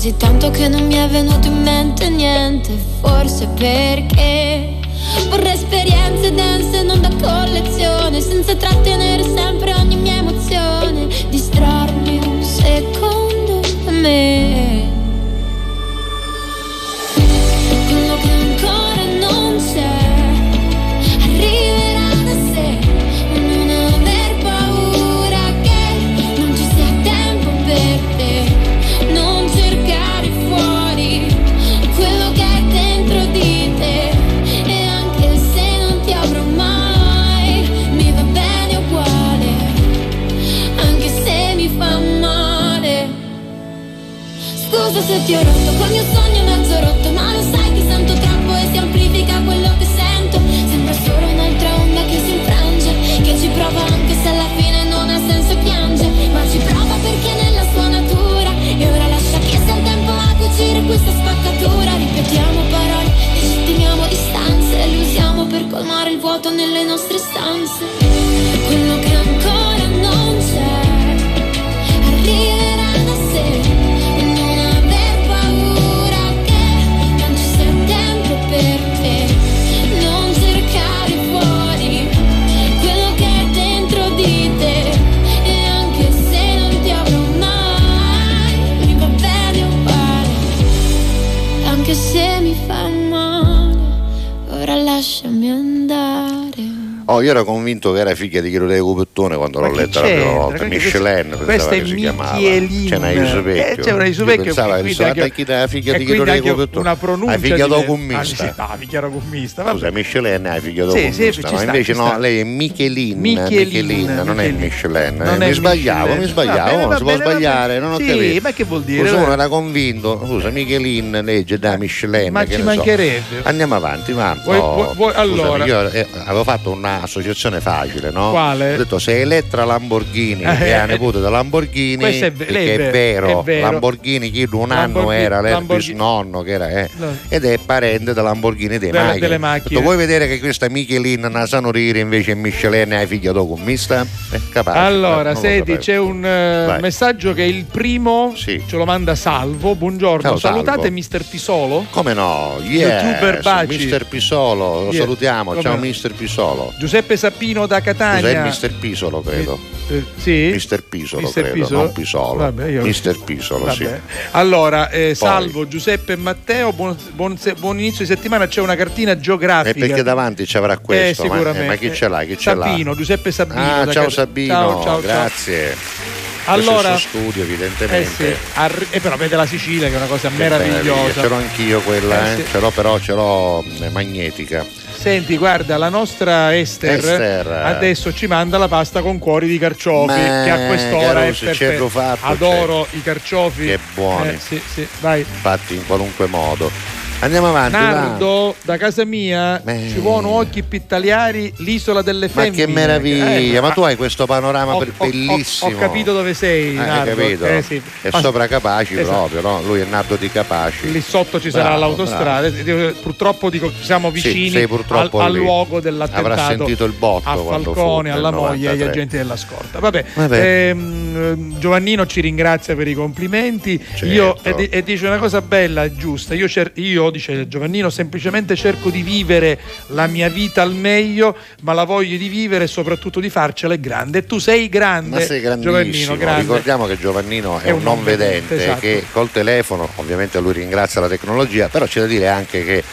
così tanto che non mi è venuto in mente niente. Forse perché vorrei esperienze dense, non da collezione, senza trattenere sempre ogni mia emozione. Distrarmi un secondo me. Se ti ho rotto col mio sogno mezzo rotto Ma lo sai che sento troppo e si amplifica quello che sento. Sembra solo un'altra onda che si infrange Che ci prova anche se alla fine non ha senso piange Ma ci prova perché nella sua natura E ora lascia che sia il tempo a cucire questa spaccatura. Ripetiamo parole, legittimiamo distanze E le usiamo per colmare il vuoto nelle nostre stanze. Quello che Oh, io ero convinto che era figlia di Chiro De Cupettone quando l'ho letta la prima volta. Michelin, questa- pensava è che si chiamava. Michelin. C'è una Isopecchio. Eh, c'è una Isopecchio, Io pensava che fosse anche- la chi- la figlia di anche Cupettone. una pronuncia La figlia docummista. Ah, figlia docummista, Scusa, Michelin è figlia docummista. sta, Invece no, lei è Michelin. Michelin, non è Michelin. Mi sbagliavo, mi sbagliavo, non si può sbagliare, non ho Sì, capito. ma che vuol dire? Va- era convinto, scusa, Michelin legge da Michelin. Ma ci mancherebbe. Andiamo avanti, ma allora. io eh, avevo fatto un'associazione facile, no? Quale? Ho detto se Elettra Lamborghini Eh, che è la eh, nipote da Lamborghini, è lei perché è vero, è vero. Lamborghini chi un anno era l'Elvis nonno che era, eh, No. ed è parente della Lamborghini dei Delle- macchine. delle Ho detto, macchine. vuoi vedere che questa Michelin non sanno rire invece Michelin è figlia do commista? È capace. eh, Allora, lo senti, c'è un eh, Vai. messaggio che il primo ce lo manda Salvo. Buongiorno, Ciao, Salvo. salutate Mister Pisolo. Come no? Yes, Youtuber Baci. Mister Pisolo, lo Yes. salutiamo. Come Ciao no? Mister Pisolo. Giuseppe Sappino da Catania. Cos'è Mister Pisolo, credo. Eh, sì? Mister Pisolo, Mister credo, Pisolo? non Pisolo. Vabbè, io- Mister Pisolo, sì. Vabbè. Allora, eh, Salvo, Giuseppe e Matteo, buon, buon buon inizio di settimana. C'è una cartina E geografica. perché davanti ci avrà questo? Eh, ma, eh, ma chi ce l'ha? Chi ce l'ha? Giuseppe Sabino. Ah, ciao Cat- Sabino, Ciao, ciao, ciao. grazie. Allora- il suo studio, Eh evidentemente. sì, arri- e però vede la Sicilia che è una cosa Che meraviglia. meravigliosa. Ce l'ho anch'io quella, Eh, eh. sì. ce l'ho però, ce l'ho magnetica. Senti, guarda, la nostra Esther, Esther. adesso ci manda la pasta con cuori di carciofi, Ma che a quest'ora è Caruso, c'è perfetta. lo fatto, Adoro i carciofi. Che buoni. Eh, sì, sì, vai. Fatti in qualunque modo. Andiamo avanti. va. Nardo, da casa mia ci vono occhi pittaliari, l'isola delle Ma femmine. che meraviglia, Eh, ma tu hai questo panorama ho- per- ho- ho- bellissimo. Ho, capito dove sei, hai Nardo. capito? Eh, sì. È Ma- sopra Capaci Esatto. proprio, no? Lui è nato di Capaci. Lì sotto ci sarà Bravo, l'autostrada. Eh, Purtroppo dico, siamo Sì, vicini purtroppo al, al luogo dell'attentato. Avrà sentito il botto a Falcone, alla moglie e agli 93. agenti della scorta. Vabbè, Vabbè. ehm, Giovannino ci ringrazia per i complimenti. Certo. Io, e, di- e dice una cosa bella e giusta. Io, cer- io, dice Giovannino, semplicemente cerco di vivere la mia vita al meglio, ma la voglio di vivere e soprattutto di farcela è grande. E tu sei grande, Ma sei. Giovannino, grande. Ricordiamo che Giovannino è, un non vedente esatto. che col telefono, ovviamente lui ringrazia la tecnologia, però c'è da dire anche che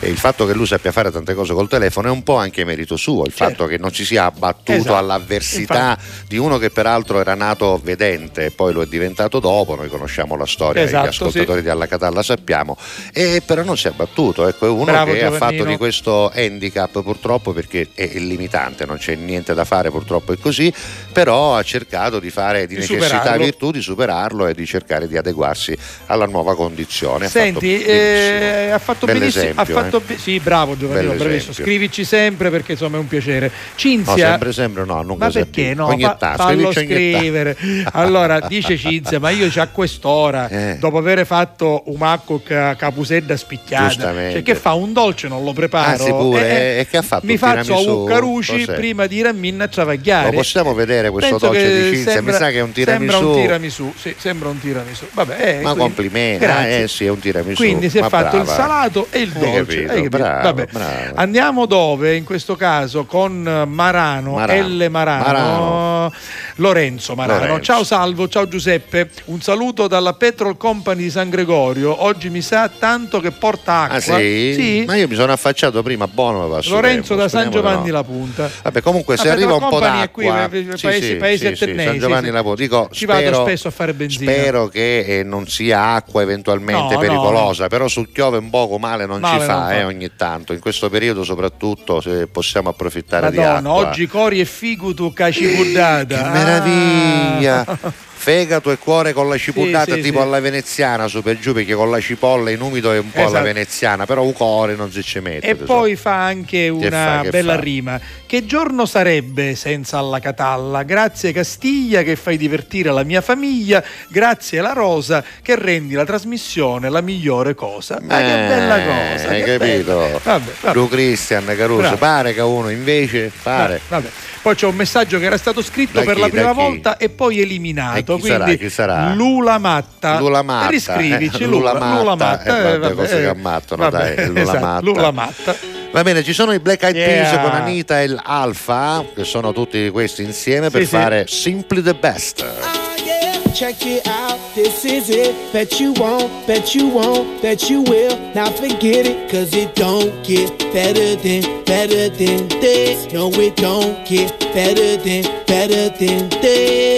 il fatto che lui sappia fare tante cose col telefono è un po' anche merito suo, il fatto che non si sia abbattuto Esatto. all'avversità di uno che peraltro era nato vedente e poi lo è diventato dopo, noi conosciamo la storia, Esatto, gli ascoltatori di Alla Catalla sappiamo, e però non si è abbattuto, ecco è uno Bravo, che ha fatto Giovannino. di questo handicap purtroppo perché è limitante, non c'è niente da fare purtroppo è così, però ha cercato di fare di, Di necessità superarlo. virtù, di superarlo e di cercare di adeguarsi alla nuova condizione. Ha fatto Senti, benissimo. eh, ha fatto benissimo. Ha Bell'esempio, fatto eh. be- sì, bravo Giovannino, bravissimo. Scrivici sempre perché insomma è un piacere. No, Cinzia. sempre, sempre no, non ma perché no? Ogni Fa- tanto, fallo scrivere. Allora, dice Cinzia, ma io a quest'ora, Eh. dopo aver fatto un macco ca- capusedda spicchiata, cioè che fa un dolce non lo preparo. Sì, pure, Eh, eh, e che ha fatto Mi faccio a Cos'è? prima di ramminna travagliare. Lo possiamo vedere questo Penso dolce di Cinzia? sembra- Mi sa che è un tiramisù. Sembra un tiramisù, sì, sembra un tiramisù. Vabbè, eh, Ma quindi- complimenti, eh sì, è un tiramisù. Quindi si è fatto il salato e il dolce. Capito, capito? bravo, Vabbè. bravo. Andiamo dove? In questo caso con Marano, Marano. L. Marano, Marano. Lorenzo Marano. Lorenzo. Ciao Salvo, ciao Giuseppe. Un saluto dalla Petrol Company di San Gregorio. Oggi mi sa tanto che porta acqua. Ah sì? Sì. Ma io mi sono affacciato prima, buono va su Lorenzo tempo, da San Giovanni no. La Punta. Vabbè, comunque se La arriva un po' è qui, d'acqua, eh, sì, paesi- sì, paesi sì, attenei, San Giovanni la Punta. Dico, Ci vado spero, spesso a fare benzina. Spero che eh, non sia acqua eventualmente No, pericolosa, però sul chiove un poco male non Male ci fa, non fa. eh, ogni tanto. In questo periodo soprattutto se possiamo approfittare di Madonna, acqua. oggi cori e figu tu caci. Che Ah. meraviglia! Fegato e cuore con la cipollata Sì, tipo sì. alla veneziana su per giù perché con la cipolla in umido è un po' alla Esatto. veneziana però un cuore non si ci mette E tesoro. poi fa anche una fa, che bella fa? rima. Che giorno sarebbe senza alla Catalla? Grazie Castiglia che fai divertire la mia famiglia, grazie alla Rosa che rendi la trasmissione la migliore cosa. Ma che Eh, bella cosa! hai che capito? Vabbè, vabbè. Lu Christian Caruso Bravo. pare che uno invece pare Vabbè. Poi c'è un messaggio che era stato scritto Da per chi, la prima volta e poi eliminato. Chi quindi sarà, chi sarà? Lula Matta. Lula Matta, Riscrivici eh, Lula, Lula Matta, Lula Matta. eh, vabbè, vabbè, cose che eh, ammattano, vabbè, dai, Lula esatto, Matta. Lula Matta. Va bene, ci sono i Black Eyed Peas Yeah. con Anita e il Alfa, che sono tutti questi insieme per Sì, sì. fare Simply the Best. Ah, yeah. check it out, this is it. Bet you won't, bet you won't, bet you will. Now forget it, cause it don't get better than, better than this. No, it don't get better than, better than. This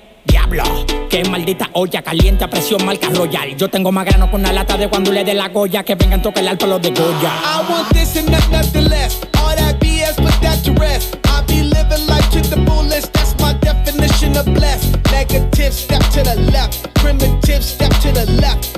Diablo, qué maldita olla caliente a presión marca royal. Yo tengo más grano con una lata de guandule de la Goya que vengan tocar el alto los de Goya. I want this and not nothing less. All that BS, put that to rest. I be living life to the fullest. That's my definition of blessed. Negative, step to the left. Primitive, step to the left.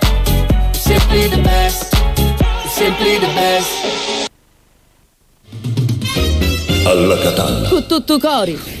simply the best, simply the best. Alla Catalla. Cu tutto cori.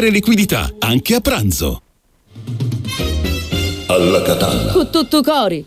liquidità, anche a pranzo. Alla Catalla. Cu tutto cori.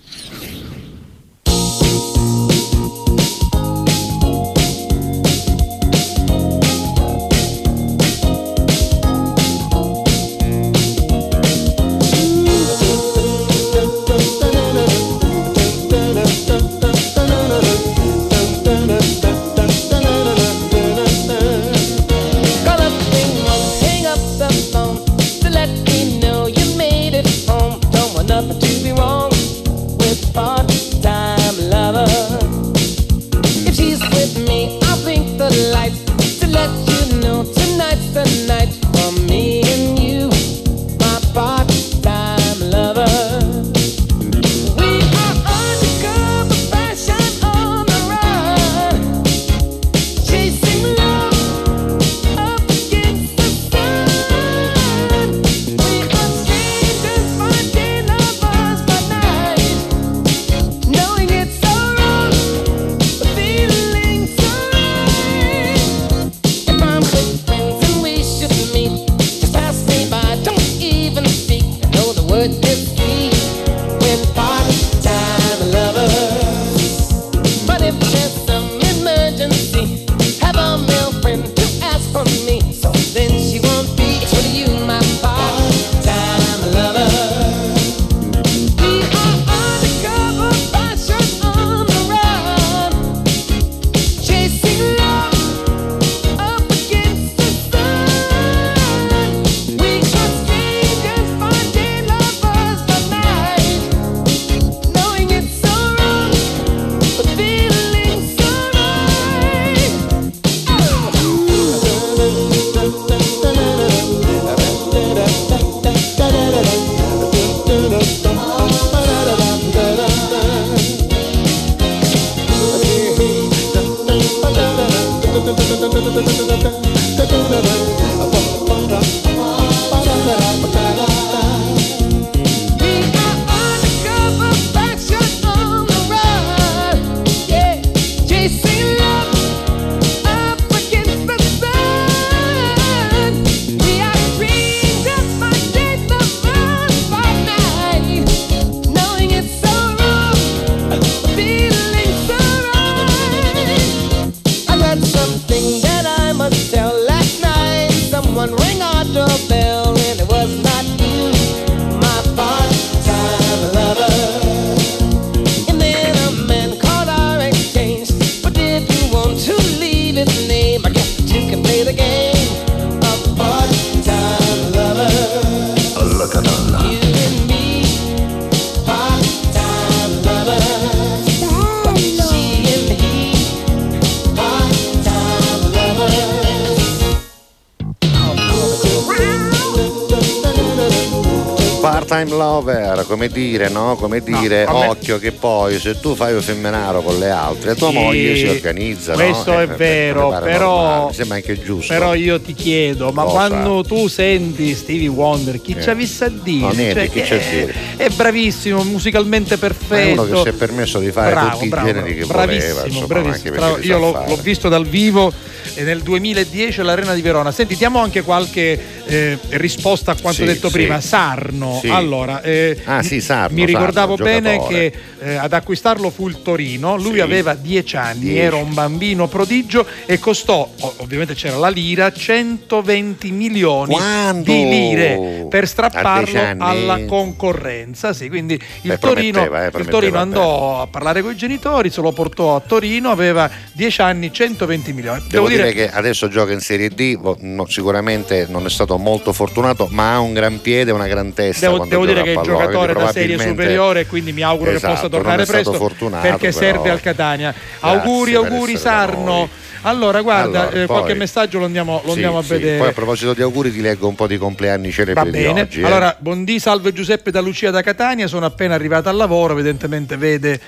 Come dire, no? Come dire, vabbè. occhio che poi se tu fai un femminaro con le altre, tua Sì, moglie si organizza, no? questo Eh, è per- vero, per- per però- normale, Mi sembra anche giusto. Però io ti chiedo, ma Cosa? quando tu senti Stevie Wonder, chi Eh. ci ha visto a dire? No, niente, Cioè, chi c'ha a è- dire? È bravissimo, musicalmente Ma è perfetto. uno che si è permesso di fare Bravo, tutti bravo, i generi che bravissimo, voleva, insomma, bravissimo, bravo. Io l'ho, l'ho visto dal vivo eh, nel 2010 all'Arena di Verona. Senti, diamo anche qualche eh, risposta a quanto Sì, detto sì. prima. Sarno, Sì. allora, eh, Ah, sì, Sarno, mi ricordavo Sarno, bene giocatore. che eh, ad acquistarlo fu il Torino. Lui aveva 10 anni, era un bambino prodigio e costò, ovviamente c'era la lira, 120 milioni Quando? di lire per strapparlo 10 anni? alla concorrenza. Sì, quindi il Beh, Torino, prometteva, eh, il Torino andò a parlare con i genitori, se lo portò a Torino, aveva 10 anni, 120 milioni. Devo dire che adesso gioca in Serie D, no, sicuramente non è stato molto fortunato, ma ha un gran piede e una gran testa. Devo, devo dire che è pallone, giocatore da serie superiore quindi mi auguro che Esatto, possa non tornare stato presto fortunato, perché però- serve al Catania. Grazie auguri, auguri Sarno. Allora, guarda, Allora, eh, qualche poi- messaggio lo andiamo, lo Sì, andiamo a sì. vedere. Poi a proposito di auguri ti leggo un po' di compleanni celebri Va bene, oggi. eh. allora buondì, salve Giuseppe da Lucia da Catania, sono appena arrivata al lavoro, evidentemente vede,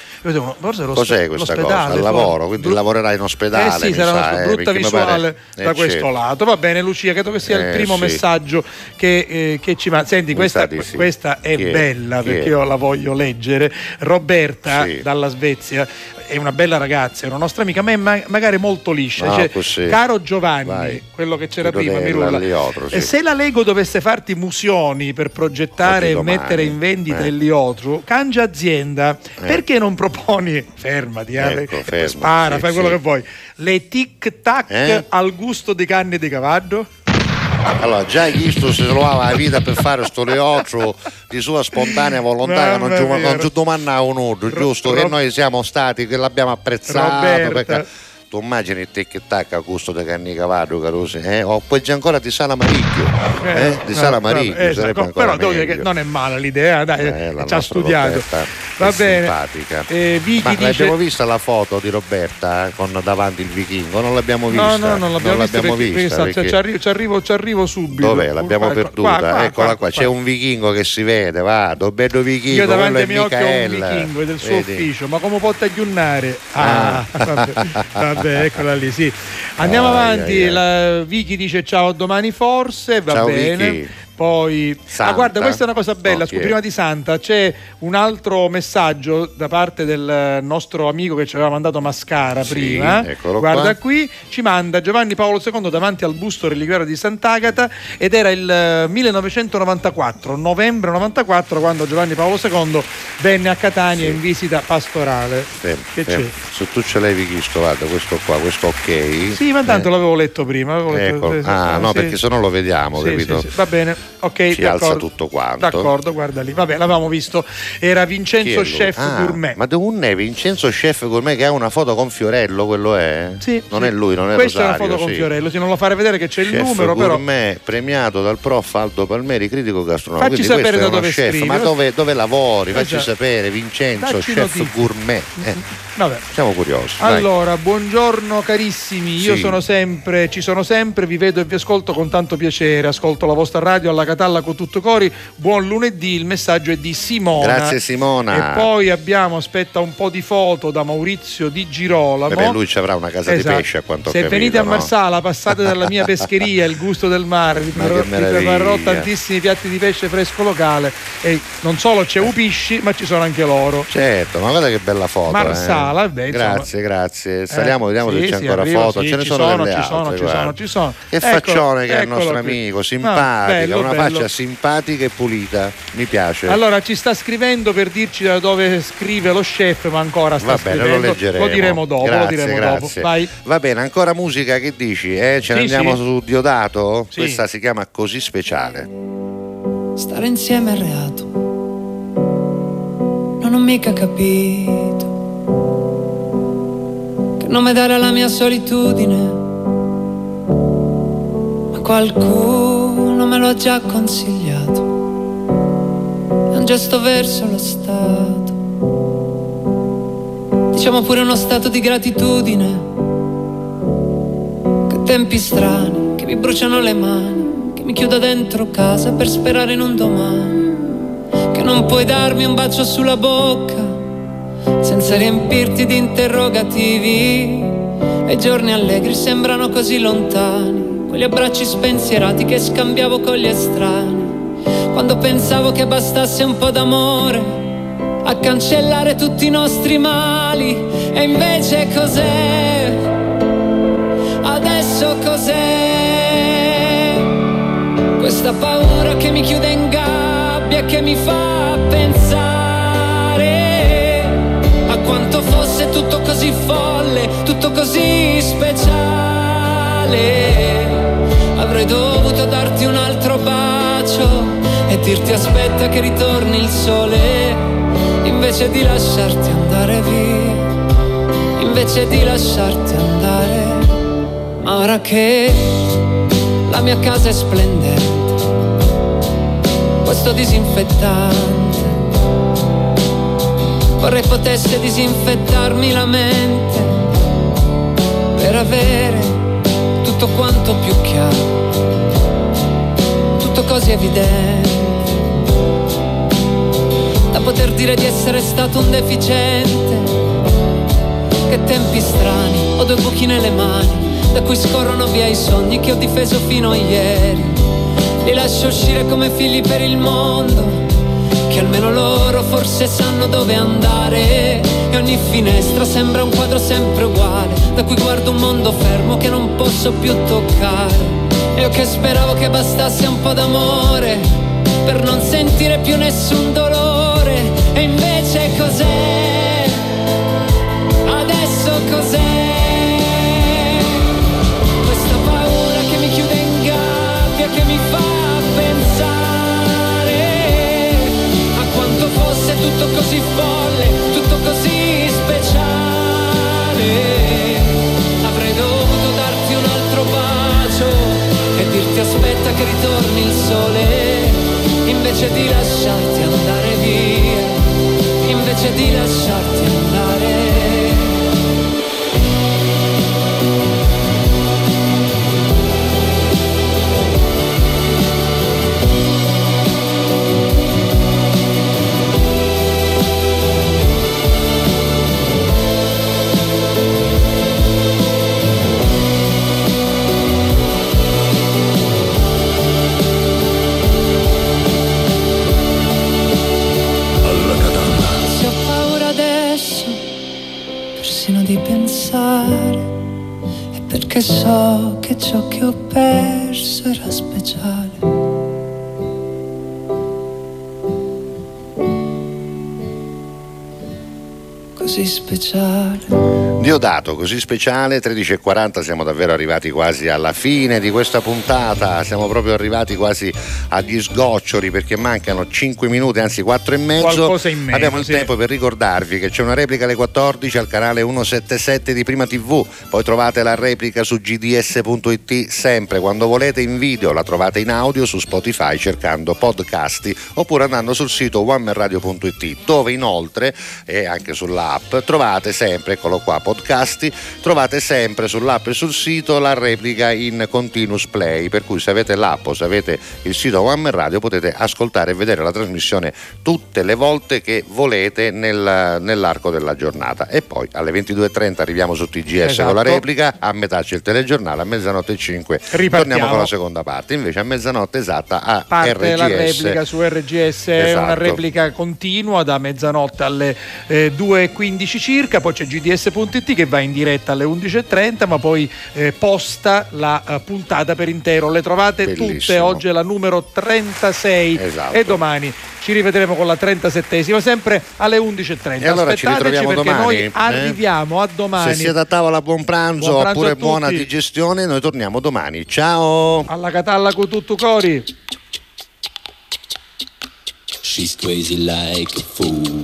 forse lo Cos'è questa cosa? Al lavoro, quindi Bru- lavorerai in ospedale. Eh sì, sarà una sa, sua eh, brutta visuale pare- da eh, questo certo. lato. Va bene, Lucia, credo che sia il Eh, primo sì. messaggio che, eh, che ci manda. Senti, questa, questa è bella perché io la voglio leggere. Roberta dalla Svezia è una bella ragazza, è una nostra amica, ma è ma- magari molto liscia. No, Dice, così. Caro Giovanni, Vai. quello che c'era prima, Mirulla, l'Aliotro, sì. se la Lego dovesse farti musioni per progettare Oggi e domani, mettere in vendita eh. il Liotro, cangia azienda, perché non proponi, fermati, eh, Ecco, fermo, spara, sì, fai quello sì. che vuoi, le tic tac Eh? al gusto di carne di cavallo? Allora, già Cristo si trovava la vita per fare sto leotro di sua spontanea volontà che non ci, non domandava nudo, giusto? Ro- e noi siamo stati che l'abbiamo apprezzato Roberta. perché tu immagini il tic tac a gusto di canni cavallo, carosi, eh? O poi c'è ancora di sala maricchio, eh? Di no, sala maricchio, esatto, sarebbe ancora però devo dire che non è male l'idea, dai, Eh, ci ha studiato. Va bene. simpatica. Eh, Vicky Ma dice- l'abbiamo vista la foto di Roberta eh, con davanti il vichingo? Non l'abbiamo vista. No, no, non l'abbiamo vista perché, perché vista, perché- ci, arrivo, ci arrivo- subito. Dov'è? L'abbiamo perduta. qua, qua, Eccola qua, c'è un vichingo che si vede, va, Dobbedo vichingo, Io davanti ai miei occhi ho un vichingo del suo ufficio, ma come può tagliunnare? Ah, Ah. vabbè, eccola lì, sì. Andiamo Ai, avanti, ai, ai. la Vicky dice ciao domani forse, va Ciao, bene. Vicky. Poi, Santa. ah, guarda, questa è una cosa bella. È? prima di Santa c'è un altro messaggio da parte del nostro amico che ci aveva mandato Mascara Sì, prima. Guarda qua. qui, ci manda Giovanni Paolo II davanti al busto reliquiario di Sant'Agata ed era il eh, 1994, novembre 94, quando Giovanni Paolo II venne a Catania in visita pastorale. Fermo, Che fermo. c'è? Se tu ce l'hai visto, guarda, questo qua, questo ok. Sì, ma tanto Eh, l'avevo letto prima. avevo letto- Ecco. eh, Ah, sì, no, sì. perché se no lo vediamo, Sì, capito? sì, sì. Va bene, ok. Si alza tutto quanto. D'accordo, guarda lì. Vabbè, l'avevamo visto. Era Vincenzo? Chef Ah, Gourmet. Ma un è Vincenzo Chef Gourmet che ha una foto con Fiorello, quello è? Sì, non sì. è lui, non è Questa è una Rosario, foto con sì. Fiorello, sì, non lo fare vedere che c'è il Chef numero, però. gourmet premiato dal prof Aldo Palmeri, critico gastronomico. Facci Quindi sapere da dove chef, ma dove, dove lavori? Eh Facci già. sapere, Vincenzo, Dacci chef notizie. gourmet. Eh. Vabbè. Siamo curiosi. vai. Allora, buongiorno carissimi, io Sì. sono sempre, ci sono sempre, vi vedo e vi ascolto con tanto piacere, ascolto la vostra radio alla Catalla con tutto cori, buon lunedì, il messaggio è di Simona. Grazie, Simona. E poi abbiamo, aspetta, un po' di foto da Maurizio di Girolamo. Beh, lui ci avrà una casa di Esatto. pesce a quanto Se capito, venite a no? Marsala, passate dalla mia pescheria, il gusto del mare, vi, preparerò- tantissimi piatti di pesce fresco locale e non solo c'è upisci, ma ci sono anche loro. Certo, ma guarda che bella foto. Marsala, eh. Beh, insomma. grazie, grazie. Saliamo, Eh, vediamo sì, se c'è sì, ancora arriva, foto. sì, Ce ne sono, sono, delle ci altre, sono, ci sono, ci sono. Che Eccolo, faccione che è il nostro qui. amico, Ah, simpatica, bello, una bello. faccia simpatica e pulita. Mi piace. Allora ci sta scrivendo per dirci da dove scrive lo chef, ma ancora sta Va bene, scrivendo. lo leggeremo. diremo dopo, grazie, lo diremo dopo. grazie. Vai. Va bene, ancora musica, che dici? Eh? Ce ne Sì, andiamo sì. su Diodato? Sì. Questa si chiama Così Speciale. Stare insieme è reato. Non ho mica capito nome dare alla mia solitudine. Ma qualcuno me lo ha già consigliato. È un gesto verso lo Stato. Diciamo pure uno stato di gratitudine. Che tempi strani, che mi bruciano le mani, che mi chiudo dentro casa per sperare in un domani. Che non puoi darmi un bacio sulla bocca senza riempirti di interrogativi. E i giorni allegri sembrano così lontani, quegli abbracci spensierati che scambiavo con gli estranei. Quando pensavo che bastasse un po' d'amore a cancellare tutti i nostri mali, e invece cos'è? Adesso cos'è? Questa paura che mi chiude in gabbia, che mi fa pensare quanto fosse tutto così folle, tutto così speciale. Avrei dovuto darti un altro bacio e dirti aspetta che ritorni il sole, invece di lasciarti andare via, invece di lasciarti andare. Ma ora che la mia casa è splendente, questo disinfettante, vorrei potesse disinfettarmi la mente per avere tutto quanto più chiaro, tutto così evidente, da poter dire di essere stato un deficiente. Che tempi strani, ho due buchi nelle mani, da cui scorrono via i sogni che ho difeso fino a ieri. Li lascio uscire come figli per il mondo, che almeno loro forse sanno dove andare. E ogni finestra sembra un quadro sempre uguale, da cui guardo un mondo fermo che non posso più toccare. Io che speravo che bastasse un po' d'amore, per non sentire più nessun dolore. E invece cos'è? Adesso cos'è? Tutto così folle, tutto così speciale. Avrei dovuto darti un altro bacio e dirti aspetta che ritorni il sole, invece di lasciarti andare via, invece di lasciarti andare. Perché so che ciò che ho perso era speciale. Così speciale. Diodato, così speciale, 13.40, siamo davvero arrivati quasi alla fine di questa puntata, siamo proprio arrivati quasi agli sgoccioli perché mancano 5 minuti, anzi 4 e mezzo. Meno, Abbiamo il sì. tempo per ricordarvi che c'è una replica alle 14 al canale 177 di Prima TV, poi trovate la replica su gds.it sempre quando volete in video, la trovate in audio su Spotify cercando podcasti oppure andando sul sito onemanradio.it dove inoltre e anche sull'app app, trovate sempre, eccolo qua, podcasti, trovate sempre sull'app e sul sito la replica in continuous play, per cui se avete l'app o se avete il sito One Man Radio potete ascoltare e vedere la trasmissione tutte le volte che volete nel- nell'arco della giornata. E poi alle 22.30 arriviamo su TGS con la Esatto. replica, a metà c'è il telegiornale, a mezzanotte e 5 Ripartiamo. torniamo con la seconda parte, invece a mezzanotte esatta a parte RGS. la replica su RGS, è una Esatto. replica continua da mezzanotte alle eh, 2.15 circa, poi c'è GDS.it che va in diretta alle 11.30, ma poi eh, posta la eh, puntata per intero. Le trovate tutte, Bellissimo. oggi è la numero 36 Esatto. e domani ci rivedremo con la 37esima, sempre alle 11.30. E allora ci Aspettateci ritroviamo perché domani, noi eh? arriviamo a domani. Se siete a tavola buon pranzo, Buon pranzo oppure buona digestione, noi torniamo domani. Ciao! Alla Catalla con tutto cori. She's crazy like a fool.